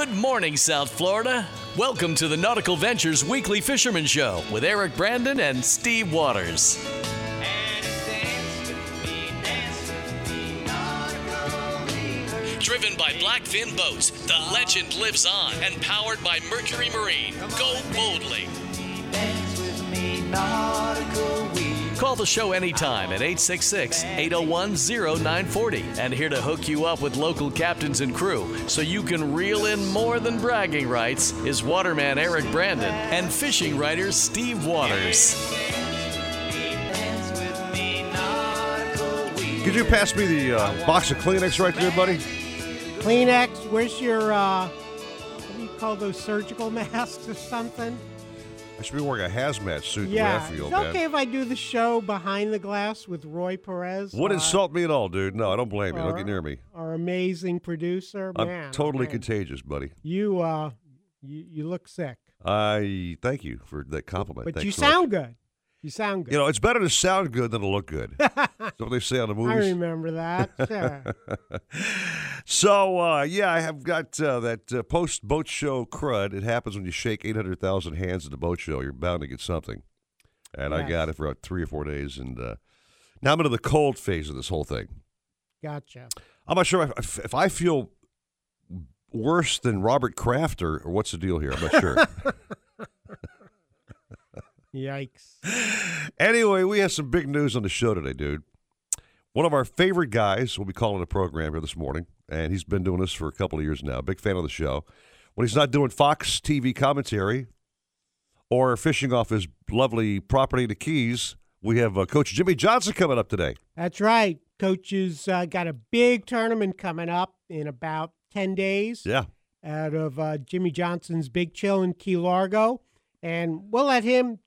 Good morning, South Florida. Welcome to the Nautical Ventures Weekly Fisherman Show with Eric Brandon and Steve Waters. Driven by Blackfin Boats, the legend lives on and powered by Mercury Marine. Go boldly. Call the show anytime at 866 801 0940 and here to hook you up with local captains and crew so you can reel in more than bragging rights is waterman Eric Brandon and fishing writer Steve Waters. Could you pass me the uh, box of Kleenex right there, buddy? Kleenex, where's your, uh, what do you call those surgical masks or something? I should be wearing a hazmat suit the way I Yeah. It's okay if I do the show behind the glass with Roy Perez. Wouldn't uh, insult me at all, dude. No, I don't blame you. Don't get near me. Our amazing producer. I'm Man, totally man. contagious, buddy. You, uh, you, you look sick. I thank you for that compliment. But Thanks you so much. sound good. You sound good. You know, it's better to sound good than to look good. That's what they say on the movies. I remember that. Sure. So uh, yeah, I have got uh, that uh, post boat show crud. It happens when you shake eight hundred thousand hands at the boat show. You're bound to get something, and I got it for about three or four days, and uh, now I'm into the cold phase of this whole thing. gotcha. I'm not sure if, if I feel worse than Robert Kraft or, or what's the deal here. I'm not sure. Yikes. anyway, we have some big news on the show today, dude. One of our favorite guys will be calling the program here this morning, and he's been doing this for a couple of years now. Big fan of the show. When he's not doing Fox TV commentary or fishing off his lovely property, in the Keys, we have uh, Coach Jimmy Johnson coming up today. That's right. Coach's uh, got a big tournament coming up in about 10 days Yeah. out of uh, Jimmy Johnson's Big Chill in Key Largo. And we'll let him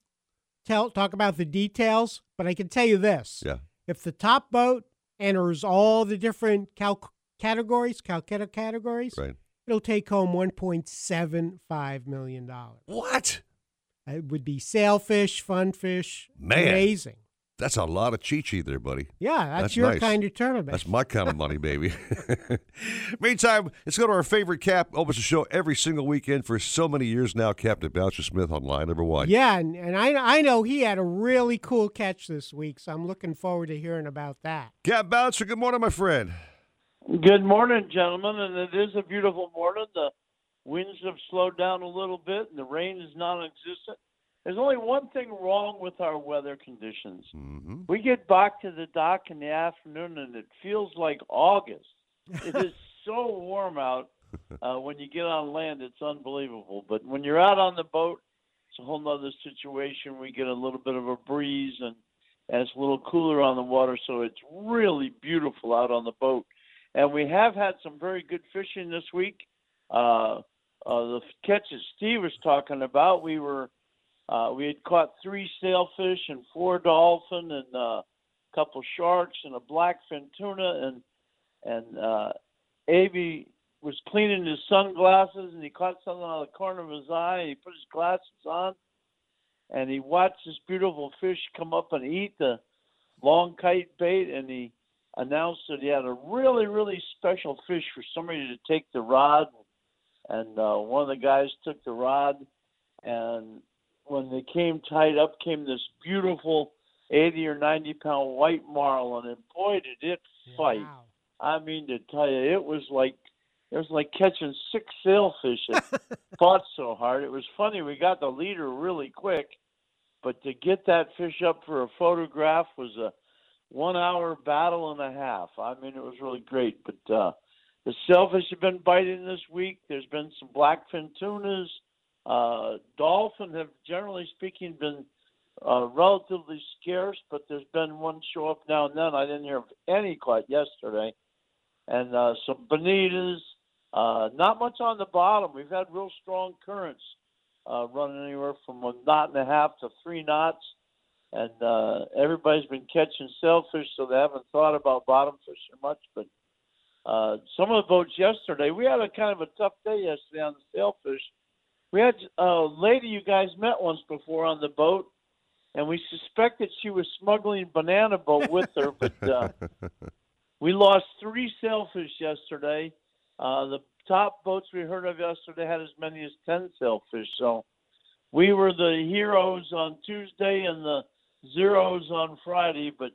tell talk about the details. But I can tell you this Yeah. if the top boat enters all the different cal- categories, Calcutta categories, Right. it'll take home $1.75 million. What? It would be sailfish, fun fish. Man. Amazing. That's a lot of chi chi there, buddy. Yeah, that's, That's your nice. kind of tournament. That's my kind of money, baby. Meantime, let's go to our favorite cap. Opens the show every single weekend for so many years now. Captain Bouncer Smith on line number one. Yeah, and, and I I know he had a really cool catch this week, so I'm looking forward to hearing about that. Cap Bouncer, good morning, my friend. Good morning, gentlemen, and it is a beautiful morning. The winds have slowed down a little bit, and the rain is non-existent. There's only one thing wrong with our weather conditions. Mm-hmm. We get back to the dock in the afternoon, and it feels like August. It is so warm out. Uh, when you get on land, it's unbelievable. But when you're out on the boat, it's a whole other situation. We get a little bit of a breeze, and, and it's a little cooler on the water, so it's really beautiful out on the boat. And we have had some very good fishing this week. Uh, uh, the catches Steve was talking about, we were uh, we had caught three sailfish and four dolphin and uh, a couple sharks and a blackfin tuna and and uh, was cleaning his sunglasses and he caught something out of the corner of his eye. And he put his glasses on and he watched this beautiful fish come up and eat the long kite bait and he announced that he had a really really special fish for somebody to take the rod and uh, one of the guys took the rod and when they came tied up came this beautiful 80 or 90 pound white marlin and boy did it fight. Wow. i mean to tell you it was like it was like catching six sailfish. It fought so hard. It was funny we got the leader really quick but to get that fish up for a photograph was a one hour battle and a half. I mean it was really great but uh the sailfish have been biting this week. There's been some blackfin tunas uh, dolphin have, generally speaking, been uh, relatively scarce, but there's been one show up now and then. I didn't hear of any caught yesterday, and uh, some bonitas. Uh, not much on the bottom. We've had real strong currents uh, running anywhere from a knot and a half to three knots, and uh, everybody's been catching sailfish, so they haven't thought about bottom fishing much. But uh, some of the boats yesterday, we had a kind of a tough day yesterday on the sailfish. We had a lady you guys met once before on the boat, and we suspected she was smuggling banana boat with her, but uh, we lost three sailfish yesterday, Uh, the top boats we heard of yesterday had as many as 10 sailfish. So we were the heroes on Tuesday and the zeros on Friday. But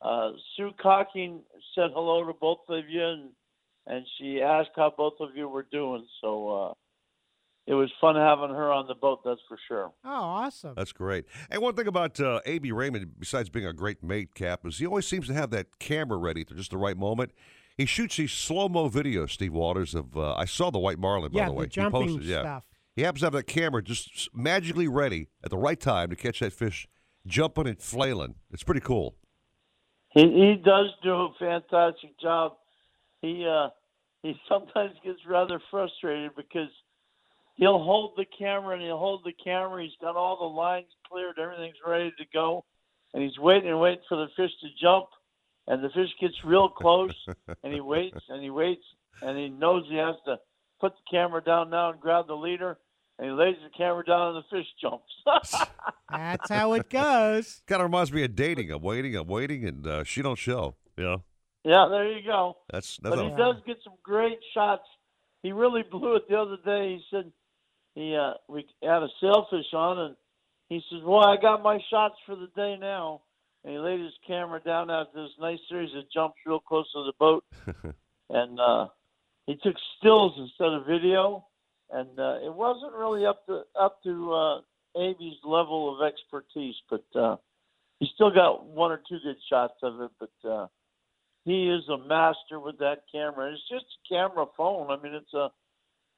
uh, Sue Cocking said hello to both of you and, and she asked how both of you were doing. So uh, it was fun having her on the boat, that's for sure. Oh, awesome. That's great. And one thing about uh, A.B. Raymond, besides being a great mate, Cap, is he always seems to have that camera ready at just the right moment. He shoots these slow mo videos, Steve Waters. Of uh, I saw the white marlin by yeah, the way. jumping he posted, yeah. stuff. He happens to have that camera just magically ready at the right time to catch that fish jumping and flailing. It's pretty cool. He he does do a fantastic job. He uh he sometimes gets rather frustrated because he'll hold the camera and he'll hold the camera. He's got all the lines cleared, everything's ready to go, and he's waiting and waiting for the fish to jump, and the fish gets real close, and he waits and he waits, and he knows he has to put the camera down now and grab the leader, and he lays the camera down and the fish jumps. That's how it goes. Kind of reminds me of dating. I'm waiting, I'm waiting, and uh, she don't show. Yeah. yeah, there you go. that's that's But a, he does get some great shots. He really blew it the other day. He said he uh we had a sailfish on and he says, Well, I got my shots for the day now and he laid his camera down after this nice series of jumps real close to the boat and uh he took stills instead of video and uh it wasn't really up to up to uh level of expertise, but uh he still got one or two good shots of it, but uh he is a master with that camera. It's just a camera phone. I mean, it's a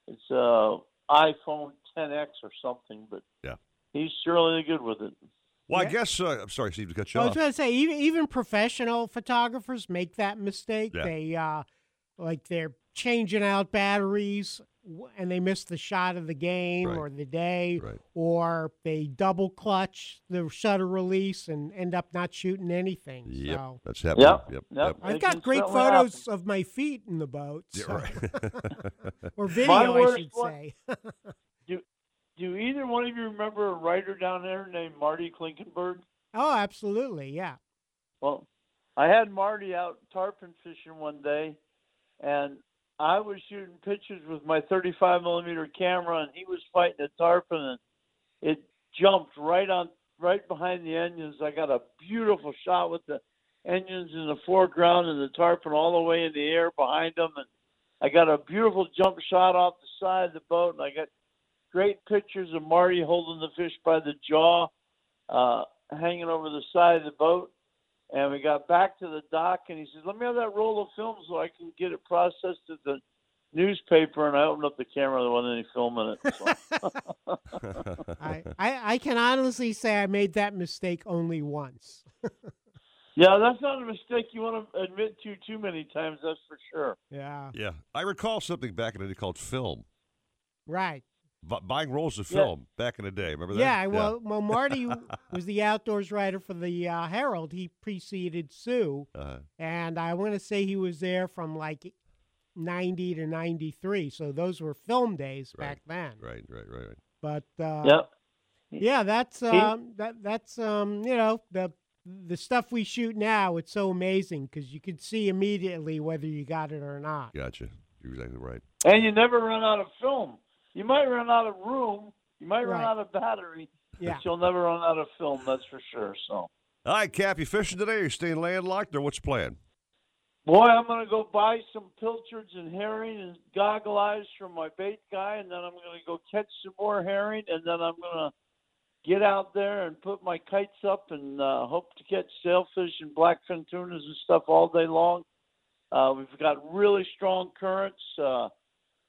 it's a iPhone 10x or something, but Yeah. he's surely good with it. well, I guess. Uh, I'm sorry, Steve, to cut you off. I was going to say, even even professional photographers make that mistake. Yeah. They uh, like they're changing out batteries w- and they miss the shot of the game Right. or the day, Right. or they double clutch the shutter release and end up not shooting anything. Yep, So that's happening. Yep, Yep, yep. I've got great certainly photos of my feet in the boat, Yeah, right. or video, I worst should one- say. Do either one of you remember a writer down there named Marty Klinkenberg? oh, absolutely, yeah. Well, I had Marty out tarpon fishing one day, and I was shooting pictures with my 35 millimeter camera, and he was fighting a tarpon, and it jumped right on, right behind the engines. I got a beautiful shot with the engines in the foreground and the tarpon all the way in the air behind them, and I got a beautiful jump shot off the side of the boat, and I got great pictures of Marty holding the fish by the jaw, uh, hanging over the side of the boat. And we got back to the dock, and he says, "Let me have that roll of film so I can get it processed at the newspaper." And I opened up the camera, there wasn't any film in it. So. I, I, I can honestly say I made that mistake only once. yeah, that's not a mistake you want to admit to too many times. That's for sure. Yeah, yeah, I recall something back in the day called film. right. Bu- buying rolls of Yeah. film back in the day. Remember that? Yeah, well, well, Marty was the outdoors writer for the uh, Herald. He preceded Sue, Uh, and I want to say he was there from like ninety to ninety three. So those were film days Right, back then. right, right, right, right. But uh, Yep. yeah, that's um, that that's um, you know the the stuff we shoot now. It's so amazing because you can see immediately whether you got it or not. Gotcha. You're exactly right. And you never run out of film. You might run out of room. You might run Right. out of battery. Yeah. But you'll never run out of film. That's for sure. So. All right, Cap, you fishing today? Or you staying landlocked, or what's the plan? Boy, I'm going to go buy some pilchards and herring and goggle eyes from my bait guy, and then I'm going to go catch some more herring, and then I'm going to get out there and put my kites up and uh, hope to catch sailfish and blackfin tunas and stuff all day long. Uh, we've got really strong currents, uh,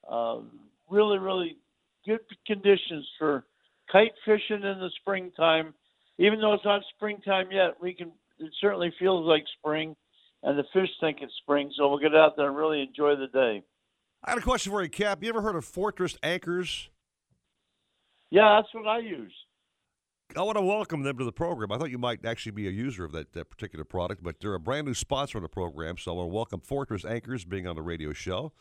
uh, really, really good conditions for kite fishing in the springtime. Even though it's not springtime yet, we can. It certainly feels like spring and the fish think it's spring, so we'll get out there and really enjoy the day. I got a question for you, Cap. You ever heard of Fortress Anchors? Yeah, that's what I use. I want to welcome them to the program. I thought you might actually be a user of that, that particular product, but they're a brand new sponsor of the program. So I want to welcome Fortress Anchors being on the radio show.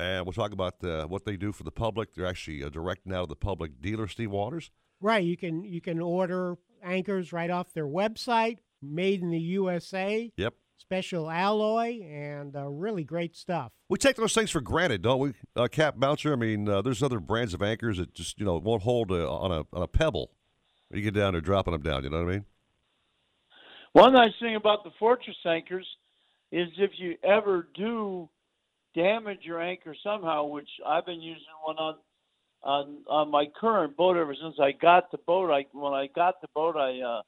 And we'll talk about uh, what they do for the public. They're actually uh, direct now to the public dealer, Steve Waters. Right. You can you can order anchors right off their website, made in the USA. Yep. special alloy, and uh, really great stuff. We take those things for granted, don't we, uh, Cap Bouncer? I mean, uh, there's other brands of anchors that just you know won't hold a, on a on a pebble when you get down there dropping them down. You know what I mean? One nice thing about the Fortress anchors is if you ever do damage your anchor somehow, which I've been using one on on on my current boat ever since I got the boat. I when I got the boat, I uh,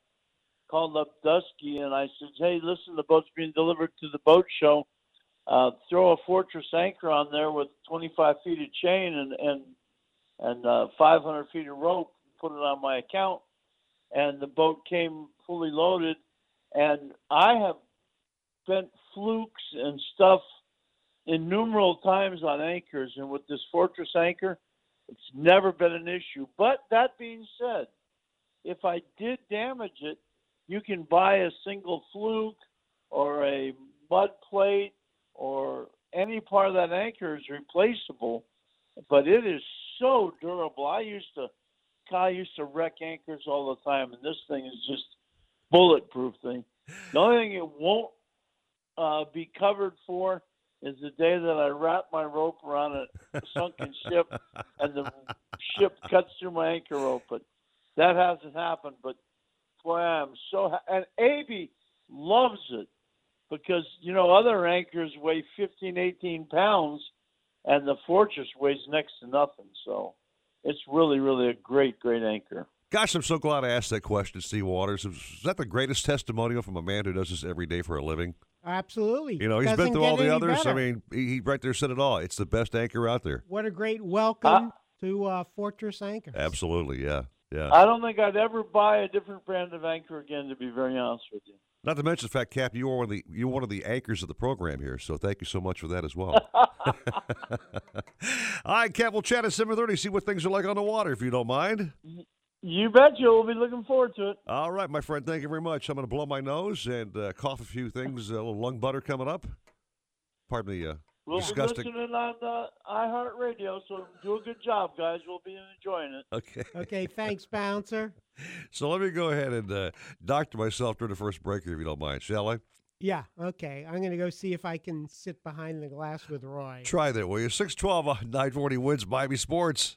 called up Dusky and I said, "Hey, listen, the boat's being delivered to the boat show. Uh, throw a Fortress anchor on there with 25 feet of chain and and and uh, 500 feet of rope. Put it on my account." And the boat came fully loaded, and I have bent flukes and stuff innumerable times on anchors, and with this Fortress anchor, it's never been an issue. But that being said, if I did damage it, you can buy a single fluke or a mud plate or any part of that anchor is replaceable, but it is so durable. I used to, I used to wreck anchors all the time, and this thing is just bulletproof thing. The only thing it won't uh, be covered for is the day that I wrap my rope around a sunken ship and the ship cuts through my anchor rope. But that hasn't happened. But boy, I'm so ha- and Aby loves it because you know other anchors weigh 15, 18 pounds, and the Fortress weighs next to nothing. So it's really, really a great, great anchor. Gosh, I'm so glad I asked that question, Steve Waters. Is that the greatest testimonial from a man who does this every day for a living? Absolutely. You know, he's Doesn't been through all the any others. I mean, he, he right there said it all. It's the best anchor out there. what a great welcome to uh, Fortress Anchors. Absolutely, yeah, yeah. I don't think I'd ever buy a different brand of anchor again. To be very honest with you. Not to mention the fact, Cap, you are one of the you're one of the anchors of the program here. So thank you so much for that as well. all right, Cap, we'll chat at seven thirty. See what things are like on the water, if you don't mind. You betcha. We'll be looking forward to it. All right, my friend. Thank you very much. I'm going to blow my nose and uh, cough a few things. A little lung butter coming up. Pardon me. uh, We'll disgusting. be listening on uh, iHeartRadio, so do a good job, guys. We'll be enjoying it. Okay. Okay, thanks, Bouncer. So let me go ahead and uh, doctor myself during the first break if you don't mind, shall I? Yeah, okay. I'm going to go see if I can sit behind the glass with Roy. Try that, will you? 612 on 940 WINZ Miami Sports.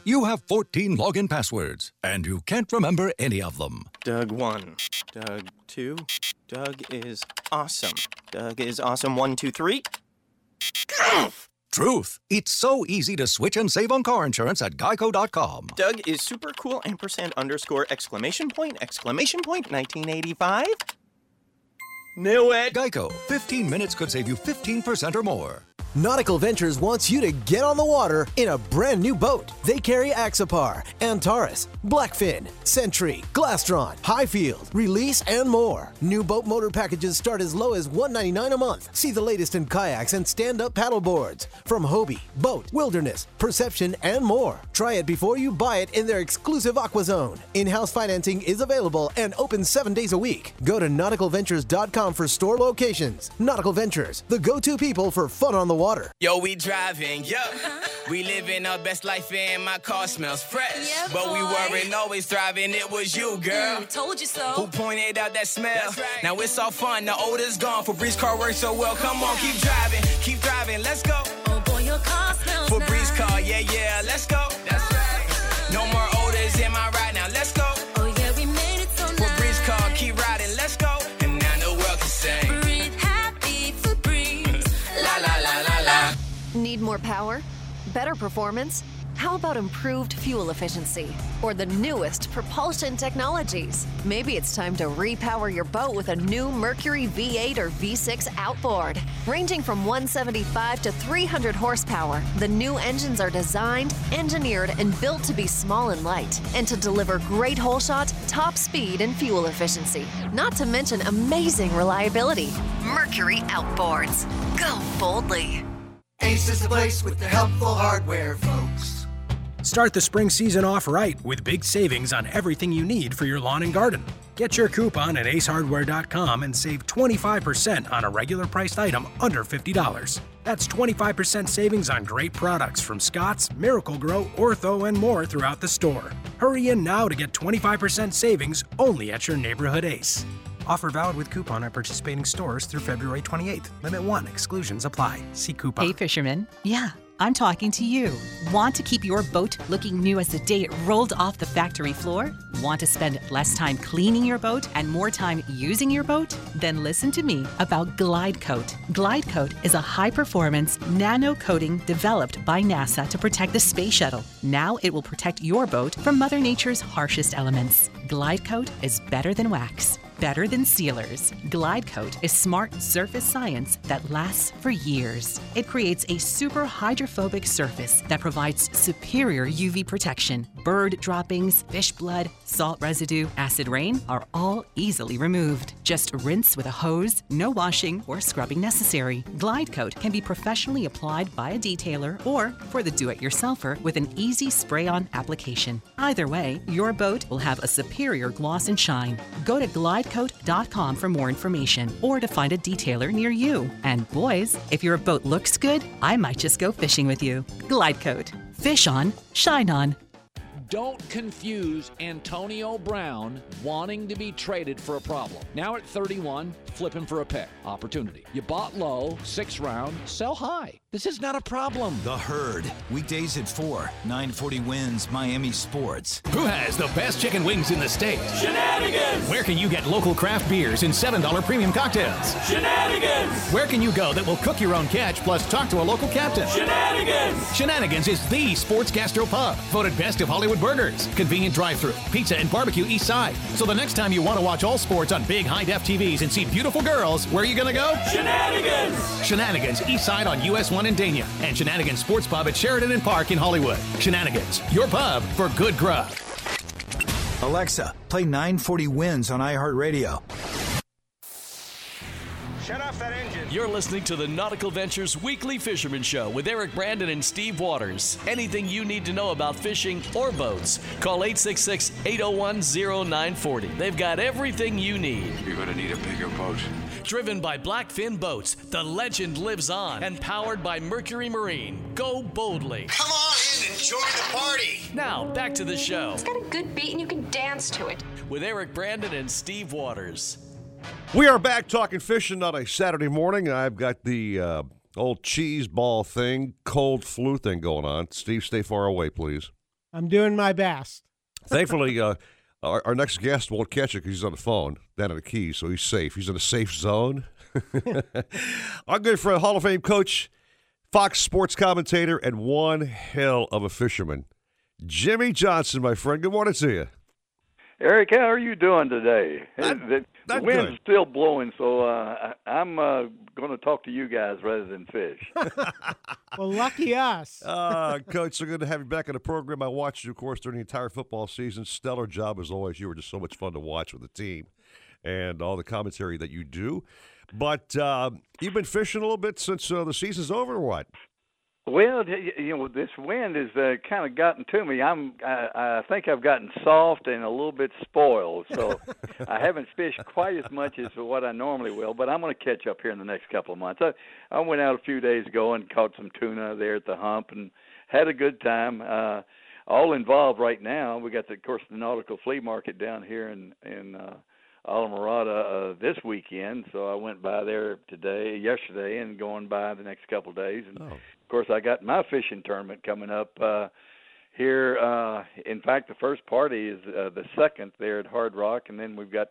You have 14 login passwords, and you can't remember any of them. Doug 1. Doug 2. Doug is awesome. Doug is awesome 1, 2, 3. Truth. It's so easy to switch and save on car insurance at geico.com. Doug is super cool ampersand underscore exclamation point exclamation point 1985. Knew it. Geico. 15 minutes could save you 15% or more. Nautical Ventures wants you to get on the water in a brand new boat. They carry Axopar, Antares, Blackfin, Sentry, Glastron, Highfield, Release, and more. New boat motor packages start as low as 199 a month. See the latest in kayaks and stand-up paddle boards from Hobie, Boat, Wilderness, Perception, and more. Try it before you buy it in their exclusive Aqua Zone. In-house financing is available and open seven days a week. Go to nauticalventures.com for store locations. Nautical Ventures, the go-to people for fun on the water. Yo, we driving, yo. We living our best life and my car smells fresh. Yeah, but we weren't always thriving, it was you, girl. Mm, told you so. Who pointed out that smell? Now it's all fun, the odor's gone. Febreze car works so well. Come on, keep driving, keep driving, let's go. Oh boy, your car smells Febreze nice. car, yeah, yeah, let's go. That's right. No more odors in my ride, more power? Better performance? How about improved fuel efficiency or the newest propulsion technologies? Maybe it's time to repower your boat with a new Mercury V8 or V6 outboard. Ranging from 175 to 300 horsepower, the new engines are designed, engineered, and built to be small and light and to deliver great hole shot, top speed, and fuel efficiency. Not to mention amazing reliability. Mercury Outboards. Go boldly. Ace is the place with the helpful hardware, folks. Start the spring season off right with big savings on everything you need for your lawn and garden. Get your coupon at acehardware.com and save 25% on a regular priced item under $50. That's 25% savings on great products from Scott's, Miracle-Gro, Ortho, and more throughout the store. Hurry in now to get 25% savings only at your neighborhood Ace. Offer valid with coupon at participating stores through February 28th. Limit 1. Exclusions apply. See coupon. Hey, fisherman. Yeah, I'm talking to you. Want to keep your boat looking new as the day it rolled off the factory floor? Want to spend less time cleaning your boat and more time using your boat? Then listen to me about Glide Coat. Glide Coat is a high performance nano coating developed by NASA to protect the space shuttle. Now it will protect your boat from Mother Nature's harshest elements. Glide Coat is better than wax better than sealers. Glide Coat is smart surface science that lasts for years. It creates a super hydrophobic surface that provides superior UV protection. Bird droppings, fish blood, salt residue, acid rain are all easily removed. Just rinse with a hose, no washing or scrubbing necessary. Glide Coat can be professionally applied by a detailer or for the do-it-yourselfer with an easy spray-on application. Either way, your boat will have a superior gloss and shine. Go to Glide glidecoat.com for more information or to find a detailer near you. And boys, if your boat looks good, I might just go fishing with you. Glidecoat. Fish on, shine on. Don't confuse Antonio Brown wanting to be traded for a problem. Now at 31, flip him for a pick. Opportunity. You bought low, six round, sell high. This is not a problem. The Herd. Weekdays at 4. 940 WINZ Miami Sports. Who has the best chicken wings in the state? Shenanigans! Where can you get local craft beers and $7 premium cocktails? Shenanigans! Where can you go that will cook your own catch plus talk to a local captain? Shenanigans! Shenanigans is the sports gastro pub. Voted best of Hollywood burgers. Convenient drive through, pizza, and barbecue east side. So the next time you want to watch all sports on big high def TVs and see beautiful girls, where are you going to go? Shenanigans! Shenanigans east side on US 1 in Dania. And Shenanigans Sports Pub at Sheridan and Park in Hollywood. Shenanigans, your pub for good grub. Alexa, play 940 WINZ on iHeartRadio. Shut off that engine. You're listening to the Nautical Ventures Weekly Fisherman Show with Eric Brandon and Steve Waters. Anything you need to know about fishing or boats, call 866 801 0940. They've got everything you need. You're going to need a bigger boat. Driven by Blackfin Boats, the legend lives on and powered by Mercury Marine. Go boldly. Come on in and join the party. Now, back to the show It's got a good beat and you can dance to it. with Eric Brandon and Steve Waters. We are back talking fishing on a Saturday morning. I've got the uh, old cheese ball thing, cold flu thing going on. Steve, stay far away, please. I'm doing my best. Thankfully, uh, our, our next guest won't catch it because he's on the phone down at the Keys, so he's safe. He's in a safe zone. our good friend, Hall of Fame coach, Fox sports commentator, and one hell of a fisherman, Jimmy Johnson, my friend. Good morning to you. Eric, how are you doing today? the the wind's good. still blowing, so uh, I, I'm uh, going to talk to you guys rather than fish. Well, lucky us. Uh, Coach, so good to have you back on the program. I watched you, of course, during the entire football season. Stellar job as always. You were just so much fun to watch with the team and all the commentary that you do. But uh, you've been fishing a little bit since uh, the season's over, or what? Well, you know, this wind has uh, kind of gotten to me. I'm, I, I think I've gotten soft and a little bit spoiled, so I haven't fished quite as much as what I normally will. But I'm going to catch up here in the next couple of months. I, I went out a few days ago and caught some tuna there at the hump and had a good time. Uh, all involved right now. We got the, of course, the nautical flea market down here in in uh, Islamorada uh, this weekend. So I went by there today, yesterday, and going by the next couple of days. And of course, I got my fishing tournament coming up uh, here. Uh, in fact, the first party is uh, the second there at Hard Rock, and then we've got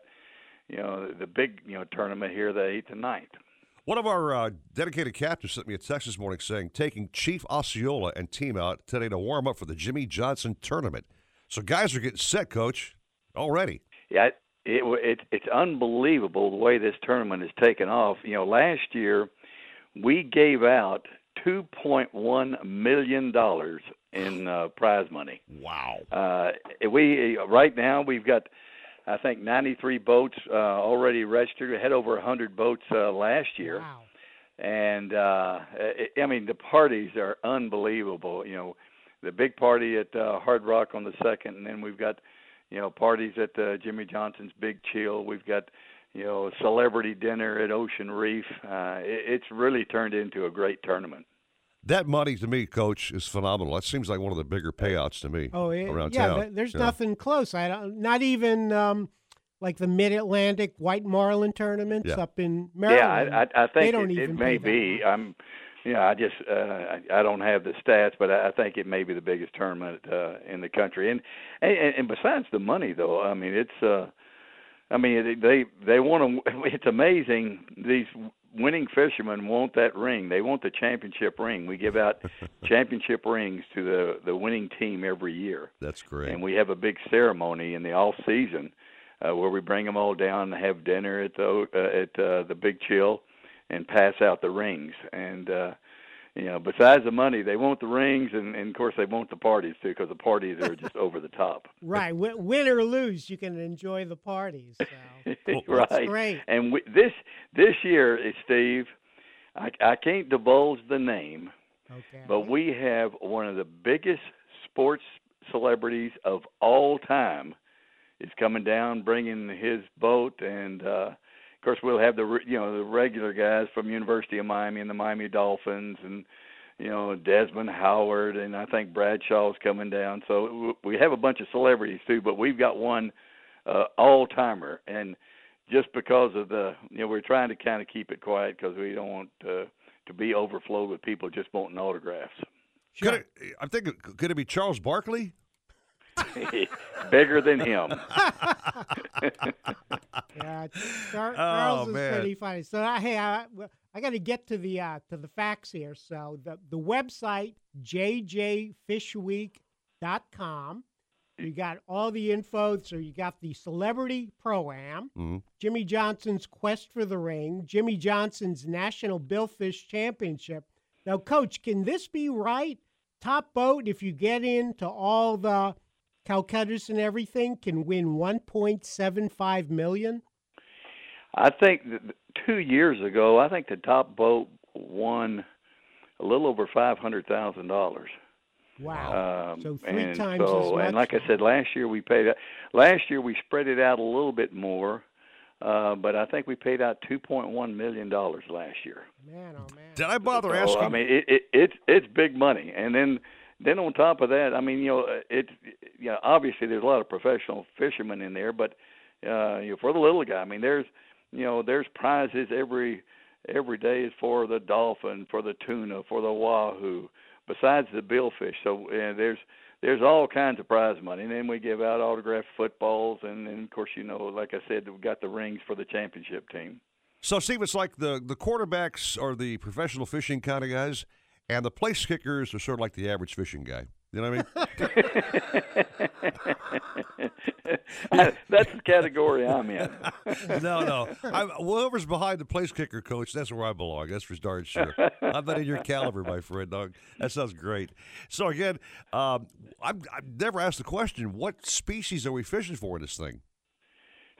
you know the big you know tournament here the eighth and ninth. One of our uh, dedicated captains sent me a text this morning saying taking Chief Osceola and team out today to warm up for the Jimmy Johnson tournament. So guys are getting set, Coach, already. Yeah, it, it it's unbelievable the way this tournament has taken off. You know, last year we gave out two point one million dollars in uh, prize money. Wow. Uh, we right now we've got I think 93 boats uh, already registered. We had over 100 boats uh, last year. Wow. And uh, I I mean the parties are unbelievable. You know, the big party at uh, Hard Rock on the second, and then we've got you know parties at uh, Jimmy Johnson's Big Chill. We've got you know a celebrity dinner at Ocean Reef. Uh, it, it's really turned into a great tournament. That money to me, Coach, is phenomenal. That seems like one of the bigger payouts to me Oh, it, around yeah. town. th- There's Yeah. nothing close. I don't, not even um, like the Mid Atlantic White Marlin tournaments Yeah. up in Maryland. Yeah, I, I, I they think don't it, even it may pay that be. I'm, know, I just uh, I, I don't have the stats, but I, I think it may be the biggest tournament uh, in the country. And, and and besides the money, though, I mean, it's. uh I mean, they they want to. It's amazing. These winning fishermen want that ring. They want the championship ring. We give out championship rings to the the winning team every year. That's great. And we have a big ceremony in the off season uh, where we bring them all down and have dinner at the uh, at uh, the Big Chill and pass out the rings. And uh, you know, besides the money, they want the rings, and, and of course they want the parties too, because the parties are just over the top. Right. Win, win or lose, you can enjoy the parties. So. right. Great. And we, this this year, Steve, I, I can't divulge the name, Okay. but we have one of the biggest sports celebrities of all time is coming down, bringing his boat, and uh, of course we'll have the re- you know the regular guys from University of Miami and the Miami Dolphins, and you know Desmond Howard, and I think Bradshaw's coming down. So w- we have a bunch of celebrities too, but we've got one uh, all timer, and just because of the you know we're trying to kind of keep it quiet because we don't want uh, to be overflowed with people just wanting autographs. Could it, I'm thinking, could it be Charles Barkley? Bigger than him. Yeah, Char- Oh, is man. pretty funny. So I, hey, I, I got to get to the uh, to the facts here. So the the website jjfishweek.com. You got all the info. So you got the celebrity pro am, Mhm. Jimmy Johnson's quest for the ring, Jimmy Johnson's National Billfish Championship. Now, Coach, can this be right? Top boat, if you get into all the Calcuttas and everything, can win 1.75 million. I think that two years ago, I think the top boat won a little over five hundred thousand dollars. Wow! Um, So three and times so, as much. And like I said, last year we paid. out Last year we spread it out a little bit more, uh, but I think we paid out two point one million dollars last year. Man, oh man! Did I bother So, asking? I mean, it, it, it's it's big money, and then then on top of that, I mean, you know, it, you know, obviously there's a lot of professional fishermen in there, but uh, you know, for the little guy, I mean, there's you know, there's prizes every every day for the dolphin, for the tuna, for the wahoo, besides the billfish. So uh, there's there's all kinds of prize money, and then we give out autographed footballs, and then of course, you know, like I said, we've got the rings for the championship team. So, Steve, it's like the, the quarterbacks are the professional fishing kind of guys, and the place kickers are sort of like the average fishing guy. You know what I mean? That's the category I'm in. no, no. I'm, whoever's behind the place kicker coach, that's where I belong. That's for darn sure. I'm not in your caliber, my friend, dog. That sounds great. So, again, um, I'm, I've never asked the question what species are we fishing for in this thing?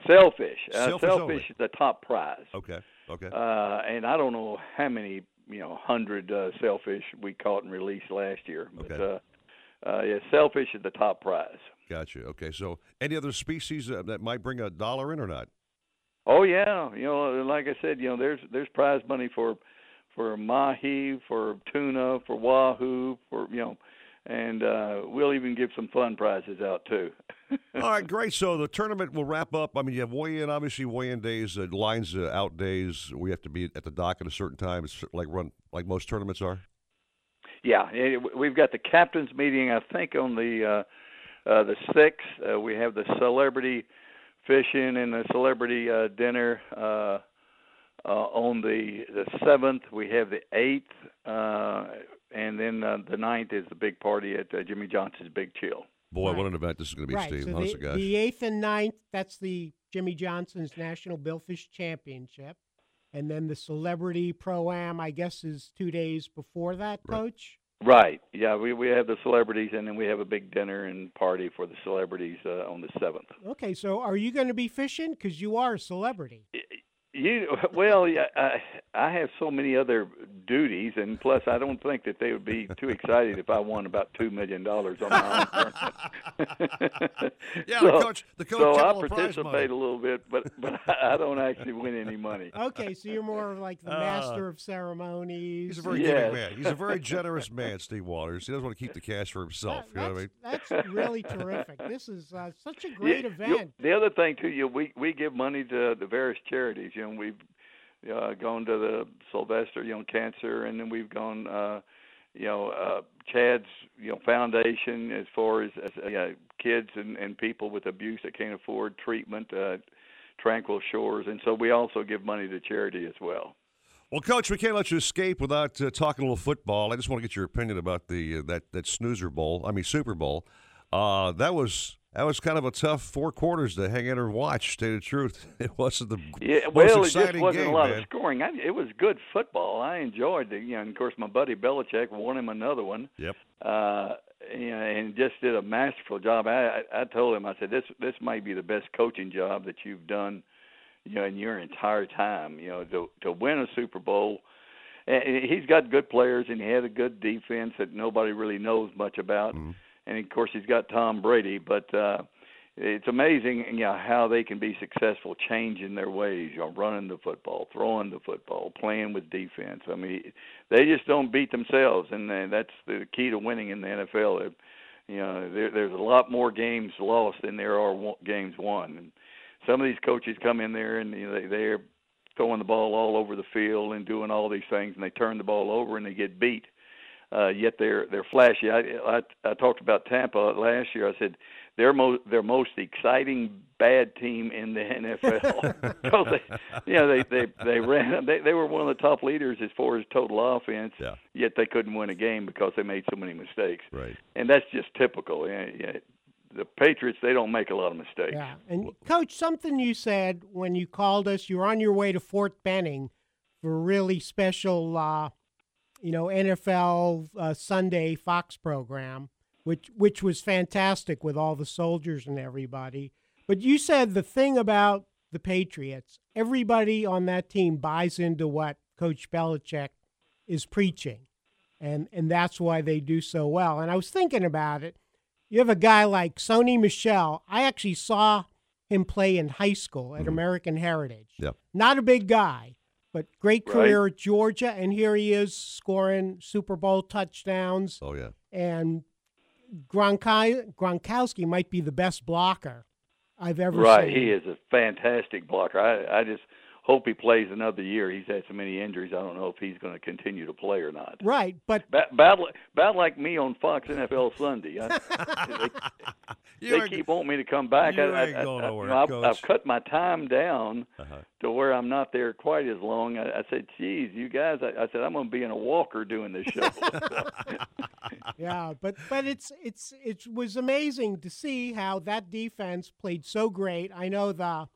Sailfish. Uh, Sailfish sailfish is the top prize. Okay, okay. Uh, and I don't know how many, you know, hundred uh, sailfish we caught and released last year. But Okay. uh, uh, yeah, sailfish is the top prize. Gotcha. Okay, so any other species uh, that might bring a dollar in or not? Oh yeah, you know, like I said, you know, there's there's prize money for for mahi, for tuna, for wahoo, for you know, and uh, we'll even give some fun prizes out too. All right, great. So the tournament will wrap up. I mean, you have weigh-in, obviously weigh-in days, uh, lines uh, out days. We have to be at the dock at a certain time. It's like run like most tournaments are. Yeah, eh, we've got the captains meeting. I think on the uh, uh, the sixth, uh, we have the celebrity fishing and the celebrity uh, dinner uh, Uh, on the the seventh, we have the eighth, uh, and then uh, the ninth is the big party at uh, Jimmy Johnson's Big Chill. Boy, what an event this is going to be, right. Steve. So How's the, it, guys? the eighth and ninth, that's the Jimmy Johnson's National Billfish Championship. And then the Celebrity Pro Am, I guess, is two days before that, Coach? Right. Yeah, we we have the celebrities, and then we have a big dinner and party for the celebrities uh, on the seventh. Okay, so are you going to be fishing? Because you are a celebrity. You well, yeah, I I have so many other duties, and plus, I don't think that they would be too excited if I won about two million dollars on my own. Yeah, so, the coach- the coach So I all participate money. a little bit, but but I don't actually win any money. Okay, so you're more like the Uh, master of ceremonies. He's a very giving man. He's a very generous man, Steve Waters. He doesn't want to keep the cash for himself. you know what I mean? That's really terrific. This is uh, such a great Yeah, event. the other thing too, you we we give money to the various charities. You know, we've uh, gone to the Sylvester, you know, cancer, and then we've gone, uh, you know, uh, Chad's, you know, foundation as far as, as uh, you know, kids and and people with abuse that can't afford treatment, uh, Tranquil Shores, and so we also give money to charity as well. Well, Coach, we can't let you escape without uh, talking a little football. I just want to get your opinion about the uh, that that snoozer bowl. I mean Super Bowl. Uh, that was that was kind of a tough four quarters to hang in and watch. To tell you the truth, it wasn't the Yeah, most well, it just wasn't game, a lot man. of scoring. I, it was good football. I enjoyed it. You know, and of course, my buddy Belichick won him another one. Yep. Uh, you know, and just did a masterful job. I, I I told him, I said, this this might be the best coaching job that you've done, you know, in your entire time. You know, to to win a Super Bowl. And he's got good players, and he had a good defense that nobody really knows much about. Mm-hmm. And of course, he's got Tom Brady, but. uh it's amazing you know how they can be successful changing their ways you know running the football throwing the football playing with defense. I mean they just don't beat themselves and that's the key to winning in the nfl you know there, there's a lot more games lost than there are games won. And some of these coaches come in there and you know, they they're throwing the ball all over the field and doing all these things and they turn the ball over and they get beat uh yet they're they're flashy i i i talked about tampa last year i said they're mo- their most exciting bad team in the NFL. so they, you know, they they they ran. They they were one of the top leaders as far as total offense. Yeah. Yet they couldn't win a game because they made so many mistakes. Right. And that's just typical. Yeah, yeah. The Patriots they don't make a lot of mistakes. Yeah. And coach, something you said when you called us, you were on your way to Fort Benning for a really special, uh, you know, NFL uh, Sunday Fox program, which which was fantastic with all the soldiers and everybody. But you said the thing about the Patriots, everybody on that team buys into what Coach Belichick is preaching, and and that's why they do so well. And I was thinking about it. You have a guy like Sony Michel. I actually saw him play in high school at American Heritage. Yep. Not a big guy, but great Right. career at Georgia, and here he is scoring Super Bowl touchdowns. Oh yeah. And Gronki- Gronkowski might be the best blocker I've ever Right, seen. Right, he is a fantastic blocker. I I just hope he plays another year. He's had so many injuries. I don't know if he's going to continue to play or not. Right, but Ba- About, li- about like me on Fox NFL Sunday. I, they they keep wanting me to come back. you I, ain't I, going I, nowhere, you know, I've, I've cut my time down Uh-huh. to where I'm not there quite as long. I, I said, "Geez, you guys," I, I said, "I'm going to be in a walker doing this show." yeah, but but it's it's it was amazing to see how that defense played so great. I know the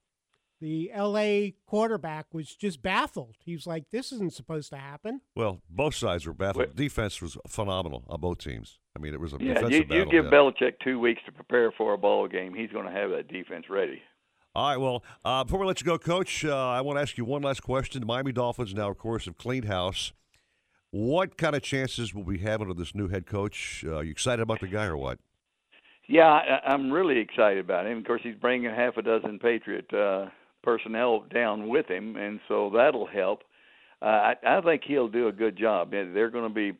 the LA quarterback was just baffled. He was like, "This isn't supposed to happen." Well, both sides were baffled. Defense was phenomenal on both teams. I mean, it was a yeah, defensive you, you battle. give yeah. Belichick two weeks to prepare for a ball game. He's going to have that defense ready. All right. Well, uh, before we let you go, Coach, uh, I want to ask you one last question. The Miami Dolphins now, of course, have cleaned house. What kind of chances will we have under this new head coach? Uh, are you excited about the guy or what? Yeah, I, I'm really excited about him. Of course, he's bringing half a dozen Patriot uh, personnel down with him, and so that'll help. Uh, I, I think he'll do a good job. They're going to be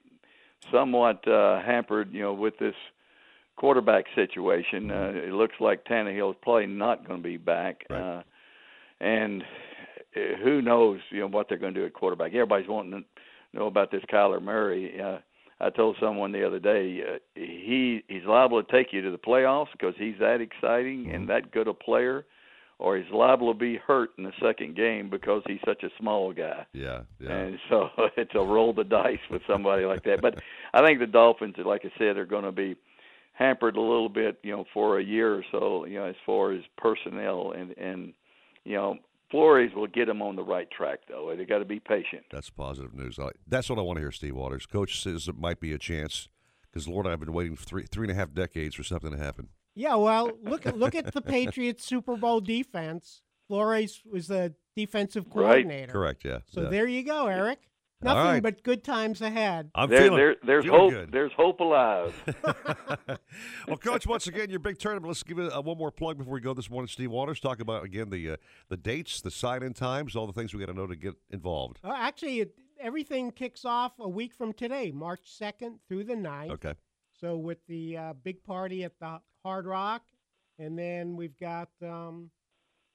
somewhat uh, hampered, you know, with this quarterback situation. Uh, it looks like Tannehill's probably not going to be back, uh, and uh, who knows, you know, what they're going to do at quarterback. Everybody's wanting to know about this Kyler Murray. Uh, I told someone the other day uh, he he's liable to take you to the playoffs because he's that exciting and that good a player, or he's liable to be hurt in the second game because he's such a small guy. Yeah, yeah. And so it's a roll the dice with somebody like that. But I think the Dolphins, like I said, are going to be hampered a little bit, you know, for a year or so, you know, as far as personnel and and you know, Flores will get them on the right track though. They got to be patient. That's positive news. I- That's what I want to hear, Steve Waters. Coach says it might be a chance because Lord, I've been waiting for three three and a half decades for something to happen. Yeah, well, look at look at the Patriots Super Bowl defense. Flores was the defensive coordinator. Right. Correct. Yeah. So yeah. there you go, Eric. Nothing right. but good times ahead. I'm there, feeling. there, there's feeling hope. Good. There's hope alive. well, Coach, once again, your big tournament. Let's give it uh, one more plug before we go this morning. Steve Waters, talk about again the uh, the dates, the sign-in times, all the things we got to know to get involved. Uh, actually, it, everything kicks off a week from today, March 2nd through the 9th. Okay. So with the uh, big party at the Hard Rock, and then we've got um,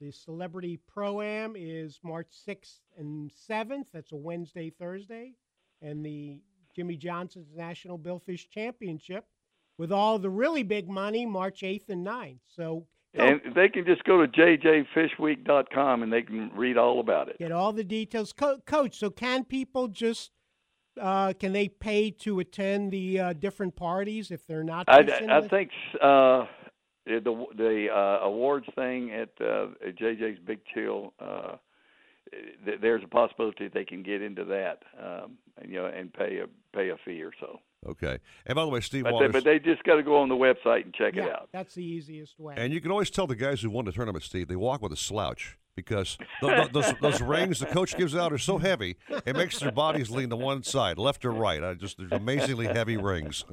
the Celebrity Pro Am is March 6th and 7th. That's a Wednesday, Thursday, and the Jimmy Johnson's National Billfish Championship with all the really big money, March 8th and 9th. So and they can just go to jjfishweek.com and they can read all about it. get all the details, Co- Coach. So can people just uh, can they pay to attend the uh, different parties if they're not? I, I think uh, the the uh, awards thing at uh, JJ's Big Chill. Uh, th- there's a possibility they can get into that, um, and, you know, and pay a pay a fee or so. Okay. And by the way, Steve But they, but they just got to go on the website and check yeah, it out. That's the easiest way. And you can always tell the guys who won the tournament, Steve, they walk with a slouch because th- th- those, those rings the coach gives out are so heavy, it makes their bodies lean to one side, left or right. I just they're amazingly heavy rings.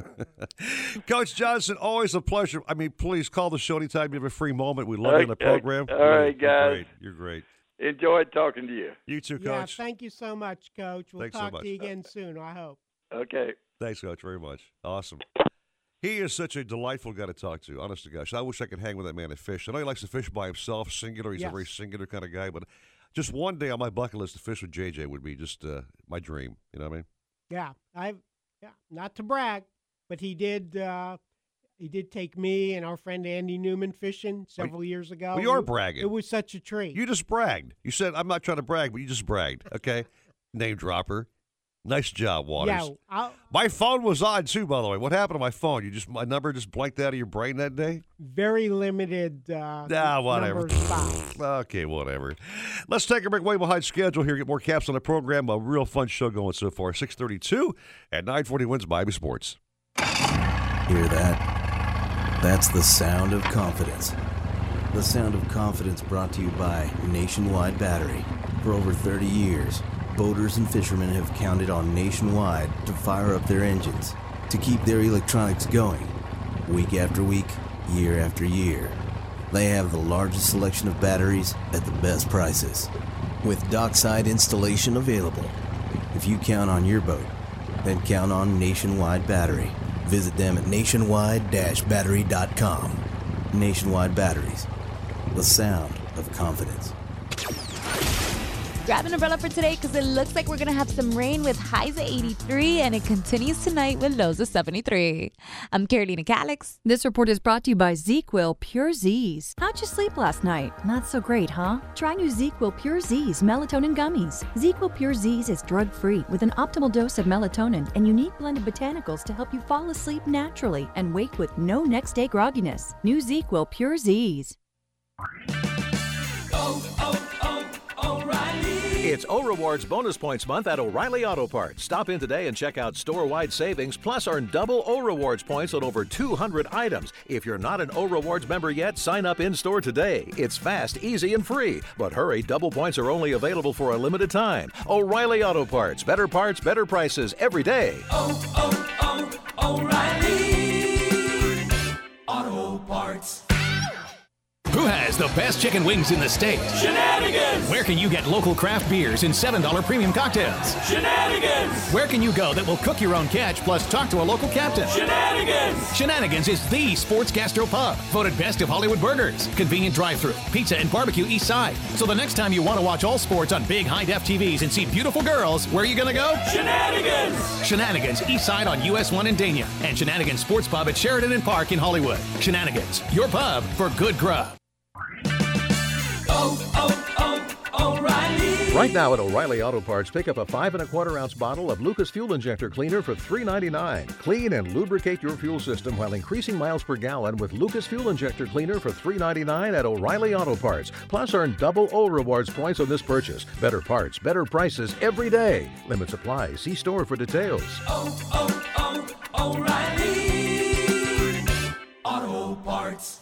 coach Johnson, always a pleasure. I mean, please call the show anytime you have a free moment. We love you on the program. All You're- right, you're guys. great. You're great. Enjoyed talking to you. You too, yeah, coach. thank you so much, Coach. We'll Thanks so talk much. to you again soon. I hope. Okay. Thanks, Coach, very much. Awesome. He is such a delightful guy to talk to. Honest to gosh, I wish I could hang with that man and fish. I know he likes to fish by himself, singular. He's a very singular kind of guy, but just one day on my bucket list to fish with JJ would be just uh, my dream. You know what I mean? Yeah, I yeah, not to brag, but he did. Uh, he did take me and our friend Andy Newman fishing several years ago. well, you are bragging. It was such a treat. You just bragged. You said I'm not trying to brag, but you just bragged. Okay, name dropper. Nice job, Waters. Yeah, I'll, My phone was on too, by the way. What happened to my phone? You just my number just blanked out of your brain that day. very limited. Uh, Ah, whatever. number of spots. okay, whatever. Let's take a break. Way behind schedule here. Get more caps on the program. A real fun show going so far. Six thirty-two at nine forty WINZ Miami Sports. Hear that? That's the sound of confidence. The sound of confidence brought to you by Nationwide Battery. For over 30 years, boaters and fishermen have counted on Nationwide to fire up their engines, to keep their electronics going, week after week, year after year. They have the largest selection of batteries at the best prices, with dockside installation available. If you count on your boat, then count on Nationwide Battery. Visit them at nationwide-battery.com. Nationwide Batteries, the sound of confidence. Grab an umbrella for today because it looks like we're going to have some rain with highs at 83 and it continues tonight with lows of 73. I'm Carolina Calix. This report is brought to you by ZzzQuil Pure Z's. How'd you sleep last night? Not so great, huh? Try new ZzzQuil Pure Z's melatonin gummies. ZzzQuil Pure Z's is drug free with an optimal dose of melatonin and unique blend of botanicals to help you fall asleep naturally and wake with no next day grogginess. New ZzzQuil Pure Z's. Oh, oh, oh, It's O Rewards bonus points month at O'Reilly Auto Parts. Stop in today and check out store wide savings, plus earn double O Rewards points on over 200 items. If you're not an O Rewards member yet, sign up in store today. It's fast, easy, and free. But hurry, double points are only available for a limited time. O'Reilly Auto Parts. Better parts, better prices every day. Oh, oh, oh, O'Reilly Auto Parts. Who has the best chicken wings in the state? Shenanigans! Where can you get local craft beers and $7 premium cocktails? Shenanigans! Where can you go that will cook your own catch plus talk to a local captain? Shenanigans! Shenanigans is the sports gastro pub, voted best of Hollywood burgers, convenient drive-through, pizza and barbecue east side. So the next time you want to watch all sports on big high-def TVs and see beautiful girls, where are you going to go? Shenanigans! Shenanigans east side on US 1 in Dania and Shenanigans Sports Pub at Sheridan and Park in Hollywood. Shenanigans, your pub for good grub. Right now at O'Reilly Auto Parts, pick up a five and a quarter ounce bottle of Lucas Fuel Injector Cleaner for $3.99. Clean and lubricate your fuel system while increasing miles per gallon with Lucas Fuel Injector Cleaner for $3.99 at O'Reilly Auto Parts. Plus, earn double O rewards points on this purchase. Better parts, better prices every day. Limit supply. See store for details. Oh, oh, oh, O'Reilly Auto Parts.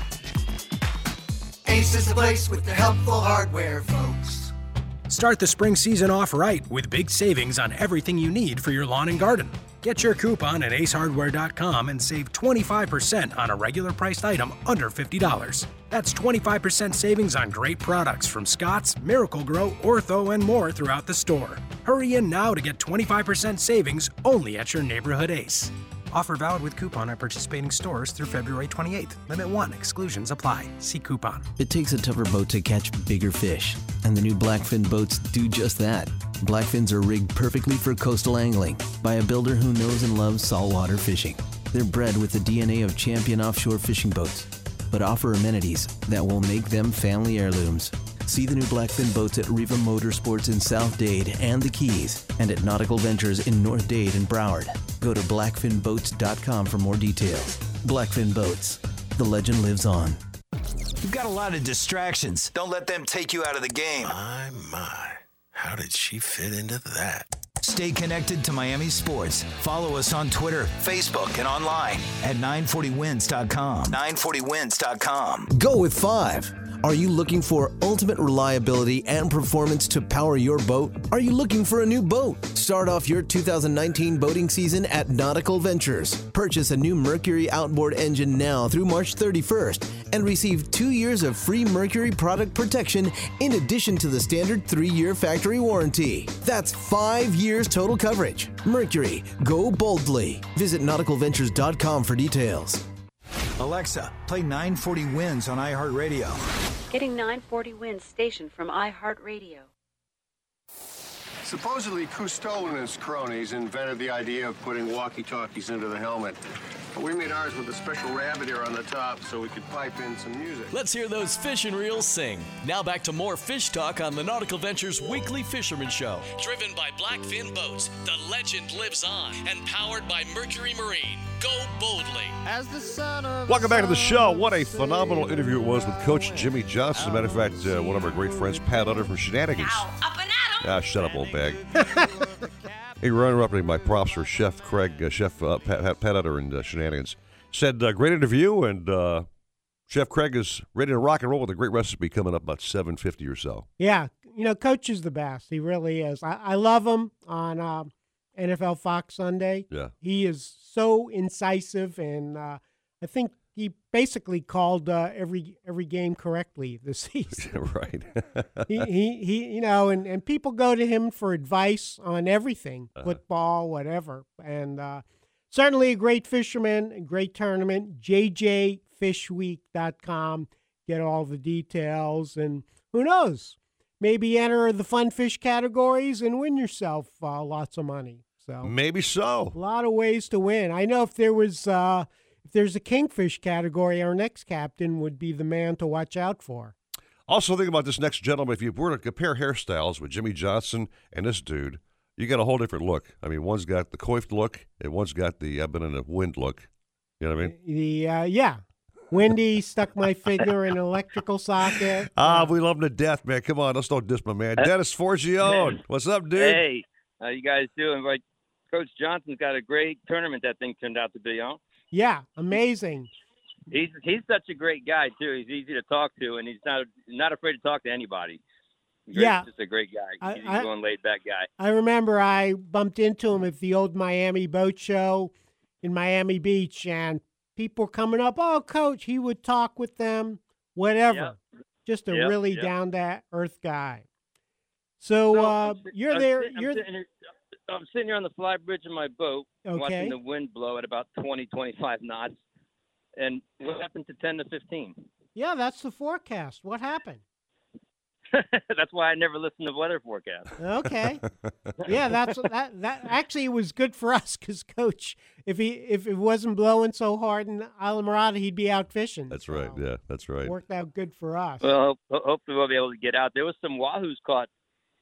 Ace is the place with the helpful hardware, folks. Start the spring season off right with big savings on everything you need for your lawn and garden. Get your coupon at acehardware.com and save 25% on a regular priced item under $50. That's 25% savings on great products from Scott's, Miracle-Gro, Ortho, and more throughout the store. Hurry in now to get 25% savings only at your neighborhood Ace. Offer valid with coupon at participating stores through February 28th. Limit 1. Exclusions apply. See coupon. It takes a tougher boat to catch bigger fish, and the new Blackfin boats do just that. Blackfins are rigged perfectly for coastal angling by a builder who knows and loves saltwater fishing. They're bred with the DNA of champion offshore fishing boats, but offer amenities that will make them family heirlooms. See the new Blackfin boats at Riva Motorsports in South Dade and the Keys, and at Nautical Ventures in North Dade and Broward. Go to blackfinboats.com for more details. Blackfin Boats. The legend lives on. You've got a lot of distractions. Don't let them take you out of the game. My, my. How did she fit into that? Stay connected to Miami sports. Follow us on Twitter, Facebook, and online at 940wins.com. 940wins.com. Go with five. Are you looking for ultimate reliability and performance to power your boat? Are you looking for a new boat? Start off your 2019 boating season at Nautical Ventures. Purchase a new Mercury outboard engine now through March 31st and receive two years of free Mercury product protection in addition to the standard three year factory warranty. That's five years total coverage. Mercury, go boldly. Visit nauticalventures.com for details. Alexa, play 940 WINZ on iHeartRadio. Getting 940 WINZ stationed from iHeartRadio. Supposedly, Cousteau and his cronies invented the idea of putting walkie-talkies into the helmet. But we made ours with a special rabbit ear on the top so we could pipe in some music. Let's hear those fish and reels sing. Now back to more fish talk on the Nautical Ventures Weekly Fisherman Show. Driven by Blackfin Boats, the legend lives on, and powered by Mercury Marine. Go boldly. As the son of Welcome back to the show. What a phenomenal interview it was with Coach Jimmy Johnson. As a matter of fact, uh, one of our great friends, Pat Utter from Shenanigans. Up and at 'em. Ah, shut up, old bag. hey, we're interrupting my props for Chef Craig, uh, Chef uh, Pat, Pat, Utter and uh, Shenanigans. Said, uh, great interview, and uh, Chef Craig is ready to rock and roll with a great recipe coming up about 7.50 or so. Yeah, you know, Coach is the best. He really is. I, I love him on uh, NFL Fox Sunday. Yeah. He is so incisive, and uh, I think he basically called uh, every every game correctly this season. right. he, he, he, you know, and, and people go to him for advice on everything, Uh-huh. football, whatever. And uh, certainly a great fisherman, a great tournament. JJFishweek.com. Get all the details. And who knows? Maybe enter the fun fish categories and win yourself uh, lots of money. So Maybe so. a lot of ways to win. I know if there was uh, if there's a kingfish category, our next captain would be the man to watch out for. Also, think about this next gentleman. If you were to compare hairstyles with Jimmy Johnson and this dude, you got a whole different look. I mean, one's got the coiffed look, and one's got the I've been in a wind look. You know what I mean? The uh, yeah, Wendy stuck my finger in an electrical socket. Ah, we love him to death, man. Come on, let's don't diss my man. Dennis Forgione. What's up, dude? Hey, how you guys doing? Like Coach Johnson's got a great tournament that thing turned out to be on. Yeah, amazing. He's he's such a great guy too. He's easy to talk to, and he's not not afraid to talk to anybody. Great- Yeah. just a great guy. He's I- going laid back guy. I remember I bumped into him at the old Miami boat show in Miami Beach, and people were coming up. Oh, coach, he would talk with them, whatever. Just a Yep, really yep. down to earth guy. So No, uh, you're I'm there. You're sitting, here, I'm sitting here on the fly bridge in my boat, Okay. watching the wind blow at about 20, 25 knots. And what happened to 10 to 15? yeah. That's the forecast. What happened? That's why I never listen to weather forecasts. Okay. yeah, that's that. That actually it was good for us because Coach, if he if it wasn't blowing so hard in Islamorada, he'd be out fishing. That's right. Yeah, that's right. Worked out good for us. Well, hopefully we'll be able to get out. There was some wahoos caught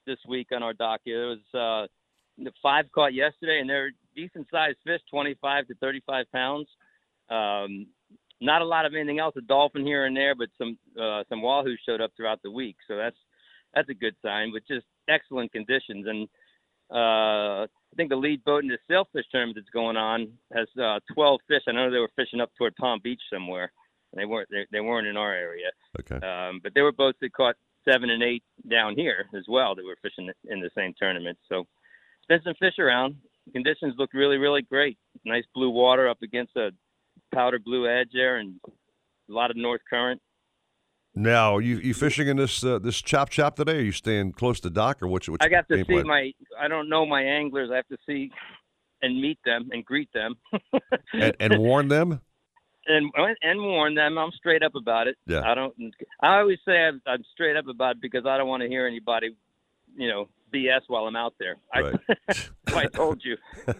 this week on our dock. There was uh, the five caught yesterday, and they're decent sized fish, 25 to 35 pounds. Um, not a lot of anything else, a dolphin here and there, but some uh, some wahoos showed up throughout the week, so that's that's a good sign. But just excellent conditions, and uh, I think the lead boat in the sailfish tournament that's going on has uh, 12 fish. I know they were fishing up toward Palm Beach somewhere. They weren't they, they weren't in our area. Okay. Um, but there were boats that caught seven and eight down here as well that were fishing in the same tournament. So been some fish around. Conditions look really, really great. Nice blue water up against a powder blue edge there, and a lot of north current. Now, you you fishing in this uh, this chop chop today? Are you staying close to dock, or what's what's I got to see plan? my. I don't know my anglers. I have to see and meet them and greet them and, and warn them. and and warn them. I'm straight up about it. Yeah. I don't. I always say I'm, I'm straight up about it because I don't want to hear anybody, you know, BS while I'm out there. I, I told you.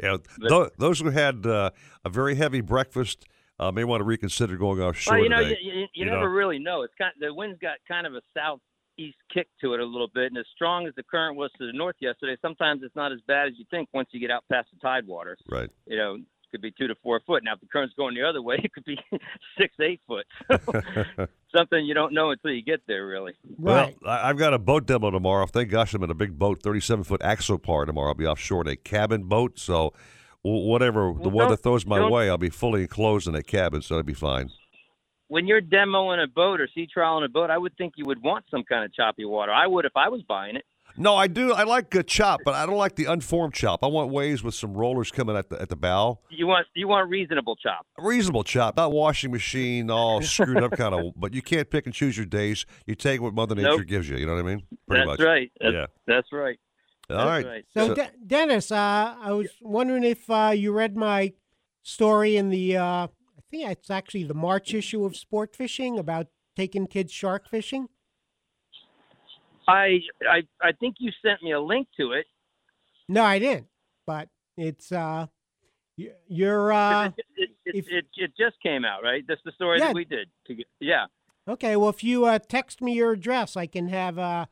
yeah, tho- those who had uh, a very heavy breakfast uh, may want to reconsider going offshore Well, you know, today. you, you, you, you never know? really know. It's kind the wind's got kind of a southeast kick to it a little bit, and as strong as the current was to the north yesterday, sometimes it's not as bad as you think once you get out past the tide water. Right. You know, could be two to four foot. Now, if the current's going the other way, it could be six, eight foot. Something you don't know until you get there, really. Well, I- I've got a boat demo tomorrow. Thank gosh I'm in a big boat, 37 foot Axopar tomorrow. I'll be offshore in a cabin boat, so w- whatever the weather throws my way, I'll be fully enclosed in a cabin, so that'll be fine. When you're demoing a boat or sea trial in a boat, I would think you would want some kind of choppy water. I would if I was buying it. No, I do. I like a chop, but I don't like the unformed chop. I want waves with some rollers coming at the at the bow. You want you want reasonable chop. Reasonable chop, not washing machine, all screwed up kind of. But you can't pick and choose your days. You take what Mother Nature Nope. gives you. You know what I mean? Pretty That's much. right. That's, yeah. That's right. All That's right. right. So, De- Dennis, uh, I was wondering if uh, you read my story in the, uh, I think it's actually the March issue of Sport Fishing about taking kids shark fishing. I I I think you sent me a link to it. No, I didn't. But it's uh, you're uh, It, it, it, it just came out, right? That's the story Yeah. that we did. To get, yeah. okay. Well, if you uh, text me your address, I can have uh,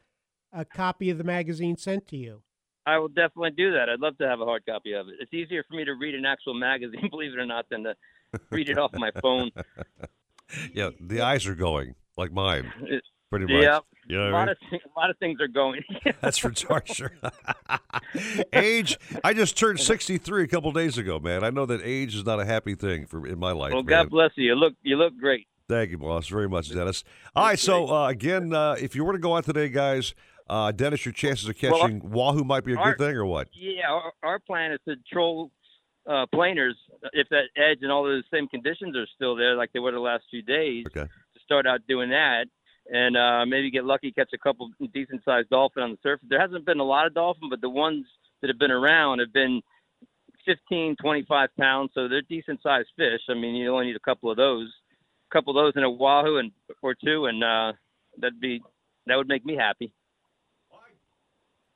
a copy of the magazine sent to you. I will definitely do that. I'd love to have a hard copy of it. It's easier for me to read an actual magazine, believe it or not, than to read it off my phone. Yeah, the eyes are going like mine, pretty much. Yeah. You know a what I lot mean? of thi- a lot of things are going. That's for sure. age. I just turned 63 a couple days ago, man. I know that age is not a happy thing for in my life. well, man. God bless you. You look you look great. Thank you, boss, very much, Dennis. All right, so uh, again, uh, if you were to go out today, guys, uh, Dennis, your chances of Well, catching wahoo might be a our- good thing, or what? Yeah, our, our plan is to troll uh, planers if that edge and all those same conditions are still there, like they were the last few days. Okay. To start out doing that, and uh, maybe get lucky, catch a couple decent sized dolphin on the surface. There hasn't been a lot of dolphin, but the ones that have been around have been 15, 25 pounds, so they're decent sized fish. I mean, you only need a couple of those, a couple of those in a wahoo and or two, and uh, that'd be that would make me happy.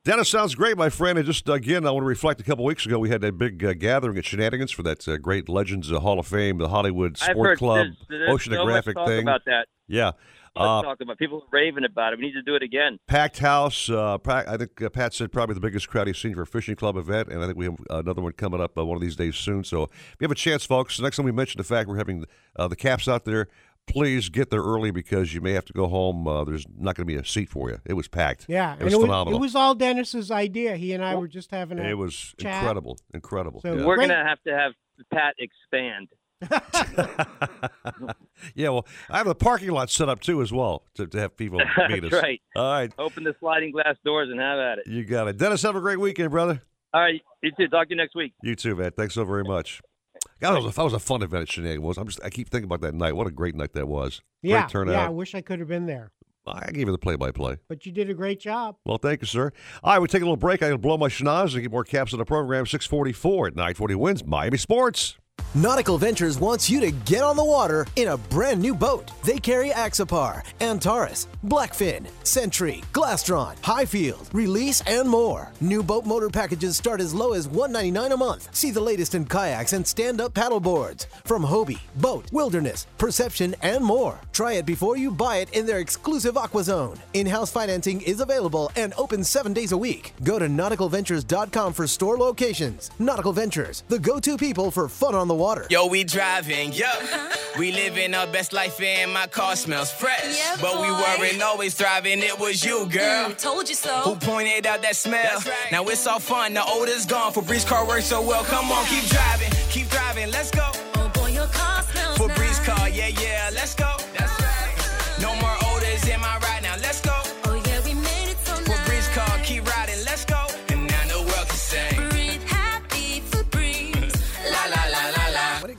Dennis sounds great, my friend. And just again, I want to reflect. A couple weeks ago, we had that big uh, gathering at Shenanigans for that uh, great Legends uh, Hall of Fame, the Hollywood Sport Club there's, there's so Oceanographic talk thing. about that. Yeah. Let's Uh, talk about people raving about it. We need to do it again. packed house. Uh, I think uh, Pat said probably the biggest crowd he's seen for a fishing club event, and I think we have another one coming up uh, one of these days soon. So if you have a chance, folks, next time we mention the fact we're having uh, the caps out there, please get there early because you may have to go home. Uh, there's not going to be a seat for you. It was packed. Yeah, it was and phenomenal. it was all Dennis's idea. He and I were just having a It was chat. incredible, incredible. So yeah. We're gonna have to have Pat expand. yeah, well, I have the parking lot set up too as well to, to have people meet us. That's right. All right, Open the sliding glass doors and have at it. you got it. Dennis, have a great weekend, brother. All right, you too. Talk to you next week. You too, man. Thanks so very much. God, that was a, that was a fun event at Shenanigans. I'm just, I keep thinking about that night. What a great night that was. Yeah, Great turnout. yeah. I wish I could have been there. I gave you the play-by-play. But you did a great job. Well, thank you, sir. All right, we take a little break. I'm going to blow my schnoz and get more caps on the program. 644 at 940 WINZ Miami Sports. Nautical Ventures wants you to get on the water in a brand new boat. They carry Axopar, Antares, Blackfin, Sentry, Glastron, Highfield, Release, and more. New boat motor packages start as low as 199 a month. See the latest in kayaks and stand-up paddle boards from Hobie, Boat, Wilderness, Perception, and more. Try it before you buy it in their exclusive Aqua Zone. In-house financing is available and open seven days a week. Go to nauticalventures.com for store locations. Nautical Ventures, the go-to people for fun on the water. Yo, we driving, yo. We living our best life and my car smells fresh. Yeah, but we weren't always thriving, it was you, girl. Mm, told you so. Who pointed out that smell? Now it's all fun, the odor's gone. Febreze car works so well. Come on, keep driving, keep driving, let's go. Oh boy, your car smells Febreze nice. car, yeah, yeah, let's go.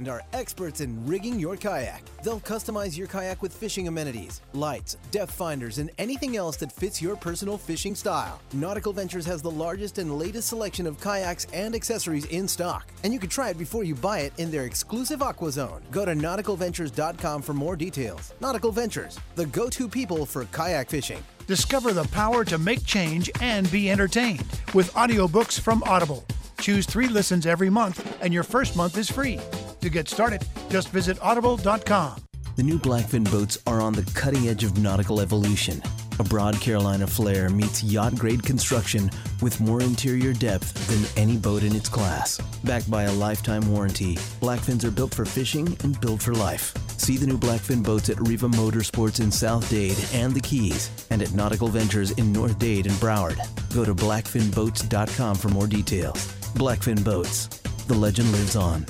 and are experts in rigging your kayak. They'll customize your kayak with fishing amenities, lights, depth finders, and anything else that fits your personal fishing style. Nautical Ventures has the largest and latest selection of kayaks and accessories in stock, and you can try it before you buy it in their exclusive Aqua Zone. Go to nauticalventures.com for more details. Nautical Ventures, the go-to people for kayak fishing. Discover the power to make change and be entertained with audiobooks from Audible. Choose three listens every month, and your first month is free. To get started, just visit audible.com. The new Blackfin boats are on the cutting edge of nautical evolution. A broad Carolina flare meets yacht grade construction with more interior depth than any boat in its class. Backed by a lifetime warranty, Blackfins are built for fishing and built for life. See the new Blackfin boats at Riva Motorsports in South Dade and the Keys, and at Nautical Ventures in North Dade and Broward. Go to blackfinboats.com for more details. Blackfin Boats. The legend lives on.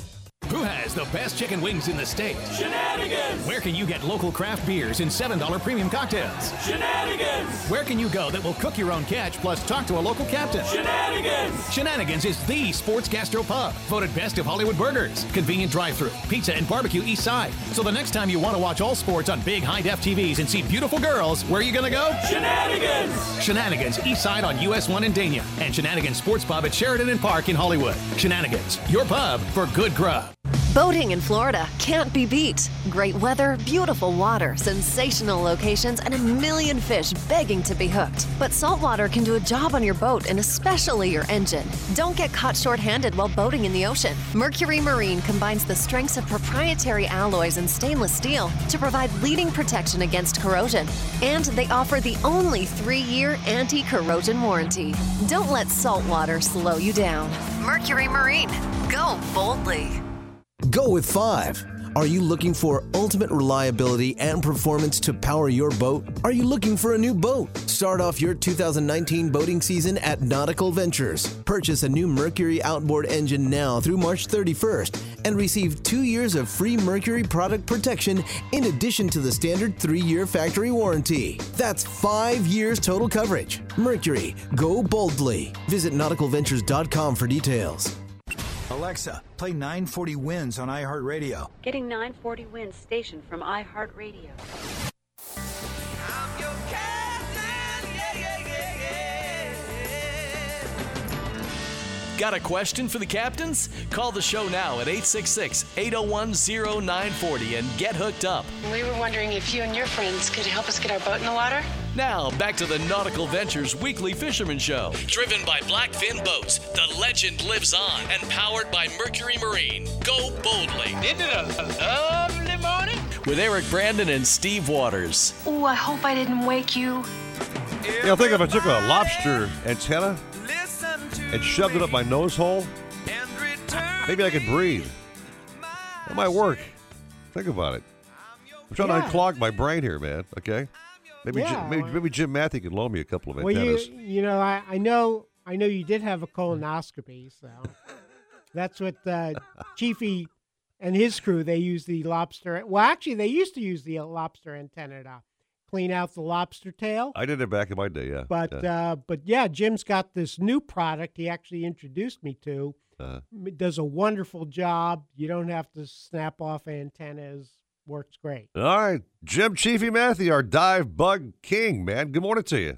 Who has the best chicken wings in the state? Shenanigans! Where can you get local craft beers and $7 premium cocktails? Shenanigans! Where can you go that will cook your own catch plus talk to a local captain? Shenanigans! Shenanigans is the sports gastro pub, voted best of Hollywood burgers, convenient drive-through, pizza and barbecue east side. So the next time you want to watch all sports on big high def TVs and see beautiful girls, where are you gonna go? Shenanigans! Shenanigans east side on US 1 in Dania and Shenanigans Sports Pub at Sheridan and Park in Hollywood. Shenanigans, your pub for good grub. Boating in Florida can't be beat. Great weather, beautiful water, sensational locations, and a million fish begging to be hooked. But saltwater can do a job on your boat and especially your engine. Don't get caught short handed while boating in the ocean. Mercury Marine combines the strengths of proprietary alloys and stainless steel to provide leading protection against corrosion. And they offer the only three year anti corrosion warranty. Don't let saltwater slow you down. Mercury Marine. Go boldly. Go with five. Are you looking for ultimate reliability and performance to power your boat? Are you looking for a new boat? Start off your 2019 boating season at Nautical Ventures. Purchase a new Mercury outboard engine now through March 31st and receive two years of free Mercury product protection in addition to the standard three year factory warranty. That's five years total coverage. Mercury, go boldly. Visit nauticalventures.com for details. Alexa, play 940 WINZ on iHeartRadio. Getting 940 WINZ station from iHeartRadio. Got a question for the captains? Call the show now at 866 801 0940 and get hooked up. We were wondering if you and your friends could help us get our boat in the water. Now, back to the Nautical Ventures Weekly Fisherman Show. Driven by Blackfin Boats, the legend lives on and powered by Mercury Marine. Go boldly. Isn't it a lovely morning? With Eric Brandon and Steve Waters. Oh, I hope I didn't wake you. You I think if I took a lobster antenna and shoved it up my nose hole, maybe I could breathe. That might work. Think about it. I'm trying Yeah. to unclog my brain here, man. Okay. Maybe Yeah, Jim, maybe, maybe Jim Matthew can loan me a couple of antennas. Well, you you know I, I know I know you did have a colonoscopy, so that's what uh, Chiefy and his crew they use the lobster. Well, actually, they used to use the lobster antenna to clean out the lobster tail. I did it back in my day, yeah. But yeah. uh, but yeah, Jim's got this new product he actually introduced me to. Uh, m- does a wonderful job. You don't have to snap off antennas. Works great. all right, Jim Chiefy Matthew, our dive bug king, man. Good morning to you.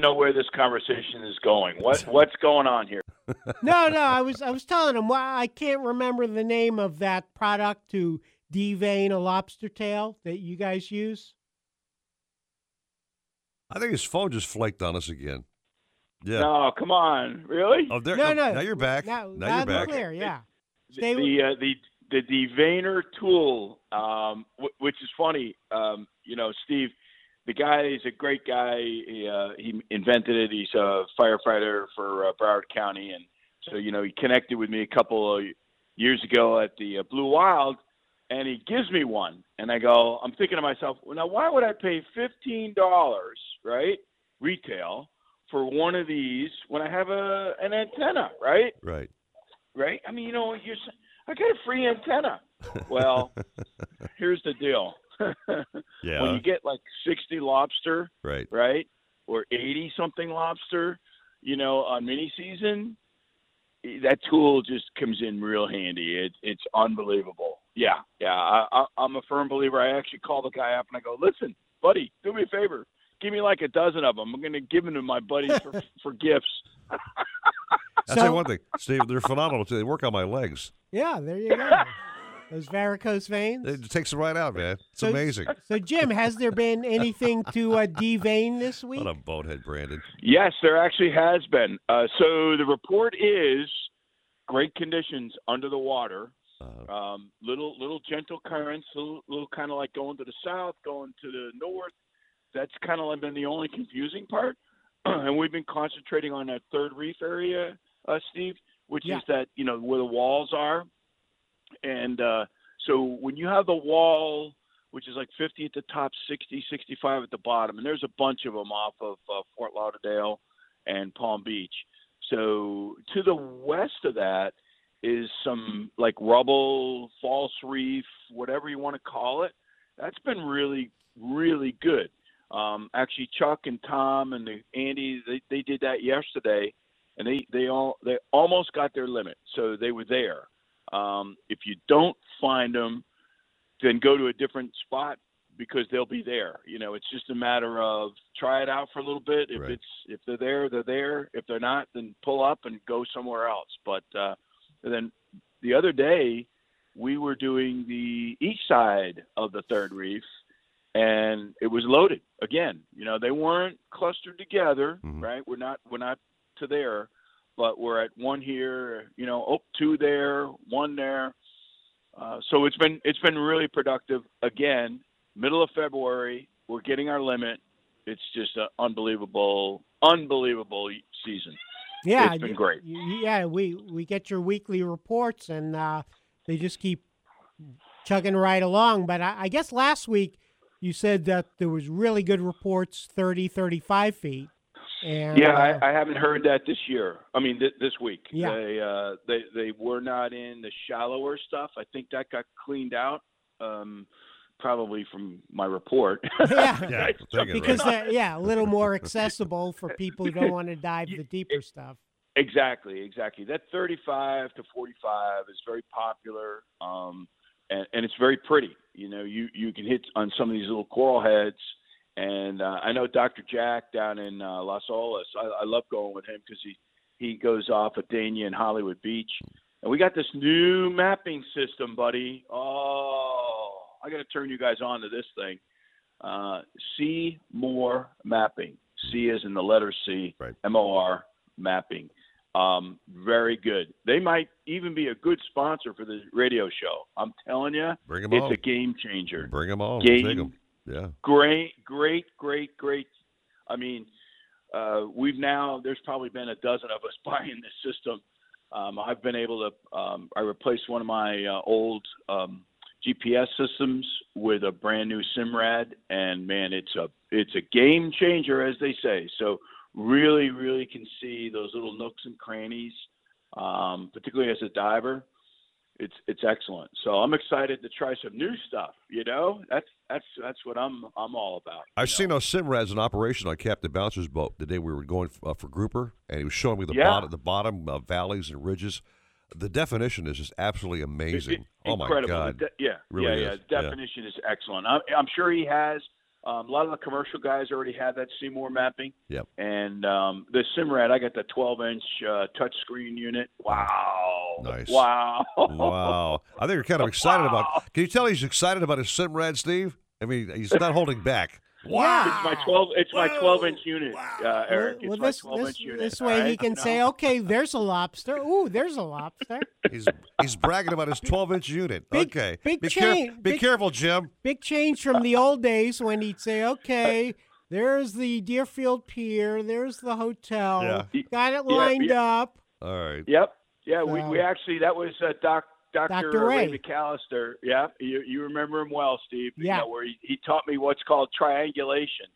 know where this conversation is going. What what's going on here? No, no, I was I was telling him why I can't remember the name of that product to devein a lobster tail that you guys use. I think his phone just flaked on us again. Yeah. No, come on, really? Oh, there. No, oh, no. Now you're back. Now, Now, you're back. clear, yeah. The Stay with- the, uh, the the deveiner tool, um, w- which is funny. Um, you know, Steve, the guy is a great guy. He, uh, he invented it. He's a firefighter for uh, Broward County, and so you know he connected with me a couple of years ago at the uh, Blue Wild, and he gives me one, and I go, I'm thinking to myself, well, now why would I pay fifteen dollars, right, retail, for one of these when I have a an antenna, right? Right. right? I mean, you know, you're, I got a free antenna. Well, here's the deal. Yeah. When you get like 60 lobster, Right. right, or 80 something lobster, you know, on mini season, eh, that tool just comes in real handy. It, it's unbelievable. Yeah, yeah. I, I, I'm a firm believer. I actually call the guy up and I go, listen, buddy, do me a favor. Give me like a dozen of them. I'm going to give them to my buddies for, for gifts. I'll tell you one thing, Steve. They're phenomenal too. They work on my legs. Yeah, there you go. Those varicose veins. It takes them right out, man. It's So- amazing. So, Jim, has there been anything to uh, devein this week? What a bonehead, Brandon. Yes, there actually has been. Uh, so the report is great conditions under the water. Uh, Um, little little gentle currents, little, little kind of like going to the south, going to the north. That's kind of been the only confusing part. and we've been concentrating on that third reef area, uh, Steve, which Yeah. is that you know where the walls are. And uh, so when you have the wall, which is like 50 at the top, 60, 65 at the bottom, and there's a bunch of them off of uh, Fort Lauderdale and Palm Beach. So to the west of that is some like rubble, false reef, whatever you want to call it. That's been really, really good. Um, actually, Chuck and Tom and the Andy, they, they did that yesterday, and they they all they almost got their limit, so they were there. Um, if you don't find them, then go to a different spot because they'll be there. You know, it's just a matter of try it out for a little bit. If it's if they're there, they're there. If they're not, then pull up and go somewhere else. But uh, and then the other day, we were doing the east side of the third reef, and it was loaded again. You know, they weren't clustered together, right? We're not we're not to there, but we're at one here. You know, oh, two there, one there. Uh, so it's been it's been really productive. Again, middle of February, we're getting our limit. It's just an unbelievable, unbelievable season. Yeah, it's been great. Yeah, we we get your weekly reports, and uh, they just keep chugging right along. But I, I guess last week you said that there was really good reports, 30, 35 feet. And yeah, uh, I, I haven't heard that this year. I mean, th- this week. Yeah. They uh, they they were not in the shallower stuff. I think that got cleaned out. Um, probably from my report. yeah, So- because they're, yeah, a little more accessible for people who don't want to dive the deeper stuff. Exactly, exactly. That 35 to 45 is very popular, um, and, and it's very pretty. You know, you you can hit on some of these little coral heads, and uh, I know Dr. Jack down in uh, Las Olas. I, I love going with him because he he goes off at Dania and Hollywood Beach, and we got this new mapping system, buddy. Oh, I got to turn you guys on to this thing. Uh, C more mapping. C is in the letter C. M O R mapping. Um, very good. They might even be a good sponsor for the radio show. I'm telling you, Bring 'em it's on. a game changer. Bring them on. Game, Take 'em. Yeah. Great, great, great, great. I mean, uh, we've now there's probably been a dozen of us buying this system. Um, I've been able to. Um, I replaced one of my uh, old um, GPS systems with a brand new Simrad, and man, it's a it's a game changer, as they say. So really, really can see those little nooks and crannies, um, particularly as a diver. it's it's excellent. So I'm excited to try some new stuff. You know, that's that's that's what I'm I'm all about. I've seen those Simrads in operation on Captain Bouncer's boat the day we were going uh, for grouper, and he was showing me the Yeah. bottom, the bottom uh, valleys and ridges. The definition is just absolutely amazing. oh my god! De- yeah, Really yeah, yeah. Definition is excellent. I'm, I'm sure he has. Um, a lot of the commercial guys already have that C-MOR mapping. Yep. And um, the Simrad, I got the 12 inch uh, touchscreen unit. Wow. Nice. Wow. wow. I think you're kind of excited about. Can you tell he's excited about his Simrad, Steve? I mean, he's not holding back. Wow. It's my 12. It's my 12 inch unit, uh, Eric. It's well, my this 12 this, inch unit. this all way he can say, "Okay, there's a lobster. Ooh, there's a lobster." He's he's bragging about his 12 inch unit. okay. big be, chain- be big- careful, Jim. Big change from the old days when he'd say, "Okay, there's the Deerfield Pier. There's the hotel. Yeah. Got it lined yeah. up." All right. Yep. Yeah, we, we actually that was uh, Doc Dr. Dr. Ray. Ray. McAllister. Yeah, you you remember him well, Steve. You Yeah. know, where he, he taught me what's called triangulation,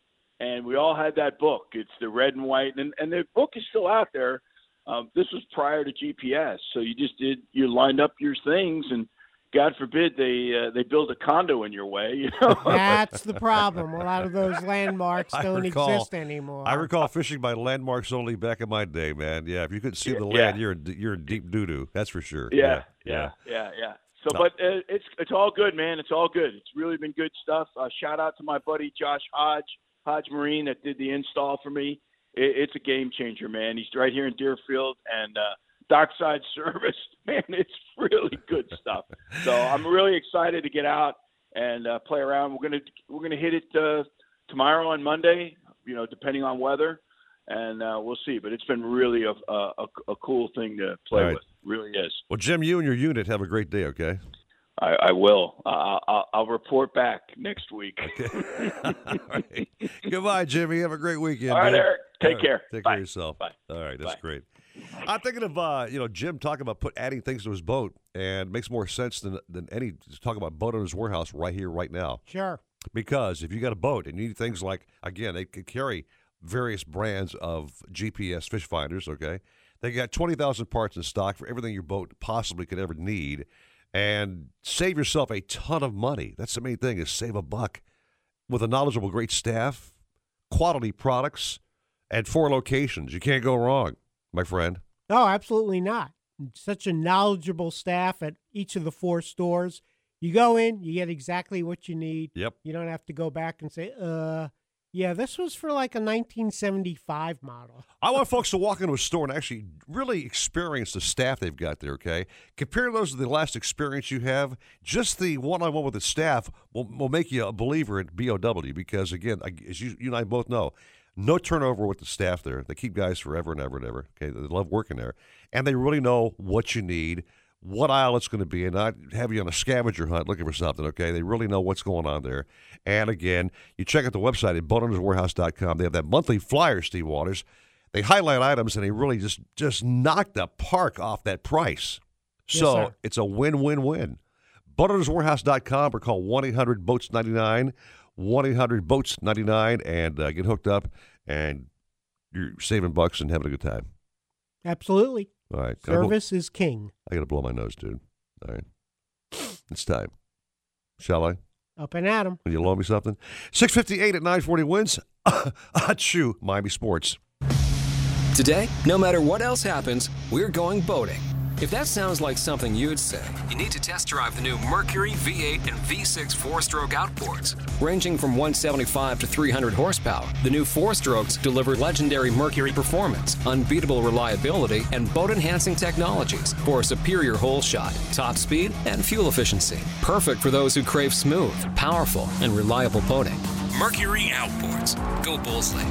and we all had that book. It's the red and white, and and the book is still out there. Um, this was prior to GPS, so you just did you lined up your things, and God forbid they uh, they build a condo in your way. You know? That's the problem. A lot of those landmarks don't recall- exist anymore. I recall fishing by landmarks only back in my day, man. Yeah, if you couldn't see the Yeah. land, you're in, you're in deep doo doo. That's for sure. Yeah, yeah. yeah, yeah. So, No. but uh, it's it's all good, man. It's all good. It's really been good stuff. Uh, shout out to my buddy Josh Hodge, Hodge Marine, that did the install for me. It, it's a game changer, man. He's right here in Deerfield and uh, dockside service. Man, it's really good stuff. So I'm really excited to get out and uh, play around. We're gonna we're gonna hit it uh, tomorrow on Monday. You know, depending on weather. And uh, we'll see, but it's been really a, a, a, a cool thing to play right. with. Really is. Well, Jim, you and your unit have a great day. Okay. I, I will. Uh, I'll, I'll report back next week. All right. Goodbye, Jimmy. Have a great weekend. All right, man. Eric. Take right. care. Take Bye. care of yourself. Bye. All right, that's Bye. great. I'm thinking of uh, you know Jim talking about put adding things to his boat, and it makes more sense than than any to talk about boat owner's warehouse right here, right now. Sure. Because if you got a boat and you need things like again, they could carry various brands of GPS fish finders. Okay, they got twenty thousand parts in stock for everything your boat possibly could ever need, and save yourself a ton of money. That's the main thing: is save a buck with a knowledgeable, great staff, quality products, and four locations. You can't go wrong, my friend. No, absolutely not. Such a knowledgeable staff at each of the four stores. You go in, you get exactly what you need. Yep. You don't have to go back and say, uh, yeah, this was for like a 1975 model. I want folks to walk into a store and actually really experience the staff they've got there, okay? Compare those to the last experience you have. Just the one on one with the staff will, will make you a believer in BOW because, again, as you, you and I both know, no turnover with the staff there. They keep guys forever and ever and ever, okay? They love working there. And they really know what you need, what aisle it's going to be, and not have you on a scavenger hunt looking for something, okay? They really know what's going on there. And again, you check out the website at boatownerswarehouse.com. They have that monthly flyer, Steve Waters. They highlight items and they really just just knock the park off that price. So sir. it's a win-win-win. BoatownersWarehouse.com or call 1-800-BOATS-99, 1-800-BOATS-99, and uh, get hooked up, and you're saving bucks and having a good time. Absolutely. All right. Can I blow- Service is king. I got to blow my nose, dude. All right. It's time. Shall I? Up and at 'em. Will you loan me something? 658 at 940 WINZ. Achoo, Miami Sports. Today, no matter what else happens, we're going boating. If that sounds like something you'd say, you need to test drive the new Mercury V8 and V6 four stroke outboards. Ranging from 175 to 300 horsepower, the new four strokes deliver legendary Mercury performance, unbeatable reliability, and boat enhancing technologies for a superior hole shot, top speed, and fuel efficiency. Perfect for those who crave smooth, powerful, and reliable boating. Mercury Outboards. Go Bullsley.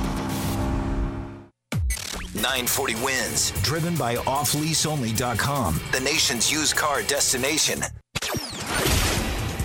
940 WINZ. Driven by offleaseonly.com, the nation's used car destination.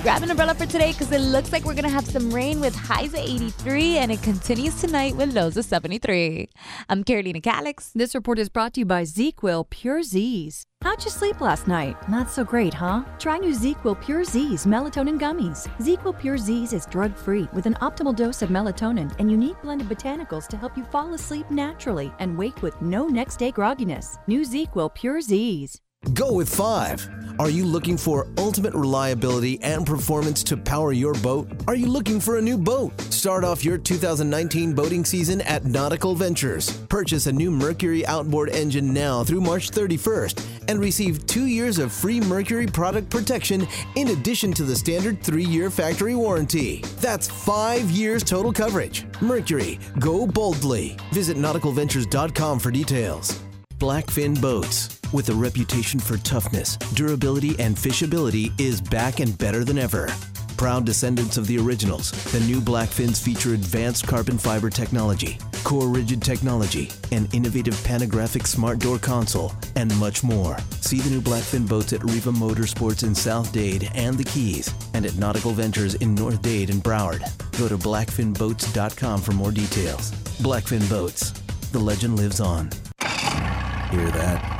Grab an umbrella for today because it looks like we're going to have some rain with highs at 83 and it continues tonight with lows of 73. I'm Carolina Calix. This report is brought to you by ZzzQuil Pure Z's. How'd you sleep last night? Not so great, huh? Try new ZzzQuil Pure Z's melatonin gummies. ZzzQuil Pure Z's is drug free with an optimal dose of melatonin and unique blend of botanicals to help you fall asleep naturally and wake with no next day grogginess. New ZzzQuil Pure Z's. Go with five. Are you looking for ultimate reliability and performance to power your boat? Are you looking for a new boat? Start off your 2019 boating season at Nautical Ventures. Purchase a new Mercury outboard engine now through March 31st and receive two years of free Mercury product protection in addition to the standard three year factory warranty. That's five years total coverage. Mercury, go boldly. Visit nauticalventures.com for details. Blackfin Boats, with a reputation for toughness, durability, and fishability, is back and better than ever. Proud descendants of the originals, the new Blackfins feature advanced carbon fiber technology, core rigid technology, an innovative panographic smart door console, and much more. See the new Blackfin boats at Riva Motorsports in South Dade and the Keys, and at Nautical Ventures in North Dade and Broward. Go to blackfinboats.com for more details. Blackfin Boats. The legend lives on. Hear that?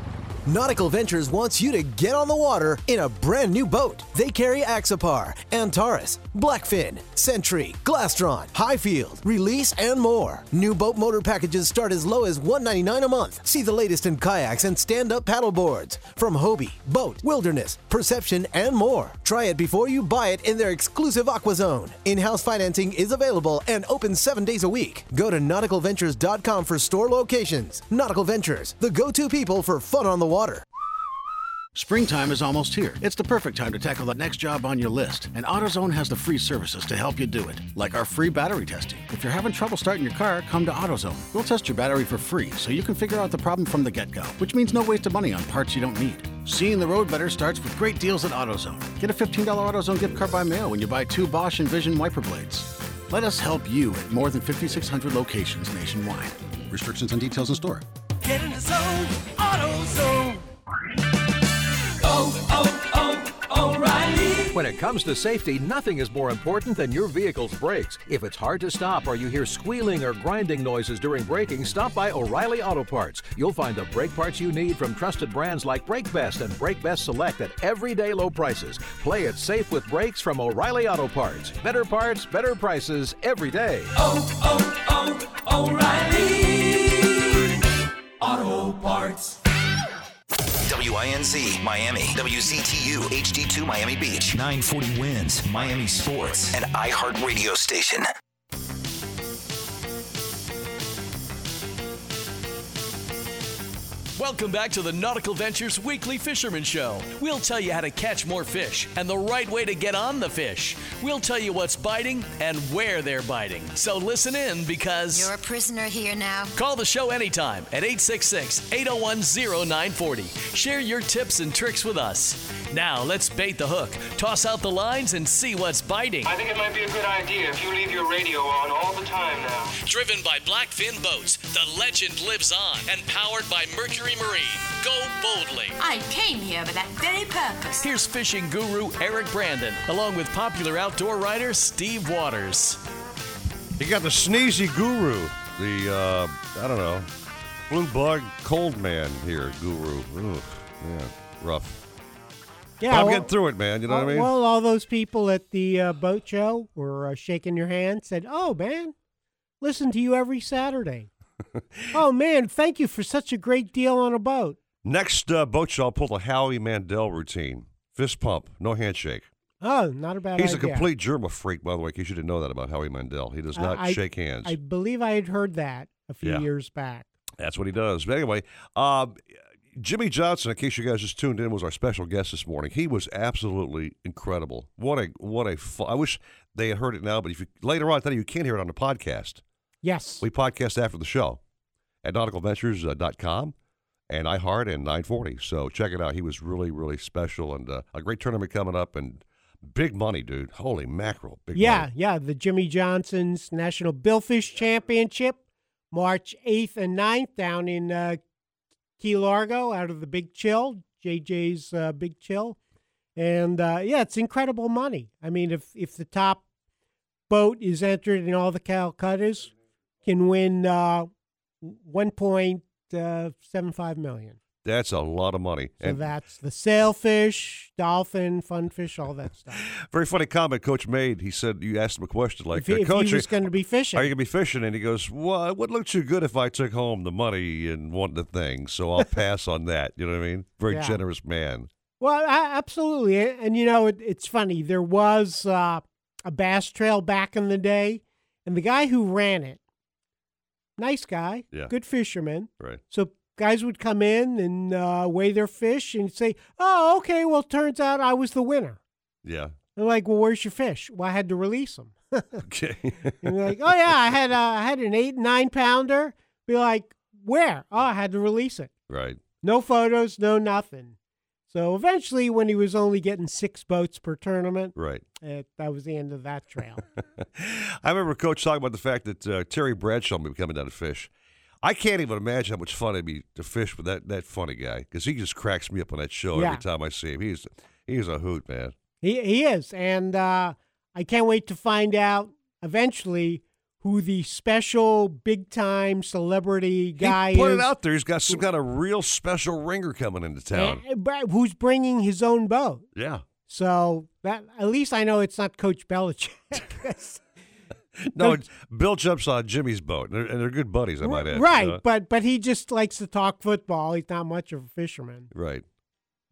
Nautical Ventures wants you to get on the water in a brand new boat. They carry Axopar, Antares, Blackfin, Sentry, Glastron, Highfield, Release, and more. New boat motor packages start as low as 199 a month. See the latest in kayaks and stand-up paddle boards from Hobie, BOTE, Wilderness, Perception, and more. Try it before you buy it in their exclusive Aqua Zone. In-house financing is available and open seven days a week. Go to nauticalventures.com for store locations. Nautical Ventures, the go-to people for fun on the water. Springtime is almost here. It's the perfect time to tackle the next job on your list, and AutoZone has the free services to help you do it, like our free battery testing. If you're having trouble starting your car, come to AutoZone. We'll test your battery for free so you can figure out the problem from the get go, which means no waste of money on parts you don't need. Seeing the road better starts with great deals at AutoZone. Get a $15 AutoZone gift card by mail when you buy two Bosch Envision wiper blades. Let us help you at more than 5,600 locations nationwide. Restrictions and details in store. Get in the zone, AutoZone. Oh, oh, oh, O'Reilly. When it comes to safety, nothing is more important than your vehicle's brakes. If it's hard to stop or you hear squealing or grinding noises during braking, stop by O'Reilly Auto Parts. You'll find the brake parts you need from trusted brands like Brake Best and Brake Best Select at everyday low prices. Play it safe with brakes from O'Reilly Auto Parts. Better parts, better prices every day. Oh, oh, oh O'Reilly. Auto Parts. WINZ Miami, WZTU HD2 Miami Beach, 940 WINZ Miami Sports, and iHeart Radio Station. Welcome back to the Nautical Ventures Weekly Fisherman Show. We'll tell you how to catch more fish and the right way to get on the fish. We'll tell you what's biting and where they're biting. So listen in because. You're a prisoner here now. Call the show anytime at 866 801 0940. Share your tips and tricks with us. Now let's bait the hook, toss out the lines, and see what's biting. I think it might be a good idea if you leave your radio on all the time now. Driven by Blackfin Boats, the legend lives on and powered by Mercury Marine. Go boldly. I came here for that very purpose. Here's fishing guru Eric Brandon, along with popular outdoor writer Steve Waters. You got the sneezy guru, the uh, I don't know, blue bug cold man here, guru. Ugh, yeah, rough. Yeah, But I'm well- getting through it, man. You know what I mean? Well, all those people at the uh, boat show were uh, shaking your hand, said, "Oh man, listen to you every Saturday." Oh man, thank you for such a great deal on a boat. Next uh, boat show, I'll pull the Howie Mandel routine: fist pump, no handshake. Oh, not a bad He's a complete germa freak, by the way. In case you didn't know that about Howie Mandel, he does Uh, not I- shake hands. I believe I had heard that a few Yeah. years back. That's what he does. But anyway, uh, Jimmy Johnson, in case you guys just tuned in, was our special guest this morning. He was absolutely incredible. What a what a! Fu- I wish they had heard it now, but if you later on, I tell you, you can't hear it on the podcast. Yes, we podcast after the show at nauticalventures.com and iHeart and 940. So check it out. He was really really special and uh, a great tournament coming up and big money, dude. Holy mackerel, big yeah, money. yeah. The Jimmy Johnson's National Billfish Championship, March 8th and 9th down in uh, Key Largo out of the Big Chill, JJ's uh, Big Chill. And uh, yeah, it's incredible money. I mean, if, if the top boat is entered in all the Calcuttas, can win uh, 1.75 million. That's a lot of money. So that's the sailfish, dolphin, funfish, all that stuff. Very funny comment Coach made. He said you asked him a question like, If he- uh, if he "Coach, was gonna be fishing." are you going to be fishing?" And he goes, "Well, it would look too good if I took home the money and one the thing, so I'll pass on that." You know what I mean? Very Yeah. generous man. Well, a- absolutely. And, and, you know, it, it's funny. There was uh, a bass trail back in the day, and the guy who ran it, nice guy, Yeah. good fisherman. Right. So guys would come in and uh, weigh their fish and say, "Oh, okay. Well, turns out I was the winner." Yeah. They're like, "Well, where's your fish?" Well, I had to release them. Okay. and like, "Oh yeah, I had uh, I had an eight nine pounder." Be like, "Where?" Oh, I had to release it. right. No photos, no nothing. So eventually, when he was only getting six boats per tournament, Right. eh, that was the end of that trail. I remember Coach talking about the fact that uh, Terry Bradshaw may be coming down to fish. I can't even imagine how much fun it'd be to fish with that, that funny guy because he just cracks me up on that show Yeah. every time I see him. He's he's a hoot, man. he he is, and uh, I can't wait to find out eventually who the special big time celebrity guy he put is. it out there. He's got some kind of real special ringer coming into town. eh, but who's bringing his own boat? yeah. So that at least I know it's not Coach Belichick. No, it's- Bill jumps on Jimmy's boat, and they're, and they're good buddies. I might add. you right, know? but but he just likes to talk football. He's not much of a fisherman. Right.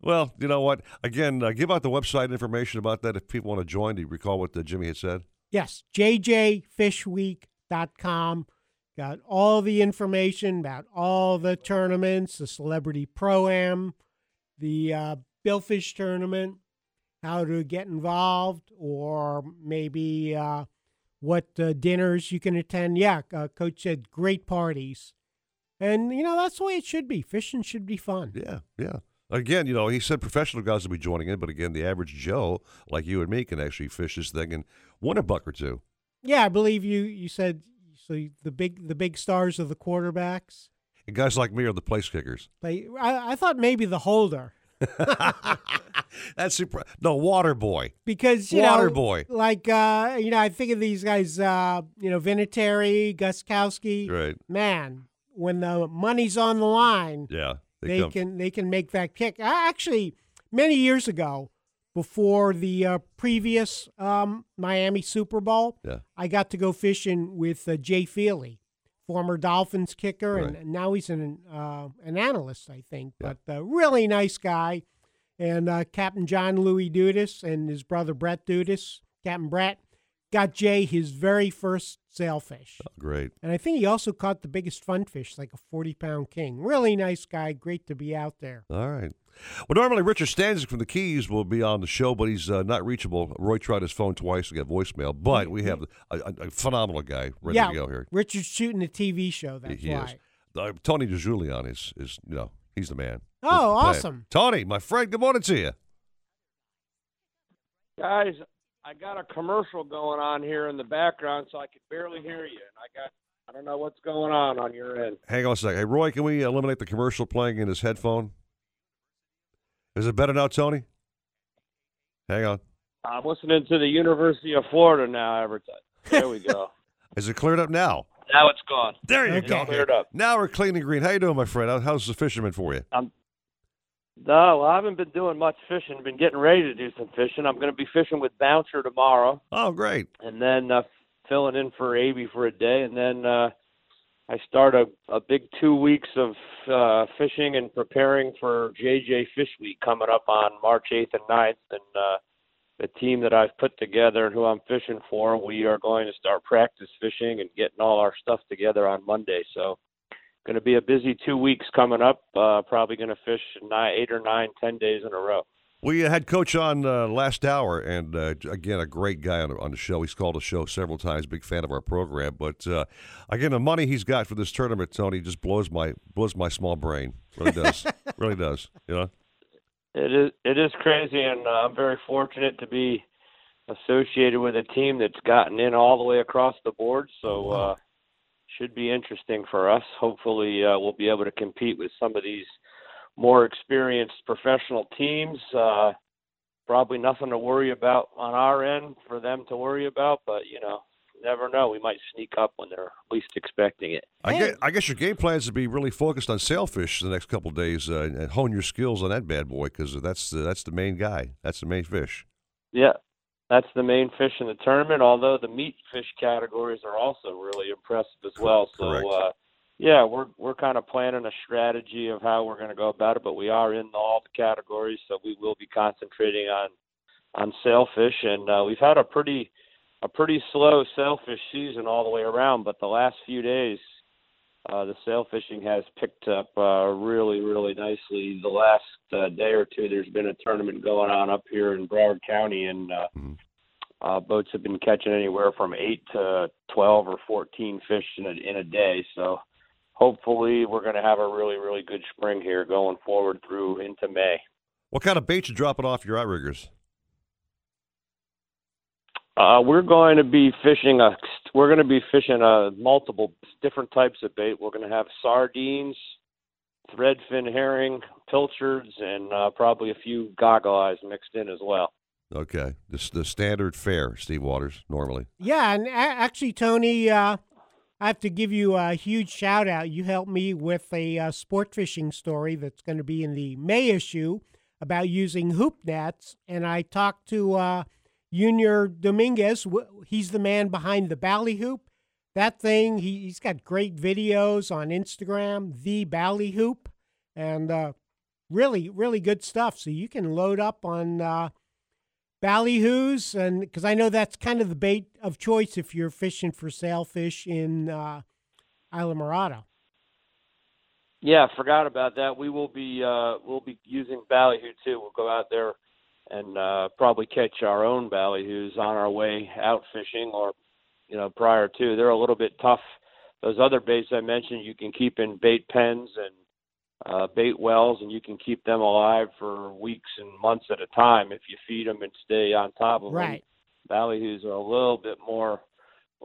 Well, you know what? Again, uh, give out the website information about that if people want to join. Do you recall what uh, Jimmy had said? Yes, jjfishweek.com. Got all the information about all the tournaments, the Celebrity Pro Am, the uh, Billfish tournament, how to get involved, or maybe uh, what uh, dinners you can attend. Yeah, uh, Coach said great parties. And, you know, that's the way it should be. Fishing should be fun. Yeah, yeah. Again, you know, he said professional guys will be joining in, but again, the average Joe, like you and me, can actually fish this thing and win a buck or two. Yeah, I believe you, you said so the big the big stars are the quarterbacks. And guys like me are the place kickers. I, I thought maybe the holder. That's super. No, water boy. because you Water know, boy. like uh, you know, I think of these guys, uh, you know, Vinatieri, Gostkowski. Right. Man, when the money's on the line, Yeah. They, come. can they can make that kick. Actually, many years ago, before the uh, previous um, Miami Super Bowl, Yeah. I got to go fishing with uh, Jay Feely, former Dolphins kicker, and, Right. and now he's an uh, an analyst, I think. But uh, really nice guy, and uh, Captain John Louis Dudas and his brother Brett Dudas, Captain Brett, got Jay his very first sailfish. Great. And I think he also caught the biggest funfish, like a 40 pound king. Really nice guy. Great to be out there. All right. Well, normally Richard Stanczyk from the Keys will be on the show, but he's uh, not reachable. Roy tried his phone twice to get voicemail, but we have a, a, a phenomenal guy ready yeah, to go here. Richard's shooting a TV show. That's he why. is. Uh, Tony DiGiulian is, is, you know, he's the man. Oh, He's the man. awesome. Tony, my friend, good morning to you. Guys, I got a commercial going on here in the background, so I can barely hear you. And I got, I don't know what's going on on your end. Hang on a second. Hey, Roy, can we eliminate the commercial playing in his headphone? Is it better now, Tony? Hang on. I'm listening to the University of Florida now advertise. There we go. Is it cleared up now? now it's gone. There you It's go. Cleared up. Now we're clean and green. How you doing, my friend? How's the fisherman for you? I'm. No, well, I haven't been doing much fishing. Been getting ready to do some fishing. I'm going to be fishing with Bouncer tomorrow, Oh, great. and then uh, filling in for Avy for a day, and then uh, I start a, a big two weeks of uh, fishing and preparing for JJ Fish Week coming up on March 8th and 9th. And uh, the team that I've put together and who I'm fishing for, we are going to start practice fishing and getting all our stuff together on Monday. So, going to be a busy two weeks coming up. Uh, probably going to fish nine, eight or nine, ten days in a row. We had Coach on uh, last hour, and uh, again, a great guy on, on the show. He's called the show several times. Big fan of our program. But uh, again, the money he's got for this tournament, Tony, just blows my blows my small brain. Really does. really does. You know. It is it is crazy, and uh, I'm very fortunate to be associated with a team that's gotten in all the way across the board. So uh, should be interesting for us. Hopefully, uh, we'll be able to compete with some of these more experienced professional teams. Uh, probably nothing to worry about on our end for them to worry about, but you know, never know. We might sneak up when they're least expecting it. I guess, I guess your game plan is to be really focused on sailfish the next couple of days uh, and hone your skills on that bad boy because that's the, that's the main guy. That's the main fish. Yeah, that's the main fish in the tournament. Although the meat fish categories are also really impressive as well. So, uh, yeah, we're we're kind of planning a strategy of how we're going to go about it. But we are in all the categories, so we will be concentrating on on sailfish. And uh, we've had a pretty a pretty slow sailfish season all the way around. But the last few days, uh, the sail fishing has picked up uh, really, really nicely. The last uh, day or two, there's been a tournament going on up here in Broward County, and uh, uh, boats have been catching anywhere from eight to twelve or fourteen fish in a, in a day. So hopefully, we're going to have a really, really good spring here going forward through into May. What kind of bait you dropping off your outriggers? Uh, we're going to be fishing a. We're going to be fishing a multiple different types of bait. We're going to have sardines, threadfin herring, pilchards, and uh, probably a few goggle eyes mixed in as well. Okay, this the standard fare, Steve Waters, normally. Yeah, and a- actually, Tony, uh, I have to give you a huge shout out. You helped me with a uh, sport fishing story that's going to be in the May issue about using hoop nets, and I talked to uh, Junior Dominguez. He's the man behind the Ballyhoop. That thing, he, he's got great videos on Instagram, the Ballyhoop, and uh, really, really good stuff. So you can load up on uh, ballyhoos, and because I know that's kind of the bait of choice if you're fishing for sailfish in uh, Islamorada. Yeah, forgot about that. We will be uh, we'll be using ballyhoo too. We'll go out there and uh, probably catch our own ballyhoos on our way out fishing, or you know prior to. They're a little bit tough. Those other baits I mentioned, you can keep in bait pens and uh, bait wells, and you can keep them alive for weeks and months at a time if you feed them and stay on top of Right. them. Ballyhoos are a little bit more,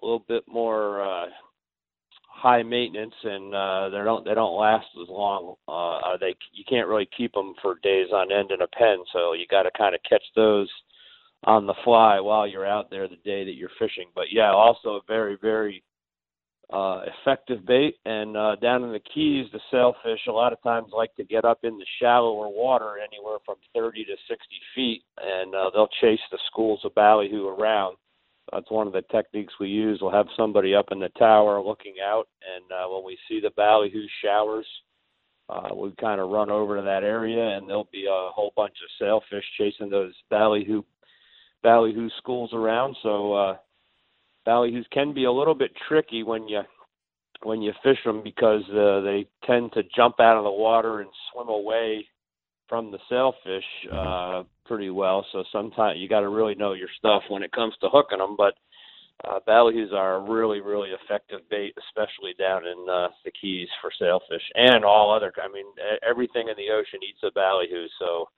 a little bit more uh, high maintenance, and uh, they don't they don't last as long. Uh, they you can't really keep them for days on end in a pen, so you got to kind of catch those on the fly while you're out there the day that you're fishing. But yeah, also a very very uh, effective bait. And uh, down in the Keys, the sailfish a lot of times like to get up in the shallower water, anywhere from 30 to 60 feet, and uh, they'll chase the schools of ballyhoo around. That's one of the techniques we use. We'll have somebody up in the tower looking out, and uh, when we see the ballyhoo showers, uh, we kind of run over to that area, and there'll be a whole bunch of sailfish chasing those ballyhoo ballyhoo schools around. So uh, ballyhoos can be a little bit tricky when you when you fish them because uh, they tend to jump out of the water and swim away from the sailfish uh, pretty well. So sometimes you got to really know your stuff when it comes to hooking them. But uh, ballyhoos are a really, really effective bait, especially down in uh, the Keys for sailfish and all other. I mean, everything in the ocean eats a ballyhoo, so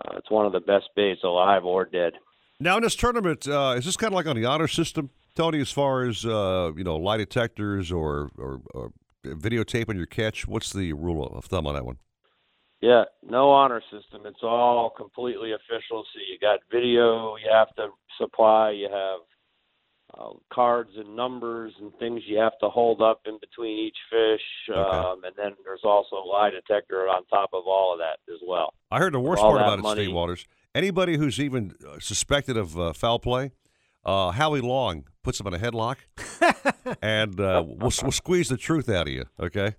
uh, it's one of the best baits, alive or dead. Now in this tournament, uh, is this kind of like on the honor system, Tony? As far as uh, you know, lie detectors or, or, or videotaping your catch. What's the rule of thumb on that one? Yeah, no honor system. It's all completely official. So you got video you have to supply. You have uh, cards and numbers and things you have to hold up in between each fish. Um, and then there's also a lie detector on top of all of that as well. I heard the worst part that about it, money- Steve Waters. Anybody who's even uh, suspected of uh, foul play, uh, Howie Long puts them in a headlock, and uh, we'll, we'll squeeze the truth out of you. Okay,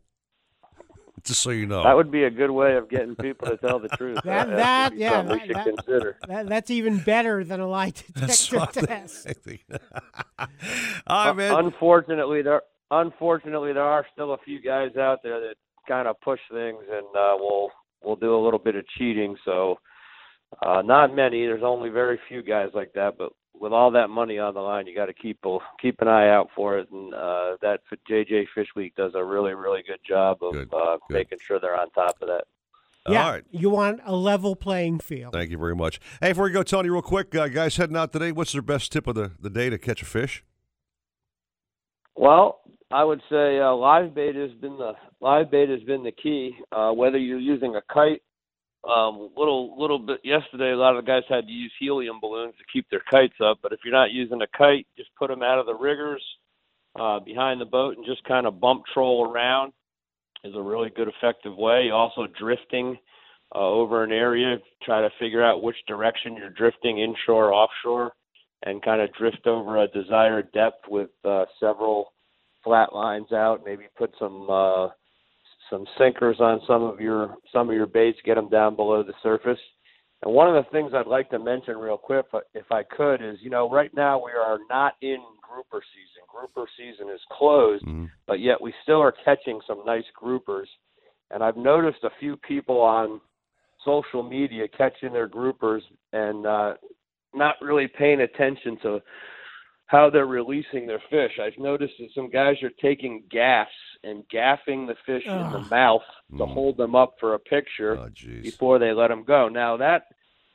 just so you know. That would be a good way of getting people to tell the truth. That That's that yeah, something we that, should that- consider. that- that's even better than a lie That's detector what test. All right, man. Unfortunately, there unfortunately there are still a few guys out there that kind of push things and uh, will will do a little bit of cheating. So uh, not many. There's only very few guys like that. But with all that money on the line, you got to keep keep an eye out for it. And uh, that JJ Fish Week does a really really good job of uh, making sure they're on top of that. Yeah, All right. you want a level playing field. Thank you very much. Hey, before we go, Tony, real quick, uh, guys heading out today, what's their best tip of the, the day to catch a fish? Well, I would say uh, live bait has been the live bait has been the key. Uh, whether you're using a kite, um, little little bit yesterday, a lot of the guys had to use helium balloons to keep their kites up. But if you're not using a kite, just put them out of the riggers uh, behind the boat and just kind of bump troll around is a really good effective way. Also drifting uh, over an area, try to figure out which direction you're drifting, inshore, offshore, and kind of drift over a desired depth with uh, several flat lines out. Maybe put some uh, some sinkers on some of your some of your baits, get them down below the surface. And one of the things I'd like to mention real quick, if I could, is you know right now we are not in grouper season. Grouper season is closed, Mm-hmm. but yet we still are catching some nice groupers. And I've noticed a few people on social media catching their groupers and uh, not really paying attention to how they're releasing their fish. I've noticed that some guys are taking gaffs and gaffing the fish in the Ugh. mouth Mm. to hold them up for a picture Oh, before they let them go. Now that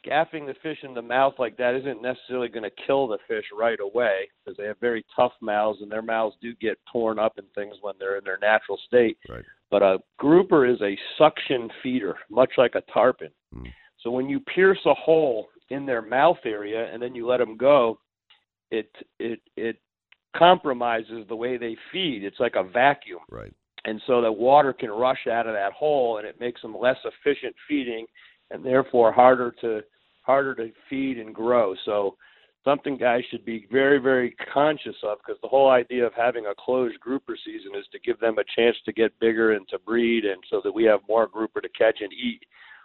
gaffing the fish in the mouth like that isn't necessarily going to kill the fish right away because they have very tough mouths and their mouths do get torn up and things when they're in their natural state. Right. But a grouper is a suction feeder, much like a tarpon. So when you pierce a hole in their mouth area and then you let them go, it it it compromises the way they feed. It's like a vacuum. Right. And so the water can rush out of that hole and it makes them less efficient feeding and therefore harder to harder to feed and grow. So something guys should be very very conscious of because the whole idea of having a closed grouper season is to give them a chance to get bigger and to breed and so that we have more grouper to catch and eat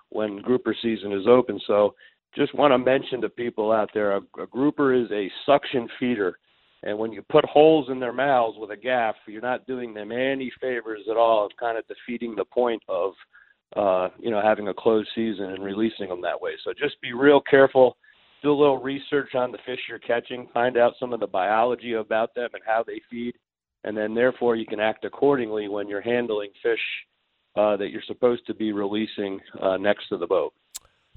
when grouper season is open. So just want to mention to people out there a, a grouper is a suction feeder and when you put holes in their mouths with a gaff, you're not doing them any favors at all of kind of defeating the point of uh, you know, having a closed season and releasing them that way. So just be real careful. Do a little research on the fish you're catching, find out some of the biology about them and how they feed, and then therefore you can act accordingly when you're handling fish uh, that you're supposed to be releasing uh, next to the boat.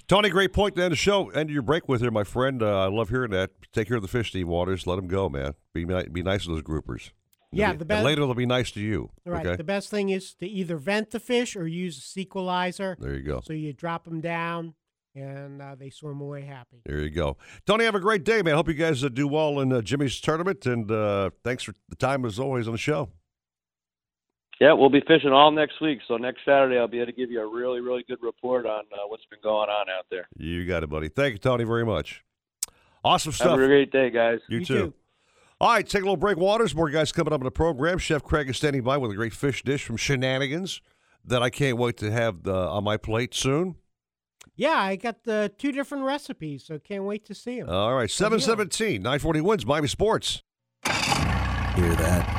Tony, great point to end the show. End your break with here, my friend. Uh, I love hearing that. Take care of the fish, Steve Waters. Let them go, man. Be be nice to those groupers. Yeah, And the best- later they'll be nice to you. Right. Okay. The best thing is to either vent the fish or use a SeaQualizer. There you go. So you drop them down and uh, they swim away happy. There you go. Tony, have a great day, man. Hope you guys uh, do well in uh, Jimmy's tournament, and uh, thanks for the time as always on the show. Yeah, we'll be fishing all next week. So next Saturday, I'll be able to give you a really, really good report on uh, what's been going on out there. You got it, buddy. Thank you, Tony, very much. Awesome stuff. Have a great day, guys. You, too. All right, take a little break, Waters. More guys coming up in the program. Chef Craig is standing by with a great fish dish from Shenanigans that I can't wait to have uh, on my plate soon. Yeah, I got the two different recipes, so can't wait to see them. All right, 717, 940 WINZ, Miami Sports. Hear that?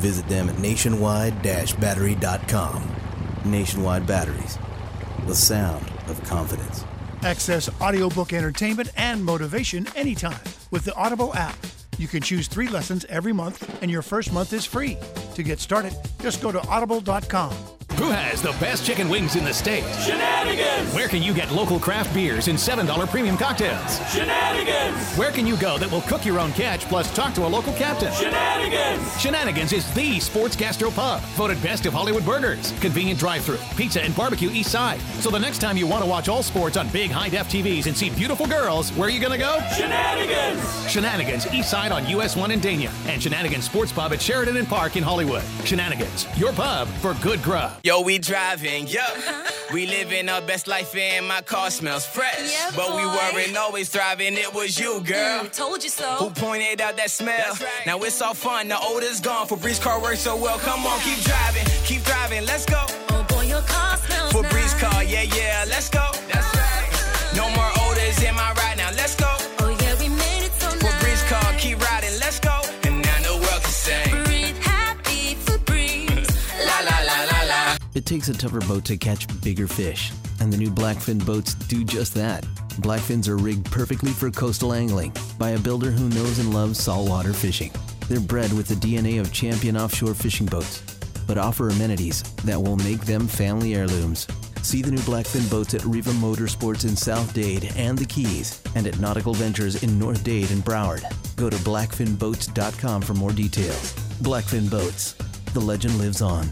Visit them at nationwide-battery.com. Nationwide Batteries, the sound of confidence. Access audiobook entertainment and motivation anytime with the Audible app. You can choose three lessons every month, and your first month is free. To get started, just go to audible.com. Who has the best chicken wings in the state? Shenanigans! Where can you get local craft beers and $7 premium cocktails? Shenanigans! Where can you go that will cook your own catch plus talk to a local captain? Shenanigans! Shenanigans is the sports gastro pub, voted best of Hollywood burgers, convenient drive-through, pizza and barbecue east side. So the next time you want to watch all sports on big high-def TVs and see beautiful girls, where are you going to go? Shenanigans! Shenanigans east side on US 1 in Dania and Shenanigans Sports Pub at Sheridan and Park in Hollywood. Shenanigans, your pub for good grub. Yo, we driving, yo. We living our best life and my car smells fresh. Yeah, but we weren't always thriving, it was you, girl. Mm, told you so. Who pointed out that smell? Right. Now it's all fun, the is gone. Febreze car works so well. Come on, keep driving, keep driving, let's go. Oh boy, your car smells Febreze nice. car, yeah, yeah, let's go. That's takes a tougher boat to catch bigger fish, and the new Blackfin boats do just that. Blackfins are rigged perfectly for coastal angling by a builder who knows and loves saltwater fishing. They're bred with the DNA of champion offshore fishing boats, but offer amenities that will make them family heirlooms. See the new Blackfin boats at Riva Motorsports in South Dade and the Keys, and at Nautical Ventures in North Dade and Broward. Go to blackfinboats.com for more details. Blackfin Boats. The legend lives on.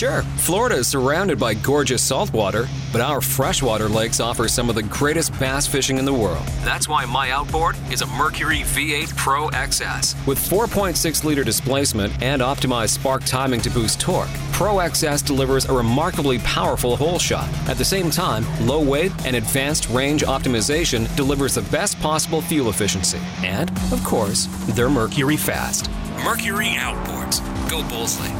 Sure, Florida is surrounded by gorgeous saltwater, but our freshwater lakes offer some of the greatest bass fishing in the world. That's why my outboard is a Mercury V8 Pro XS. With 4.6 liter displacement and optimized spark timing to boost torque, Pro XS delivers a remarkably powerful hole shot. At the same time, low weight and advanced range optimization delivers the best possible fuel efficiency. And, of course, they're Mercury fast. Mercury outboards. Go Boldly.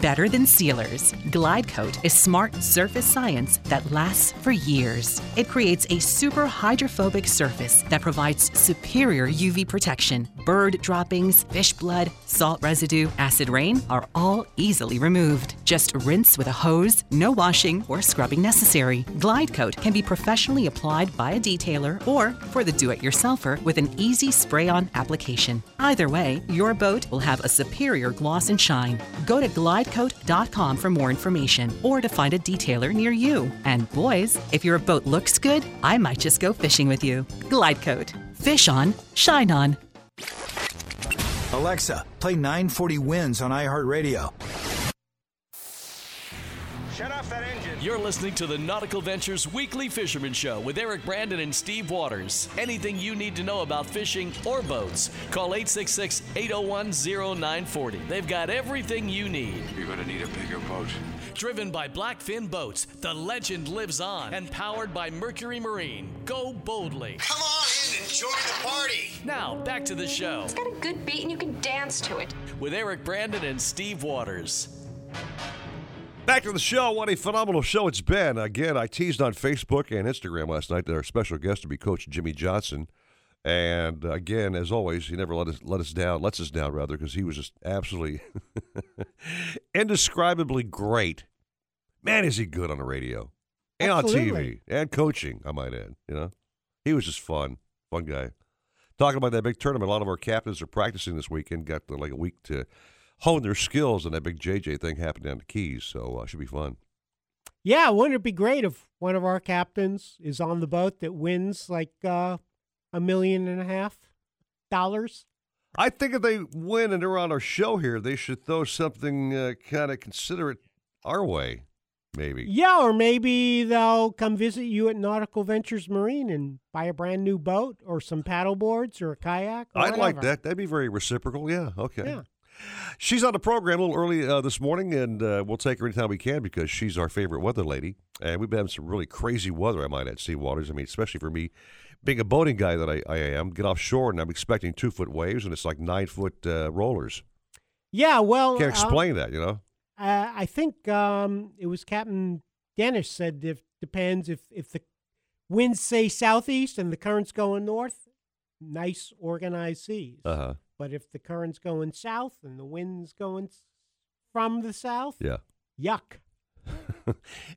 better than sealers. Glide Coat is smart surface science that lasts for years. It creates a super hydrophobic surface that provides superior UV protection. Bird droppings, fish blood, salt residue, acid rain are all easily removed. Just rinse with a hose, no washing or scrubbing necessary. Glide Coat can be professionally applied by a detailer or for the do it yourselfer with an easy spray on application. Either way, your boat will have a superior gloss and shine. Go to glidecoat.com for more information or to find a detailer near you. And boys, if your boat looks good, I might just go fishing with you. Glide Coat. Fish on, shine on. Alexa, play 940 WINZ on iHeartRadio. Shut off that engine. You're listening to the Nautical Ventures Weekly Fisherman Show with Eric Brandon and Steve Waters. Anything you need to know about fishing or boats, call 866 801 0940. They've got everything you need. You're going to need a bigger boat. Driven by Blackfin Boats, the legend lives on. And powered by Mercury Marine. Go boldly. Come on in, and join the party. Now, back to the show It's got a good beat and you can dance to it. with Eric Brandon and Steve Waters. Back to the show. What a phenomenal show it's been. Again, I teased on Facebook and Instagram last night that our special guest would be Coach Jimmy Johnson. And again, as always, he never let us let us down, lets us down rather, because he was just absolutely indescribably great. Man, is he good on the radio and on TV and coaching? I might add. You know, he was just fun, fun guy. Talking about that big tournament, a lot of our captains are practicing this weekend. Got like a week to hone their skills, and that big JJ thing happened down the Keys, so uh, should be fun. Yeah, wouldn't it be great if one of our captains is on the boat that wins like uh, a million and a half dollars? I think if they win and they're on our show here, they should throw something uh, kind of considerate our way, maybe. Yeah, or maybe they'll come visit you at Nautical Ventures Marine and buy a brand new boat or some paddle boards or a kayak. Or I'd like that. That'd be very reciprocal. Yeah. Okay. Yeah. She's on the program a little early uh, this morning, and uh, we'll take her anytime we can because she's our favorite weather lady. And we've been having some really crazy weather, I might add, Sea Waters. I mean, especially for me, being a boating guy that I, I am, get offshore and I'm expecting two foot waves, and it's like nine foot uh, rollers. Yeah, well, Can't uh, explain that, you know? Uh, I think um, it was Captain Dennis said if depends if if the winds say southeast and the current's going north, nice organized seas. Uh huh. But if the current's going south and the wind's going from the south, Yeah. yuck.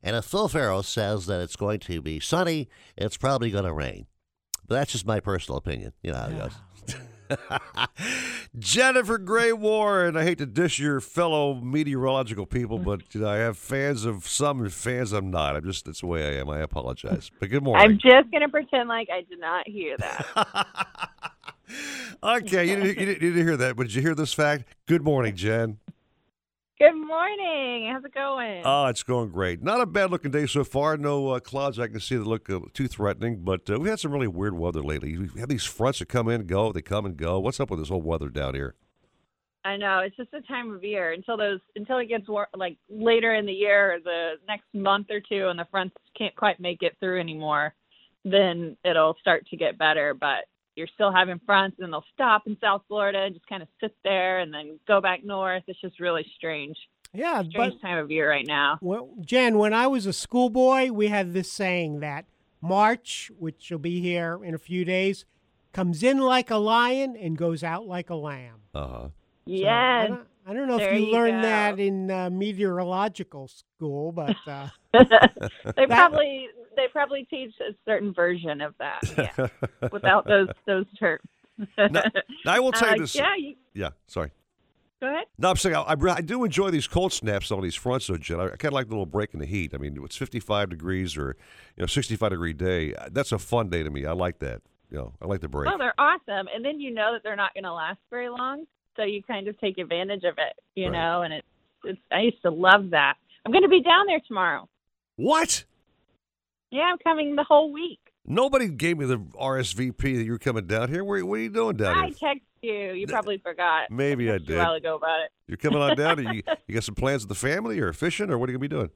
and if Phil Ferro says that it's going to be sunny, it's probably going to rain. But that's just my personal opinion. You know how it goes. Jennifer Gray Warren. I hate to dish your fellow meteorological people, but you know, I have fans of some and fans I'm not. I'm just that's the way I am. I apologize. But good morning. I'm just going to pretend like I did not hear that. okay, you didn't, you, didn't, you didn't hear that, but did you hear this fact? Good morning, Jen. Good morning. How's it going? Oh, it's going great. Not a bad looking day so far. No uh, clouds I can see that look uh, too threatening, but uh, we've had some really weird weather lately. We've had these fronts that come in, go, they come and go. What's up with this whole weather down here? I know it's just the time of year until those until it gets war- like later in the year or the next month or two, and the fronts can't quite make it through anymore. Then it'll start to get better, but you're still having fronts, and they'll stop in South Florida and just kind of sit there, and then go back north. It's just really strange. Yeah, strange but time of year right now. well, Jen, when I was a schoolboy, we had this saying that March, which will be here in a few days, comes in like a lion and goes out like a lamb. Uh huh. So, Yes. I don't, know There if you, you learned go. that in uh, meteorological school, but uh, they probably they probably teach a certain version of that. Yeah, without those those terms. Now, now, I will tell Uh, you this. Yeah, you, Yeah, sorry. go ahead. No, I'm saying I, I, I do enjoy these cold snaps on these fronts, though, Jen. I, kind of like the little break in the heat. I mean, it's 55 degrees or you know 65 degree day. That's a fun day to me. I like that. You know, I like the break. Well, they're awesome, and then you know that they're not going to last very long, so you kind of take advantage of it, you Right. know. And it's it's I used to love that. I'm going to be down there tomorrow. What? Yeah, I'm coming the whole week. Nobody gave me the RSVP that you're coming down here. Where, what are you doing down I here? text you. You probably forgot. Maybe I did. A while ago about it. You're coming on down. You, you got some plans with the family or fishing or what are you gonna be doing?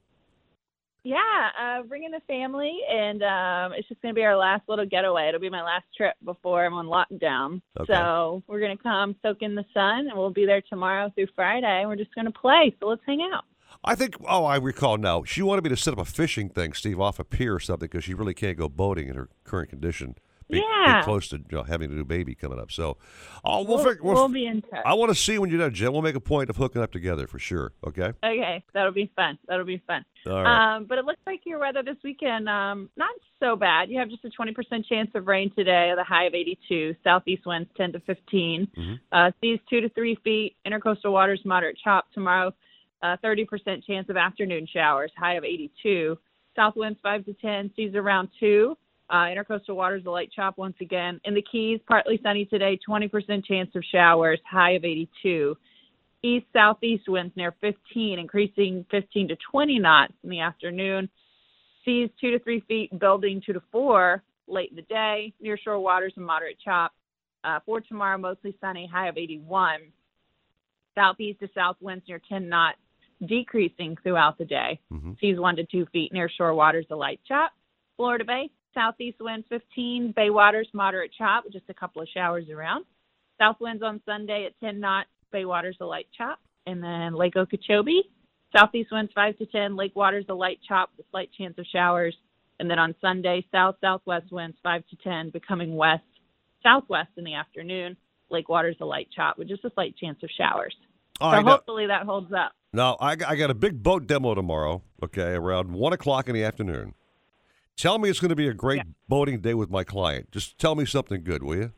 Yeah, uh, bringing the family, and um, it's just going to be our last little getaway. It'll be my last trip before I'm on lockdown. Okay. So we're going to come soak in the sun, and we'll be there tomorrow through Friday. and We're just going to play. So let's hang out. I think. Oh, I recall now. She wanted me to set up a fishing thing, Steve, off a pier or something, because she really can't go boating in her current condition. Be, be Yeah. close to you know, having a new baby coming up. So, oh, we'll, We'll- figure, we'll, we'll be in touch. I want to see when you're done, Jen. We'll make a point of hooking up together for sure. Okay. Okay, that'll be fun. That'll be fun. All right. Um, but it looks like your weather this weekend um, not so bad. You have just a 20% chance of rain today, the high of 82. Southeast winds 10 to 15. Uh, seas two to three feet. Intercoastal waters moderate chop tomorrow. Uh, 30% chance of afternoon showers, high of 82. South winds 5 to 10. Seas around two. Uh, intercoastal waters a light chop once again. In the Keys, partly sunny today. 20% chance of showers, high of 82 east southeast winds near 15, increasing 15 to 20 knots in the afternoon. Seas two to three feet, building two to four late in the day. Near shore waters and moderate chop. Uh, for tomorrow, mostly sunny, high of 81. Southeast to south winds near 10 knots, decreasing throughout the day. Seas one to two feet. Near shore waters, a light chop. Florida Bay, southeast wind 15. Bay waters, moderate chop, just a couple of showers around. South winds on Sunday at 10 knots. Bay waters a light chop. And then Lake Okeechobee, southeast winds 5 to 10. Lake waters a light chop with slight chance of showers. And then on Sunday, south southwest winds 5 to 10, becoming west southwest in the afternoon. Lake waters a light chop with just a slight chance of showers. All so right, now- hopefully that holds up. Now, I, I got a big boat demo tomorrow, okay, around 1 o'clock in the afternoon. Tell me it's going to be a great boating day with my client. Just tell me something good, will you?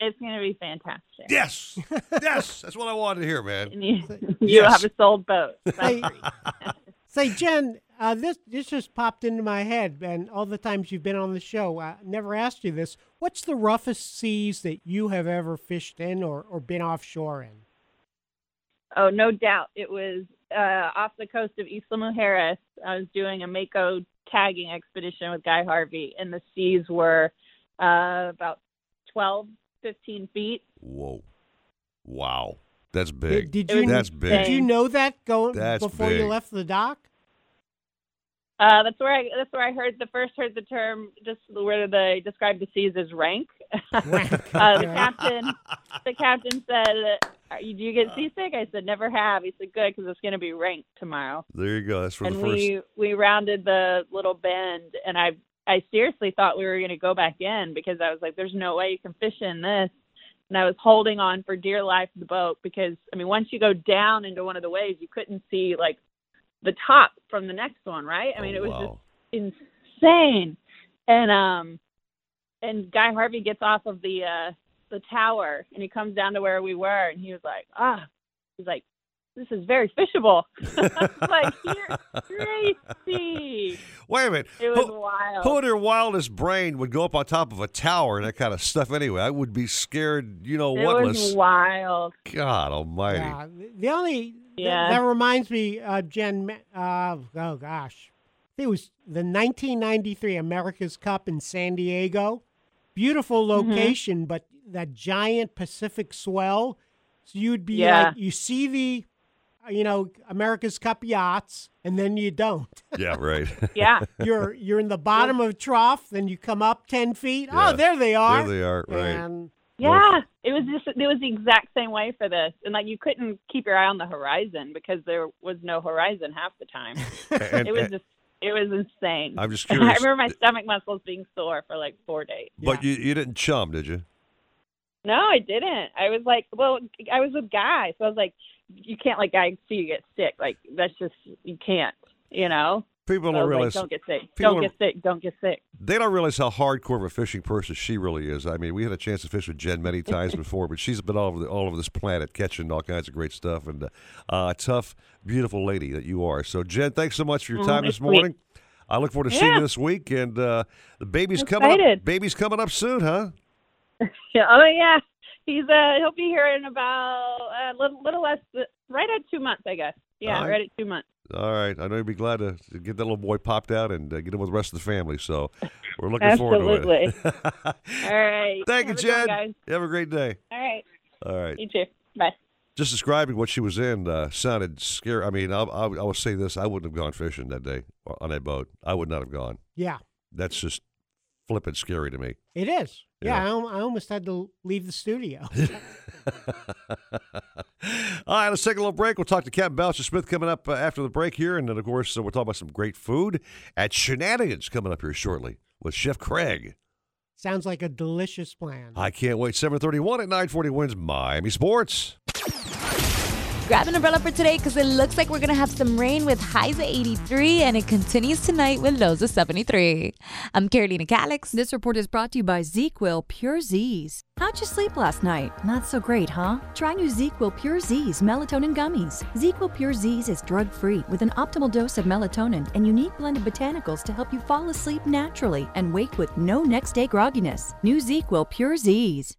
It's going to be fantastic. Yes. yes. That's what I wanted to hear, man. And you, you Yes. have a sold boat. Say, say, Jen, uh, this this just popped into my head, and all the times you've been on the show, I never asked you this. What's the roughest seas that you have ever fished in or, or been offshore in? Oh, no doubt. It was uh, off the coast of Isla Mujeres. I was doing a Mako tagging expedition with Guy Harvey, and the seas were uh, about 12, 15 feet. Whoa. Wow. That's big. Did, did you That's big. Did you know that going That's before you left the dock? Uh, that's where I that's where I heard the first heard the term just where they described the seas as rank. uh, the captain the captain said, Are you, "Do you get seasick?" I said, "Never have." He said, "Good, because it's going to be ranked tomorrow." There you go. That's for and the first. we we rounded the little bend, and I I seriously thought we were going to go back in because I was like, "There's no way you can fish in this." And I was holding on for dear life the boat because I mean, once you go down into one of the waves, you couldn't see like the top from the next one, right? I mean, it was wow. just insane. And um, and Guy Harvey gets off of the uh the tower, and he comes down to where we were, and he was like, ah, he's like, this is very fishable. like, you're crazy. Wait a minute. It was who, wild. Who in their wildest brain would go up on top of a tower and that kind of stuff anyway? I would be scared, you know, it whatless. was wild. God almighty. Yeah, the only th- Yeah. that reminds me, uh, Jen. Uh, oh gosh, I think it was the 1993 America's Cup in San Diego. Beautiful Mm-hmm. location, but that giant Pacific swell. So you'd be Yeah. like, you see the, uh, you know, America's Cup yachts, and then you don't. Yeah, right. Yeah. you're you're in the bottom of a trough, then you come up ten feet. Yeah. Oh, there they are. There they are, right. And Yeah, it was just it was the exact same way for this, and like you couldn't keep your eye on the horizon because there was no horizon half the time. And- it was and- just it was insane. I'm just curious. I remember my stomach muscles being sore for like four days. But you, you didn't chum, did you? No, I didn't. I was like, well, I was with guys, so I was like, you can't let guys see you get sick. Like that's just you can't, you know. People So don't was like, realize. don't get sick. Don't get sick. Don't get sick. They don't realize how hardcore of a fishing person she really is. I mean, we had a chance to fish with Jen many times before, but she's been all over the, all over this planet catching all kinds of great stuff and uh, uh, tough, beautiful lady that you are. So, Jen, thanks so much for your Oh, time this morning. sweet. I look forward to seeing you this week, and uh, the baby's coming up. Baby's coming up soon, huh? Yeah. Oh yeah. He's uh he'll be here in about a little little less right at two months, I guess. Yeah, All right. right at two months. All right, I know you'll be glad to, to get that little boy popped out and uh, get him with the rest of the family. So, we're looking forward to it. Absolutely. All right. Thank you, Have a good one, Jen. guys. Have a great day. All right. All right. You too. Bye. Just describing what she was in uh, sounded scary. I mean, I, I, I will say this: I wouldn't have gone fishing that day on that boat. I would not have gone. yeah, That's just flipping scary to me. it is. Yeah, Yeah. I, I almost had to leave the studio. All right, let's take a little break. We'll talk to Captain Bouncer Smith coming up uh, after the break here, and then of course uh, we'll talk about some great food at Shenanigans coming up here shortly with Chef Craig. Sounds like a delicious plan. I can't wait. Seven thirty-one at nine forty WINZ Miami Sports. Grab an umbrella for today because it looks like we're going to have some rain with highs at 83 and it continues tonight with lows of 73. I'm Carolina Calix. This report is brought to you by ZzzQuil Pure Z's. How'd you sleep last night? Not so great, huh? Try new ZzzQuil Pure Z's melatonin gummies. ZzzQuil Pure Z's is drug free with an optimal dose of melatonin and unique blend of botanicals to help you fall asleep naturally and wake with no next day grogginess. New ZzzQuil Pure Z's.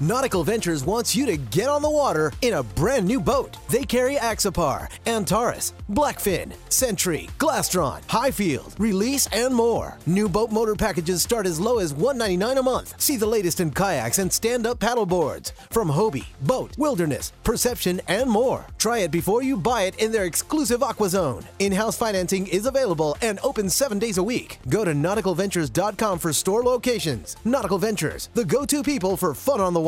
Nautical Ventures wants you to get on the water in a brand new boat. They carry Axopar, Antares, Blackfin, Sentry, Glastron, Highfield, Release, and more. New boat motor packages start as low as 199 a month. See the latest in kayaks and stand-up paddle boards from Hobie, BOTE, Wilderness, Perception, and more. Try it before you buy it in their exclusive Aqua Zone. In-house financing is available and open seven days a week. Go to nauticalventures.com for store locations. Nautical Ventures, the go-to people for fun on the water.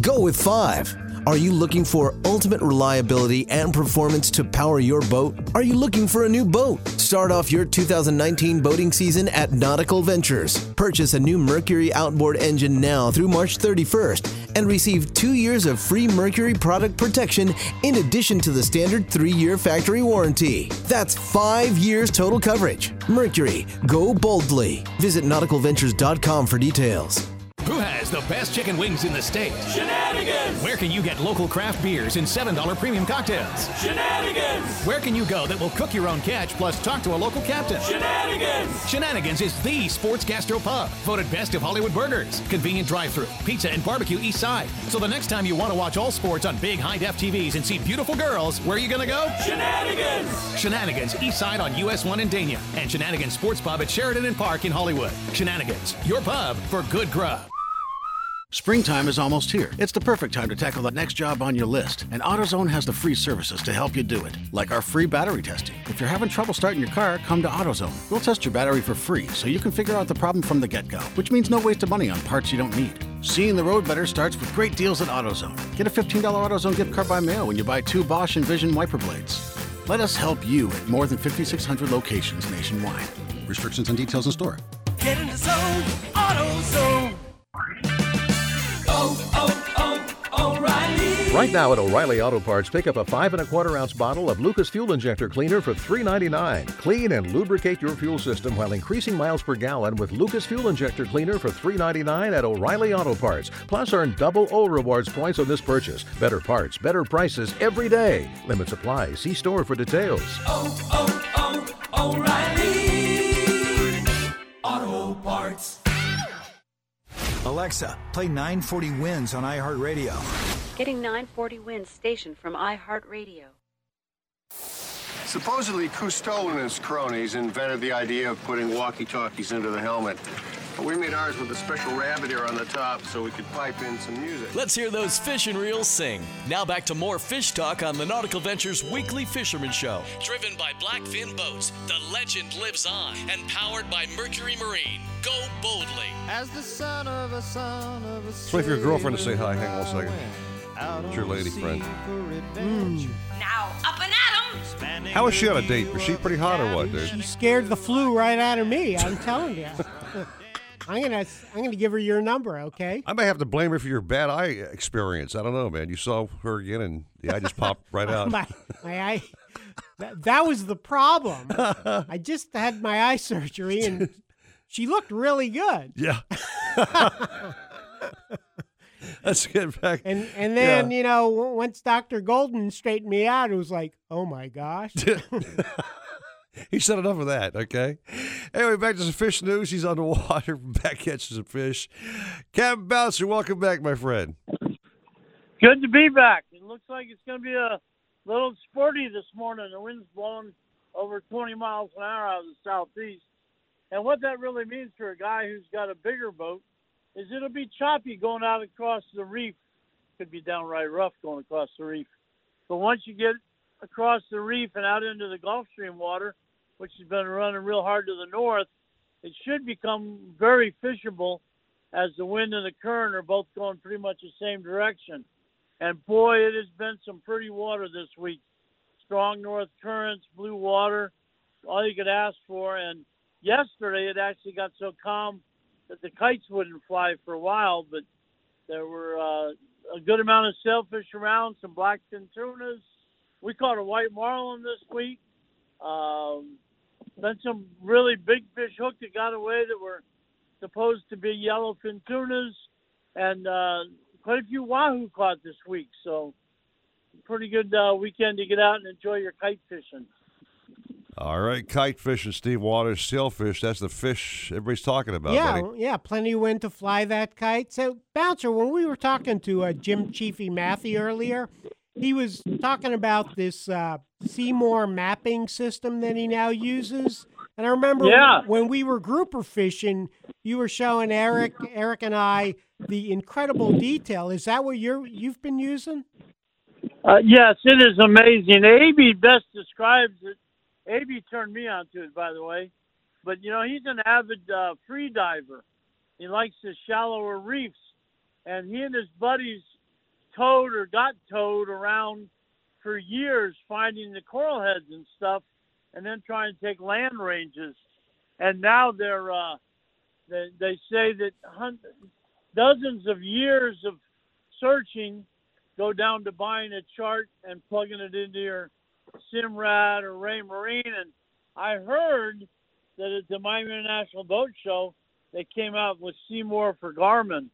Go with five. Are you looking for ultimate reliability and performance to power your boat? Are you looking for a new boat? Start off your 2019 boating season at Nautical Ventures. Purchase a new Mercury outboard engine now through March 31st and receive two years of free Mercury product protection in addition to the standard three year factory warranty. That's five years total coverage. Mercury, go boldly. Visit nauticalventures.com for details. Who has the best chicken wings in the state? Shenanigans! Where can you get local craft beers and $7 premium cocktails? Shenanigans! Where can you go that will cook your own catch plus talk to a local captain? Shenanigans! Shenanigans is the sports gastro pub, voted best of Hollywood burgers, convenient drive-through, pizza and barbecue east side. So the next time you want to watch all sports on big high def TVs and see beautiful girls, where are you gonna go? Shenanigans! Shenanigans east side on US 1 in Dania, and Shenanigans Sports Pub at Sheridan and Park in Hollywood. Shenanigans, your pub for good grub. Springtime is almost here. It's the perfect time to tackle the next job on your list. And AutoZone has the free services to help you do it, like our free battery testing. If you're having trouble starting your car, come to AutoZone. We'll test your battery for free so you can figure out the problem from the get go, which means no waste of money on parts you don't need. Seeing the road better starts with great deals at AutoZone. Get a $15 AutoZone gift card by mail when you buy two Bosch Envision wiper blades. Let us help you at more than 5,600 locations nationwide. Restrictions and details in store. Get in the zone, AutoZone. Right now at O'Reilly Auto Parts, pick up a five and a quarter ounce bottle of Lucas Fuel Injector Cleaner for $3.99. Clean and lubricate your fuel system while increasing miles per gallon with Lucas Fuel Injector Cleaner for $3.99 at O'Reilly Auto Parts. Plus, earn double O rewards points on this purchase. Better parts, better prices every day. Limit supply. See store for details. Oh, oh, oh, O'Reilly. Auto Parts. Alexa, play 940 WINZ on iHeartRadio. Getting 940 WINZ station from iHeartRadio. Supposedly, Cousteau and his cronies invented the idea of putting walkie-talkies into the helmet. But we made ours with a special rabbit ear on the top so we could pipe in some music. Let's hear those fish and reels sing. Now back to more fish talk on the Nautical Ventures Weekly Fisherman Show. Driven by Blackfin Boats, the legend lives on, and powered by Mercury Marine. Go boldly. As the son of a son of a Let's wait for your girlfriend to say hi. Hang on a second. It's your lady friend. Mm. Now, up and at 'em! How is she on a date? Was she pretty hot or what, dude? She scared the flu right out of me. I'm telling you. I'm gonna I'm gonna give her your number, okay? I may have to blame her for your bad eye experience. I don't know, man. You saw her again, and the eye just popped right out. my, my eye. That, that was the problem. I just had my eye surgery, and she looked really good. Yeah. Let's get back. And and then Yeah. you know once Doctor Golden straightened me out, it was like, oh my gosh. he said enough of that, okay? Anyway, back to some fish news. He's underwater, back catching some fish. Captain Bouncer, welcome back, my friend. Good to be back. It looks like it's going to be a little sporty this morning. The wind's blowing over 20 miles an hour out of the southeast. And what that really means for a guy who's got a bigger boat is it'll be choppy going out across the reef. Could be downright rough going across the reef. But once you get across the reef and out into the Gulf Stream water, which has been running real hard to the north, it should become very fishable as the wind and the current are both going pretty much the same direction. And boy, it has been some pretty water this week. Strong north currents, blue water, all you could ask for. And yesterday it actually got so calm that the kites wouldn't fly for a while, but there were uh, a good amount of sailfish around, some blackfin tunas. We caught a white marlin this week. Um, then some really big fish hooked that got away that were supposed to be yellowfin tunas, and uh, quite a few wahoo caught this week. So, pretty good uh, weekend to get out and enjoy your kite fishing. All right, kite fishing, Steve Waters, sailfish. That's the fish everybody's talking about, yeah, buddy. yeah, plenty of wind to fly that kite. So, bouncer, when we were talking to uh, Jim Chiefy Matthew earlier, he was talking about this uh, C-MOR mapping system that he now uses. And I remember Yeah. when we were grouper fishing, you were showing Eric, Eric and I the incredible detail. Is that what you're you've been using? Uh, yes, it is amazing. AB best describes it. AB turned me onto it, by the way. But you know, he's an avid uh, free diver. He likes the shallower reefs, and he and his buddies towed or got towed around for years, finding the coral heads and stuff, and then trying to take land ranges. And now they're uh, they, they say that dozens of years of searching go down to buying a chart and plugging it into your Simrad or Raymarine. And I heard that at the Miami International Boat Show, they came out with C-MOR for Garmin.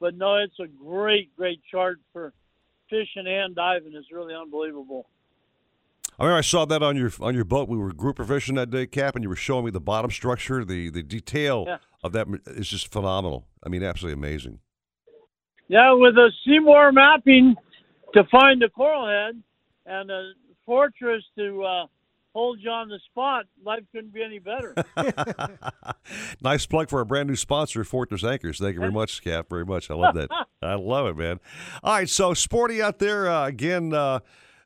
But no, it's a great, great chart for fishing and diving. It's really unbelievable. I mean, I saw that on your on your boat. We were grouper fishing that day, Cap, and you were showing me the bottom structure. The the detail Yeah. of that is just phenomenal. I mean, absolutely amazing. Yeah, with a C-MOR mapping to find the coral head and a fortress to uh, hold you on the spot, life couldn't be any better. nice plug for our brand new sponsor, Fortress Anchors. Thank you very much, Cap. Very much. I love that. I love it, man. All right, so sporty out there uh, again. Uh,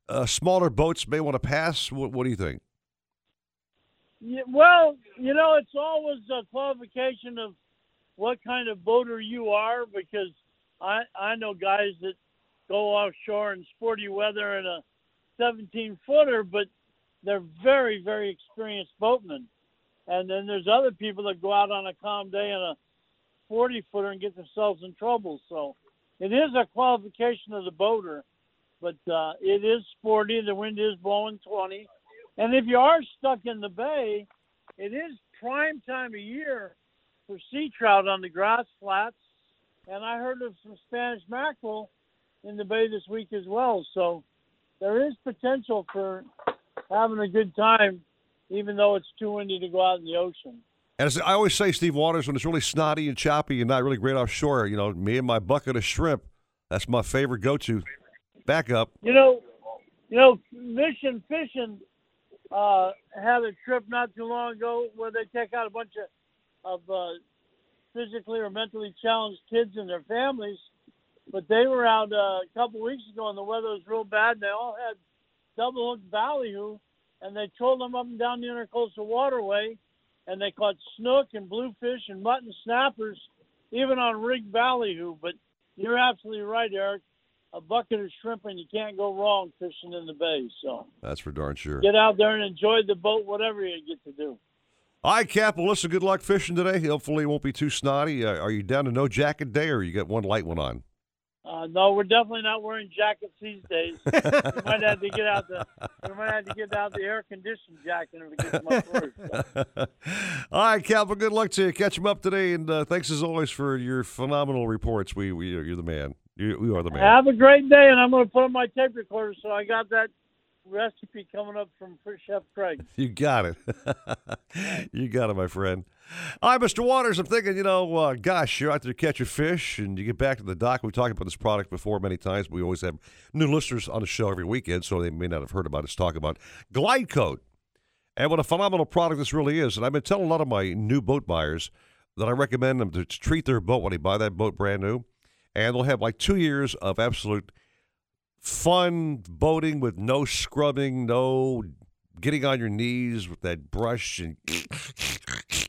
uh, smaller boats may want to pass. What, what do you think? Yeah, well, you know, it's always a qualification of what kind of boater you are because I I know guys that go offshore in sporty weather in a 17 footer, but they're very very experienced boatmen. And then there's other people that go out on a calm day in a 40 footer and get themselves in trouble. So it is a qualification of the boater, but uh, it is sporty. The wind is blowing 20. And if you are stuck in the bay, it is prime time of year for sea trout on the grass flats. And I heard of some Spanish mackerel in the bay this week as well. So there is potential for having a good time, even though it's too windy to go out in the ocean. And as I always say, Steve Waters, when it's really snotty and choppy and not really great offshore, you know, me and my bucket of shrimp, that's my favorite go-to backup. You know, you know, Mission Fishing uh, had a trip not too long ago where they take out a bunch of of uh, physically or mentally challenged kids and their families. But they were out uh, a couple weeks ago and the weather was real bad. And they all had double hook ballyhoo, and they trolled them up and down the intercoastal waterway, and they caught snook and bluefish and mutton snappers, even on rigged ballyhoo. But you're absolutely right, Eric. A bucket of shrimp and you can't go wrong fishing in the bay. So That's for darn sure. get out there and enjoy the boat, whatever you get to do. All right, Cap. Well, listen, good luck fishing today. Hopefully, it won't be too snotty. Uh, are you down to no jacket day, or you got one light one on? Uh, no, we're definitely not wearing jackets these days. we might have to get out the we might have to get out the air conditioned jacket if it gets much worse. All right. Well, good luck to you. Catch them up today, and uh, thanks as always for your phenomenal reports. We, we you're the man. You, you are the man. Have a great day, and I'm going to put on my tape recorder so I got that recipe coming up from Chef Craig. You got it. you got it, my friend. All right, Mr. Waters, I'm thinking, you know, uh, gosh, you're out there catching fish and you get back to the dock. We've talked about this product before many times. We always have new listeners on the show every weekend, so they may not have heard about us talk about Glide Coat. And what a phenomenal product this really is. And I've been telling a lot of my new boat buyers that I recommend them to treat their boat when they buy that boat brand new. And they'll have like two years of absolute fun boating with no scrubbing, no getting on your knees with that brush and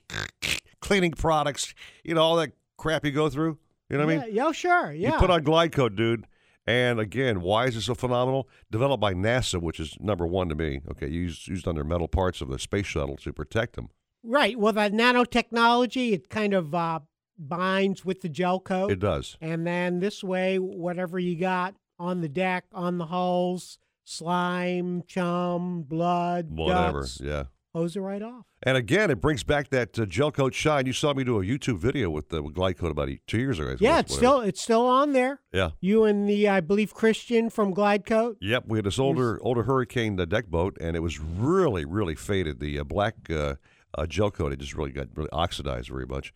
cleaning products, you know, all that crap you go through. You know what I mean? Yeah, yeah, sure. Yeah. You put on Glide Coat, dude. And again, why is it so phenomenal? Developed by NASA, which is number one to me. Okay, used used on their metal parts of the space shuttle to protect them. Right. Well, that nanotechnology, it kind of uh, binds with the gel coat. It does. And then this way, whatever you got on the deck, on the hulls, slime, chum, blood, Whatever. guts, Yeah. Hose it right off. And again, it brings back that uh, gel coat shine. You saw me do a YouTube video with the Coat about two years ago. Yeah, it's whatever. still it's still on there. Yeah. You and the I believe Christian from Glide Coat. Yep, we had this older older Hurricane the deck boat, and it was really really faded. The uh, black uh, uh, gel coat it just really got really oxidized very much.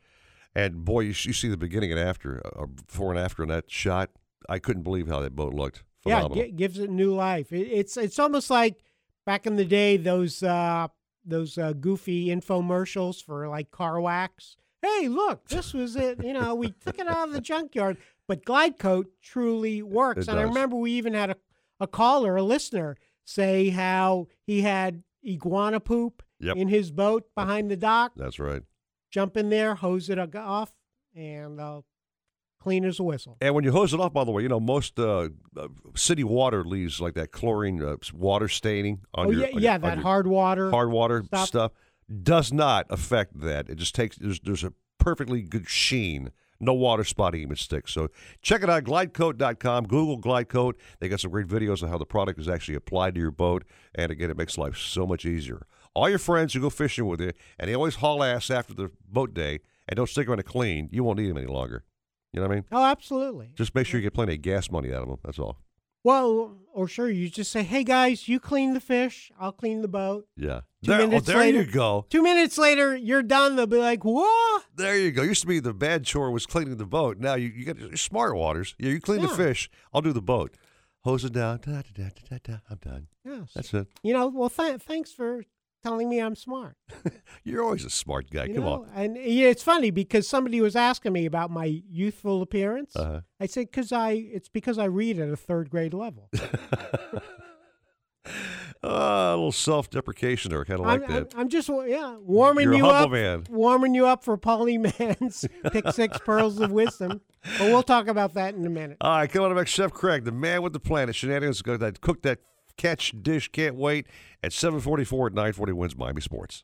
And boy, you, you see the beginning and after, uh, or before and after in that shot. I couldn't believe how that boat looked. Phenomenal. Yeah, gi- gives it new life. It, it's it's almost like back in the day those uh, those uh, goofy infomercials for like car wax. Hey, look, this was it. You know, we took it out of the junkyard, but Glide Coat truly works. It and I remember we even had a, a caller, a listener, say how he had iguana poop Yep. in his boat behind the dock. That's right. Jump in there, hose it off, and uh, clean as a whistle. And when you hose it off, by the way, you know most uh, uh, city water leaves like that chlorine uh, water staining on oh your yeah, on yeah, on that hard water. hard water stuff. stuff does not affect that. It just takes there's there's a perfectly good sheen. No water spotting even sticks. So check it out, glidecoat.com. Google Glide Coat. They got some great videos on how the product is actually applied to your boat. And again, it makes life so much easier. All your friends who go fishing with you, and they always haul ass after the boat day and don't stick around to clean, you won't need them any longer. You know what I mean? Oh, absolutely. Just make sure you get plenty of gas money out of them. That's all. Well, or sure, you just say, "Hey guys, you clean the fish, I'll clean the boat." Yeah. Two There, oh, there later, you go. Two minutes later, you're done. They'll be like, "What?" There you go. Used to be the bad chore was cleaning the boat. Now you, you got smart waters. Yeah, you clean the fish. I'll do the boat. Hose it down. Da, da, da, da, da, da. I'm done. Yes. That's it. You know, well, th- thanks for telling me I'm smart. You're always a smart guy. You Come know? on. And yeah, it's funny because somebody was asking me about my youthful appearance. Uh-huh. I said, "Because I, it's because I read at a third grade level." Uh, a little self-deprecation there. Kind of like I'm, that. I'm, just yeah warming You're a you up, man. warming you up for Paulie Mann's pick six pearls of wisdom. But we'll talk about that in a minute. All right, coming up next, Chef Craig, the man with the plan. Shenanigans, got that cook that catch dish. Can't wait at 7:44 at 9:40 WINZ Miami Sports.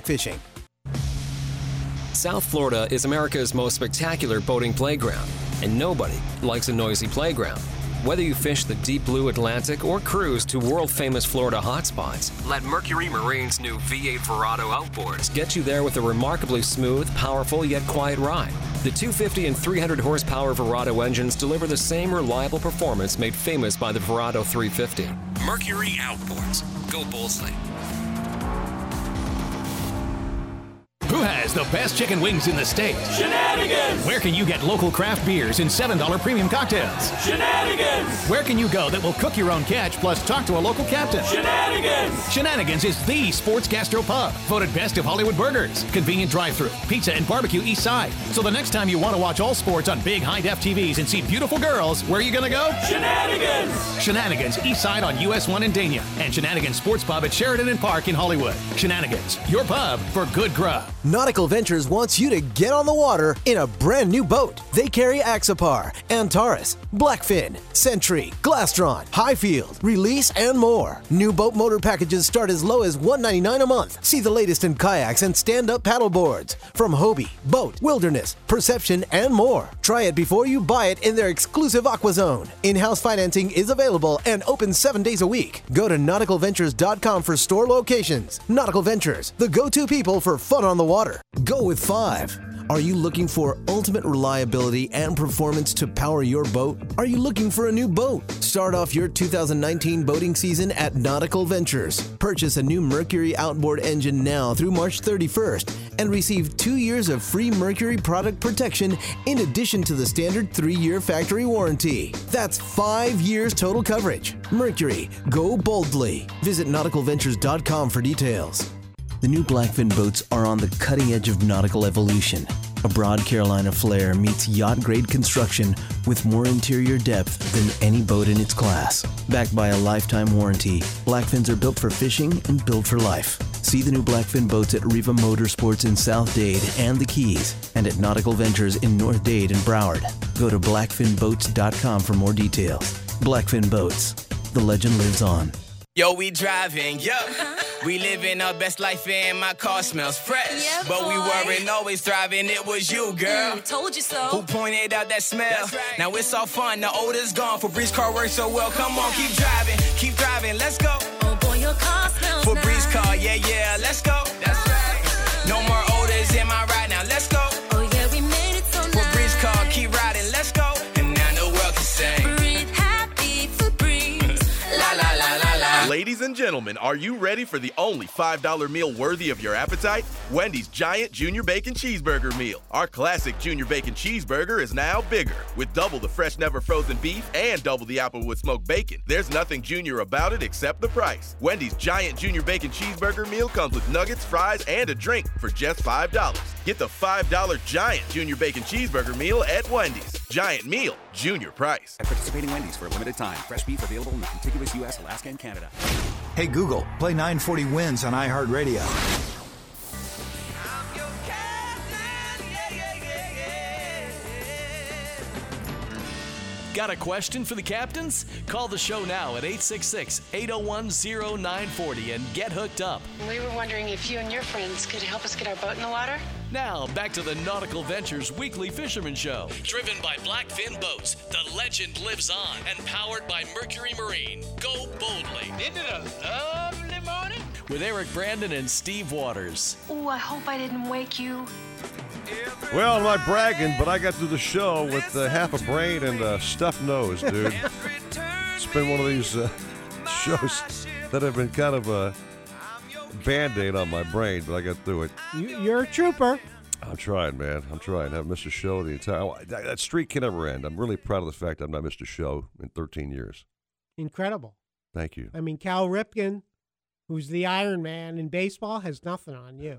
fishing. South Florida is America's most spectacular boating playground, and nobody likes a noisy playground. Whether you fish the deep blue Atlantic or cruise to world famous Florida hotspots, let Mercury Marine's new V8 Verado outboards get you there with a remarkably smooth, powerful, yet quiet ride. The 250 and 300 horsepower Verado engines deliver the same reliable performance made famous by the Verado 350. Mercury Outboards. Go Boldly. Who has the best chicken wings in the state? Shenanigans! Where can you get local craft beers and $7 premium cocktails? Shenanigans! Where can you go that will cook your own catch plus talk to a local captain? Shenanigans! Shenanigans is the sports gastro pub, voted best of Hollywood burgers, convenient drive-through, pizza and barbecue east side. So the next time you want to watch all sports on big high-def TVs and see beautiful girls, where are you going to go? Shenanigans! Shenanigans east side on US 1 in Dania and Shenanigans Sports Pub at Sheridan and Park in Hollywood. Shenanigans, your pub for good grub. Nautical Ventures wants you to get on the water in a brand new boat. They carry Axopar, Antares, Blackfin, Sentry, Glastron, Highfield, Release, and more. New boat motor packages start as low as 199 a month. See the latest in kayaks and stand-up paddle boards from Hobie, BOTE, Wilderness, Perception, and more. Try it before you buy it in their exclusive Aqua Zone. In-house financing is available and open seven days a week. Go to nauticalventures.com for store locations. Nautical Ventures, the go-to people for fun on the water. Go with five. Are you looking for ultimate reliability and performance to power your boat? Are you looking for a new boat? Start off your 2019 boating season at Nautical Ventures. Purchase a new Mercury outboard engine now through March 31st and receive two years of free Mercury product protection in addition to the standard three year factory warranty. That's five years total coverage. Mercury, go boldly. Visit nauticalventures.com for details. The new Blackfin boats are on the cutting edge of nautical evolution. A broad Carolina flare meets yacht grade construction with more interior depth than any boat in its class. Backed by a lifetime warranty, Blackfins are built for fishing and built for life. See the new Blackfin boats at Riva Motorsports in South Dade and the Keys, and at Nautical Ventures in North Dade and Broward. Go to blackfinboats.com for more details. Blackfin Boats. The legend lives on. Yo, we driving, yo. We living our best life and my car smells fresh. Yeah, but we weren't always thriving, it was you, girl. Mm, told you so. Who pointed out that smell? Now it's all fun, the odor's gone. Febreze car works so well. Come on, keep driving, keep driving, let's go. Oh boy, your car smells Febreze nice. car, yeah, yeah, let's go. That's right. No more odors in my ride now, let's go. And gentlemen, are you ready for the only $5 meal worthy of your appetite? Wendy's Giant Junior Bacon Cheeseburger Meal. Our classic Junior Bacon Cheeseburger is now bigger, with double the fresh, never frozen beef and double the Applewood smoked bacon. There's nothing junior about it except the price. Wendy's Giant Junior Bacon Cheeseburger Meal comes with nuggets, fries, and a drink for just $5. Get the $5 Giant Junior Bacon Cheeseburger Meal at Wendy's. Giant Meal, Junior Price. At participating Wendy's for a limited time. Fresh beef available in the contiguous U.S., Alaska, and Canada. Hey Google, play 940 WINZ on iHeartRadio. Got a question for the captains? Call the show now at 866 801 0940 and get hooked up. We were wondering if you and your friends could help us get our boat in the water. Now, back to the Nautical Ventures Weekly Fisherman Show. Driven by Blackfin Boats, the legend lives on and powered by Mercury Marine. Go boldly. Isn't it a lovely morning? With Eric Brandon and Steve Waters. Oh, I hope I didn't wake you. Well, I'm not bragging, but I got through the show with uh, half a brain and a stuffed nose, dude. it's been one of these uh, shows that have been kind of a band aid on my brain, but I got through it. You, you're a trooper. I'm trying, man. I'm trying. I've missed a show the entire. Oh, that, that streak can never end. I'm really proud of the fact I've not missed a show in 13 years. Incredible. Thank you. I mean, Cal Ripken, who's the Iron Man in baseball, has nothing on you.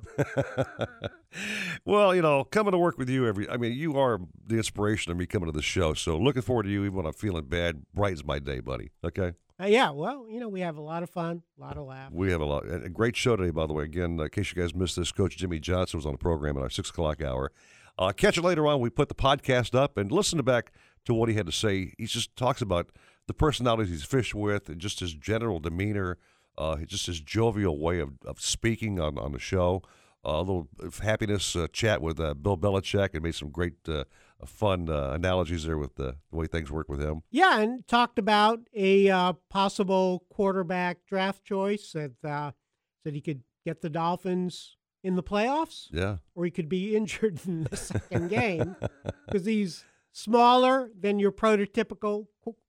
well, you know, coming to work with you every, I mean, you are the inspiration of me coming to the show. So looking forward to you even when I'm feeling bad, brightens my day, buddy. Okay. Uh, yeah, well, you know, we have a lot of fun, a lot of laughs. We have a lot. A great show today, by the way. Again, uh, in case you guys missed this, Coach Jimmy Johnson was on the program at our six o'clock hour. Uh, catch it later on. We put the podcast up and listen to back to what he had to say. He just talks about the personalities he's fished with and just his general demeanor, uh, just his jovial way of, of speaking on, on the show. Uh, a little happiness uh, chat with uh, Bill Belichick and made some great uh, fun uh, analogies there with the, the way things work with him. Yeah, and talked about a uh, possible quarterback draft choice that uh, said he could get the Dolphins in the playoffs. Yeah, or he could be injured in the second game because he's smaller than your prototypical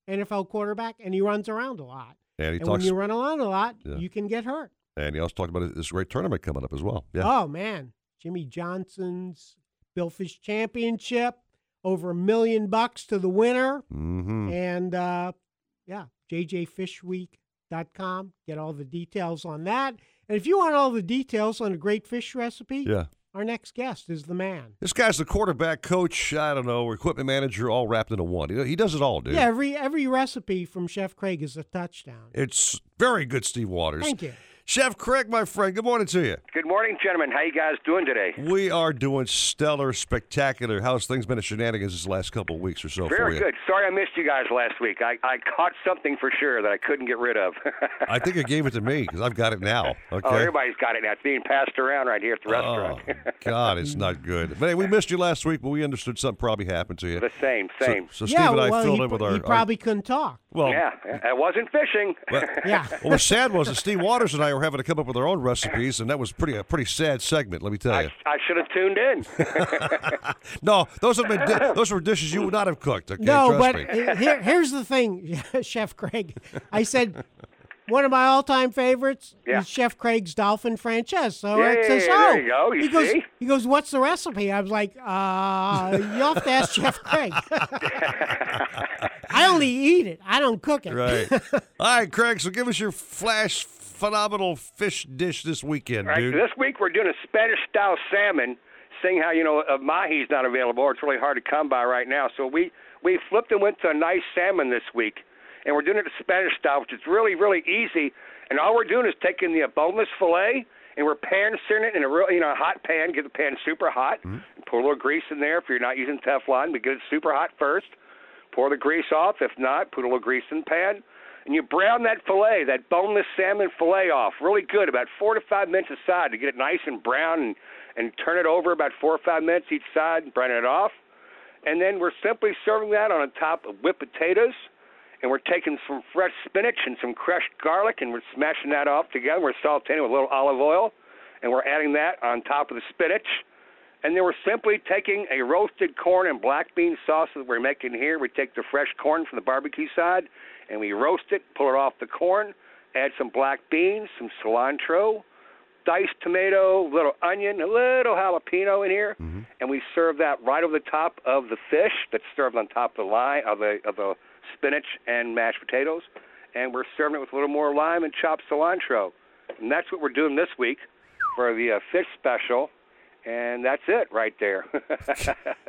NFL quarterback, and he runs around a lot. And, he and talks, when you run around a lot, Yeah. you can get hurt. And he also talked about this great tournament coming up as well. Yeah. Oh man, Jimmy Johnson's Billfish Championship, over a million bucks to the winner, Mm-hmm. and uh, yeah, JJFishweek.com. Get all the details on that. And if you want all the details on a great fish recipe, Yeah. our next guest is the man. This guy's the quarterback coach, I don't know, equipment manager, all wrapped into one. He, he does it all, dude. Yeah, every every recipe from Chef Craig is a touchdown. It's very good, Steve Waters. Thank you. Chef Craig, my friend, good morning to you. Good morning, gentlemen. How you guys doing today? We are doing stellar, spectacular. How's things been at Shenanigans this last couple of weeks or so for Very you? good. Sorry I missed you guys last week. I, I caught something for sure that I couldn't get rid of. I think it gave it to me because I've got it now. Oh, okay. Oh, everybody's got it now. It's being passed around right here at the oh, restaurant. Oh, God, it's not good. But hey, we missed you last week, but we understood something probably happened to you. the same, same. So, Steve yeah, and I well, filled he, in with he our. our- probably couldn't talk. Well, yeah, I wasn't fishing. yeah. Well, was sad was that Steve Waters and I were having to come up with our own recipes, and that was pretty a pretty sad segment. Let me tell you. I should have tuned in. no, those have been di- those were dishes you would not have cooked. Okay, no, trust but me. here, here's the thing, Chef Craig. I said one of my all-time favorites Yeah. is Chef Craig's Dolphin Française. So Yeah, I says, yeah, "Oh, there you go. You he goes, see? he goes, what's the recipe?" I was like, "Uh, you have to ask Chef Craig." I only eat it. I don't cook it. Right. All right, Craig. So give us your flash phenomenal fish dish this weekend, Right. dude. This week we're doing a Spanish style salmon. Seeing how you know uh, mahi's not available, it's really hard to come by right now. So we we flipped and went to a nice salmon this week, and we're doing it the Spanish style, which is really really easy. And all we're doing is taking the boneless fillet and we're pan searing it in a real you know a hot pan. Get the pan super hot. Mm-hmm. Pour a little grease in there if you're not using Teflon, but get it super hot first. Pour the grease off. If not, put a little grease in the pan. And you brown that fillet, that boneless salmon fillet off really good, about four to five minutes aside to get it nice and brown and, and turn it over about four or five minutes each side and brown it off. And then we're simply serving that on top of whipped potatoes. And we're taking some fresh spinach and some crushed garlic and we're smashing that off together. We're sauteing it with a little olive oil. And we're adding that on top of the spinach. And then we're simply taking a roasted corn and black bean sauce that we're making here. We take the fresh corn from the barbecue side and we roast it, pull it off the corn, add some black beans, some cilantro, diced tomato, little onion, a little jalapeno in here, mm-hmm. and we serve that right over the top of the fish that's served on top of the lime of the of the spinach and mashed potatoes, and we're serving it with a little more lime and chopped cilantro, and that's what we're doing this week for the uh, fish special, and that's it right there.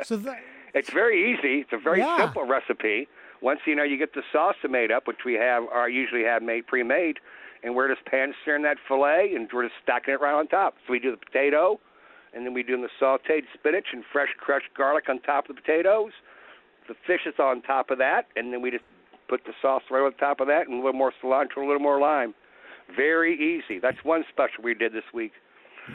So the, it's very easy. It's a very Yeah. simple recipe. Once you know you get the sauce made up, which we have, or usually have made pre-made, and we're just pan searing that fillet, and we're just stacking it right on top. So we do the potato, and then we do the sautéed spinach and fresh crushed garlic on top of the potatoes. The fish is on top of that, and then we just put the sauce right on top of that, and a little more cilantro, a little more lime. Very easy. That's one special we did this week.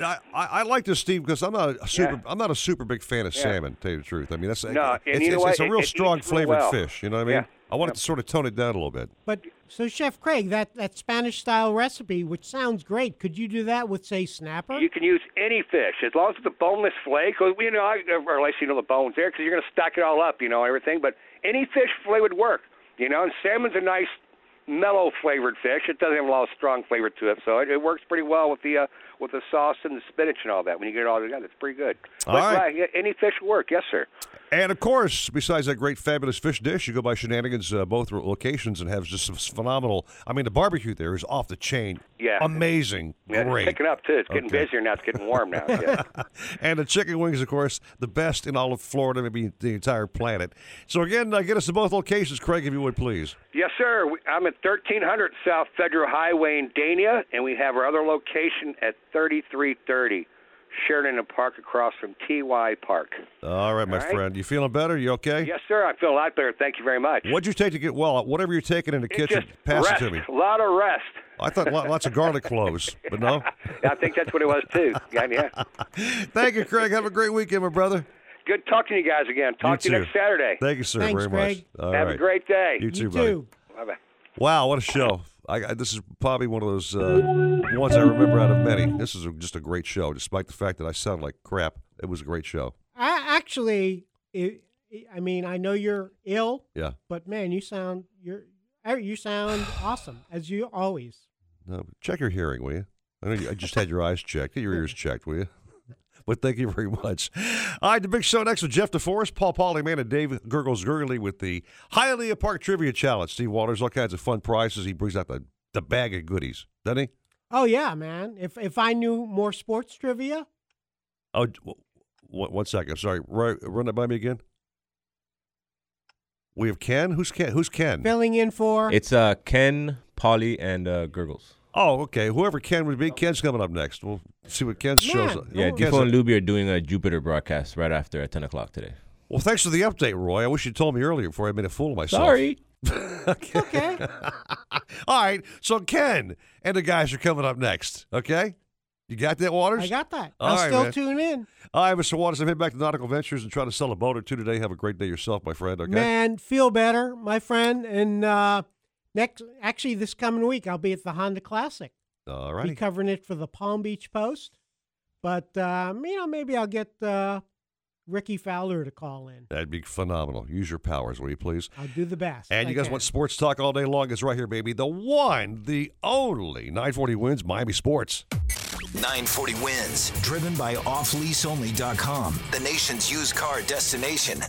I, I, like this, Steve, because I'm not a super. Yeah. I'm not a super big fan of Yeah. salmon. To tell you the truth, I mean that's No, it's, you know it's, it's a real it strong flavored well. fish. You know what I mean? Yeah. I wanted it to sort of tone it down a little bit. But so, Chef Craig, that, that Spanish style recipe, which sounds great, could you do that with, say, snapper? You can use any fish as long as it's a boneless fillet. Because you know, I, or at least you know the bones there, because you're going to stack it all up, you know, everything. But any fish fillet would work, you know. And salmon's a nice, mellow flavored fish. It doesn't have a lot of strong flavor to it, so it, it works pretty well with the uh, with the sauce and the spinach and all that. When you get it all together, it's pretty good. All but right. yeah, any fish will work, yes, sir. And of course, besides that great, fabulous fish dish, you go by Shenanigans uh, both locations and have just some phenomenal. I mean, the barbecue there is off the chain. Yeah. amazing, Yeah, great. it's picking up too. It's getting Okay. busier now. It's getting warm now. Yeah. and the chicken wings, of course, the best in all of Florida, maybe the entire planet. So again, uh, get us to both locations, Craig, if you would please. Yes, sir. I'm at 1300 South Federal Highway in Dania, and we have our other location at 3330 Sheridan Park across from TY Park. All right, my All right. friend. You feeling better? You okay? Yes, sir. I feel a lot better. Thank you very much. What'd you take to get well? Whatever you're taking in the It's kitchen, pass rest. it to me. A lot of rest. I thought lots of garlic cloves, but no. I think that's what it was too. Yeah, yeah. Thank you, Craig. Have a great weekend, my brother. Good talking to you guys again. Talk to you next Saturday. Thank you, sir, Thanks, very Craig. much. All Have right. a great day. You too, buddy. Bye bye. Wow, what a show! I, I, this is probably one of those uh, ones I remember out of many. This is a, just a great show, despite the fact that I sound like crap. It was a great show. I, actually, it, I mean, I know you're ill, Yeah. but man, you sound you're er, you sound awesome as you always. No, check your hearing, will you? I know you, I just had your eyes checked. Get your ears checked, will you? But thank you very much. All right, the big show next with Jeff DeForest, Paul Polyman, and Dave Gurgles Gurgley with the Hialeah Park Trivia Challenge. Steve Waters, all kinds of fun prizes. He brings out the, the bag of goodies, doesn't he? Oh yeah, man. If if I knew more sports trivia, Oh, w- w- one second. Sorry. Run, run that by me again. We have Ken. Who's Ken? Who's Ken? filling in for It's uh, Ken, Polly, and uh, Gurgles. Oh, okay. Whoever Ken would be, Ken's coming up next. We'll see what Ken shows. Man. Yeah, Ken's Defoe and Luby are doing a Jupiter broadcast right after at 10 o'clock today. Well, thanks for the update, Roy. I wish you told me earlier before I made a fool of myself. Sorry. okay. All right. So Ken and the guys are coming up next. Okay. You got that, Waters? I got that. All I'll right, still man. tune in. All right, Mr. Waters. I'm heading back to Nautical Ventures and trying to sell a boat or two today. Have a great day yourself, my friend. Okay. Man, feel better, my friend. And uh, next, actually, this coming week, I'll be at the Honda Classic. All right. Be righty. covering it for the Palm Beach Post. But um, you know, maybe I'll get uh, Rickie Fowler to call in. That'd be phenomenal. Use your powers, will you please? I'll do the best. And you I guys can. want sports talk all day long? It's right here, baby. The one, the only 940 WINZ Miami Sports. 940 WINZ, driven by offleaseonly.com, the nation's used car destination.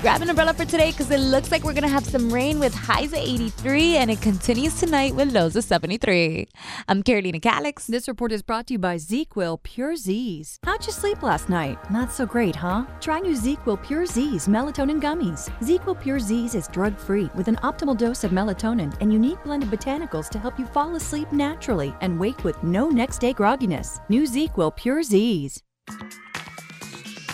Grab an umbrella for today because it looks like we're going to have some rain with highs at 83 and it continues tonight with lows of 73. I'm Carolina Calix. This report is brought to you by ZzzQuil Pure Z's. How'd you sleep last night? Not so great, huh? Try new ZzzQuil Pure Z's melatonin gummies. ZzzQuil Pure Z's is drug free with an optimal dose of melatonin and unique blend of botanicals to help you fall asleep naturally and wake with no next day grogginess. New ZzzQuil Pure Z's.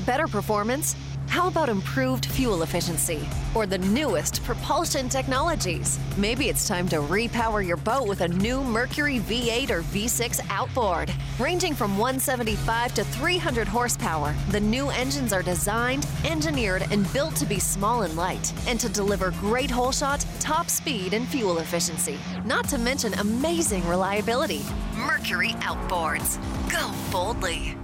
Better performance? How about improved fuel efficiency? Or the newest propulsion technologies? Maybe it's time to repower your boat with a new Mercury V8 or V6 outboard. Ranging from 175 to 300 horsepower, the new engines are designed, engineered, and built to be small and light, and to deliver great hole shot, top speed, and fuel efficiency. Not to mention amazing reliability. Mercury Outboards. Go boldly.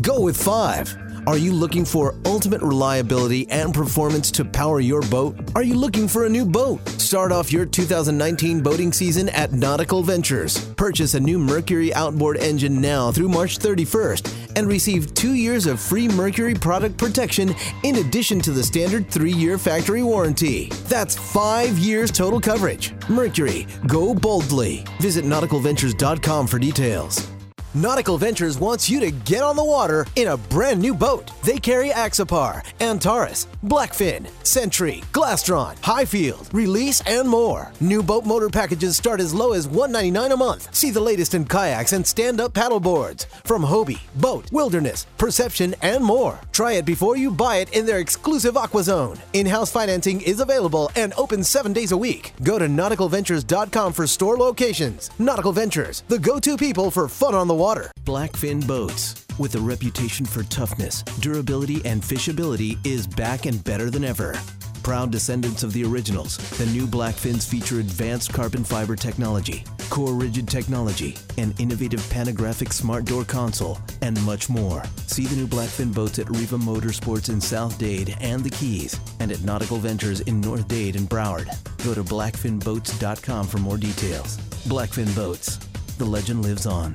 Go with five. Are you looking for ultimate reliability and performance to power your boat? Are you looking for a new boat? Start off your 2019 boating season at Nautical Ventures. Purchase a new Mercury outboard engine now through March 31st and receive two years of free Mercury product protection in addition to the standard three year factory warranty. That's five years total coverage. Mercury, go boldly. Visit nauticalventures.com for details. Nautical Ventures wants you to get on the water in a brand new boat. They carry Axopar, Antares, Blackfin, Sentry, Glastron, Highfield, Release, and more. New boat motor packages start as low as 199 a month. See the latest in kayaks and stand-up paddle boards from Hobie, BOTE, Wilderness, Perception, and more. Try it before you buy it in their exclusive Aqua Zone. In-house financing is available and open seven days a week. Go to nauticalventures.com for store locations. Nautical Ventures, the go-to people for fun on the water. Blackfin Boats, with a reputation for toughness, durability, and fishability, is back and better than ever. Proud descendants of the originals, the new Blackfins feature advanced carbon fiber technology, core rigid technology, an innovative panographic smart door console, and much more. See the new Blackfin boats at Riva Motorsports in South Dade and the Keys, and at Nautical Ventures in North Dade and Broward. Go to blackfinboats.com for more details. Blackfin Boats. The legend lives on.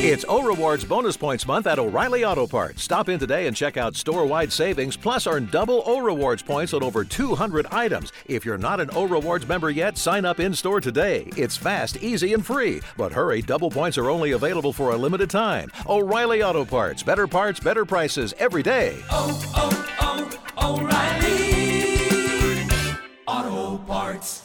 It's O Rewards Bonus Points Month at O'Reilly Auto Parts. Stop in today and check out store wide savings, plus earn double O Rewards points on over 200 items. If you're not an O Rewards member yet, sign up in store today. It's fast, easy, and free. But hurry, double points are only available for a limited time. O'Reilly Auto Parts. Better parts, better prices every day. Oh, oh, oh, O'Reilly. Auto Parts.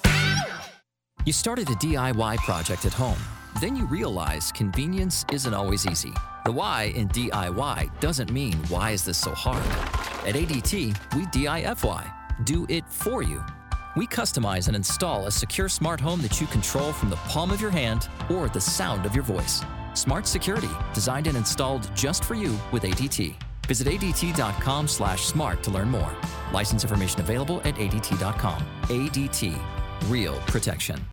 You started a DIY project at home. Then you realize convenience isn't always easy. The why in DIY doesn't mean why is this so hard? At ADT, we DIFY, do it for you. We customize and install a secure smart home that you control from the palm of your hand or the sound of your voice. Smart security, designed and installed just for you with ADT. Visit adt.com/smart to learn more. License information available at adt.com. ADT, real protection.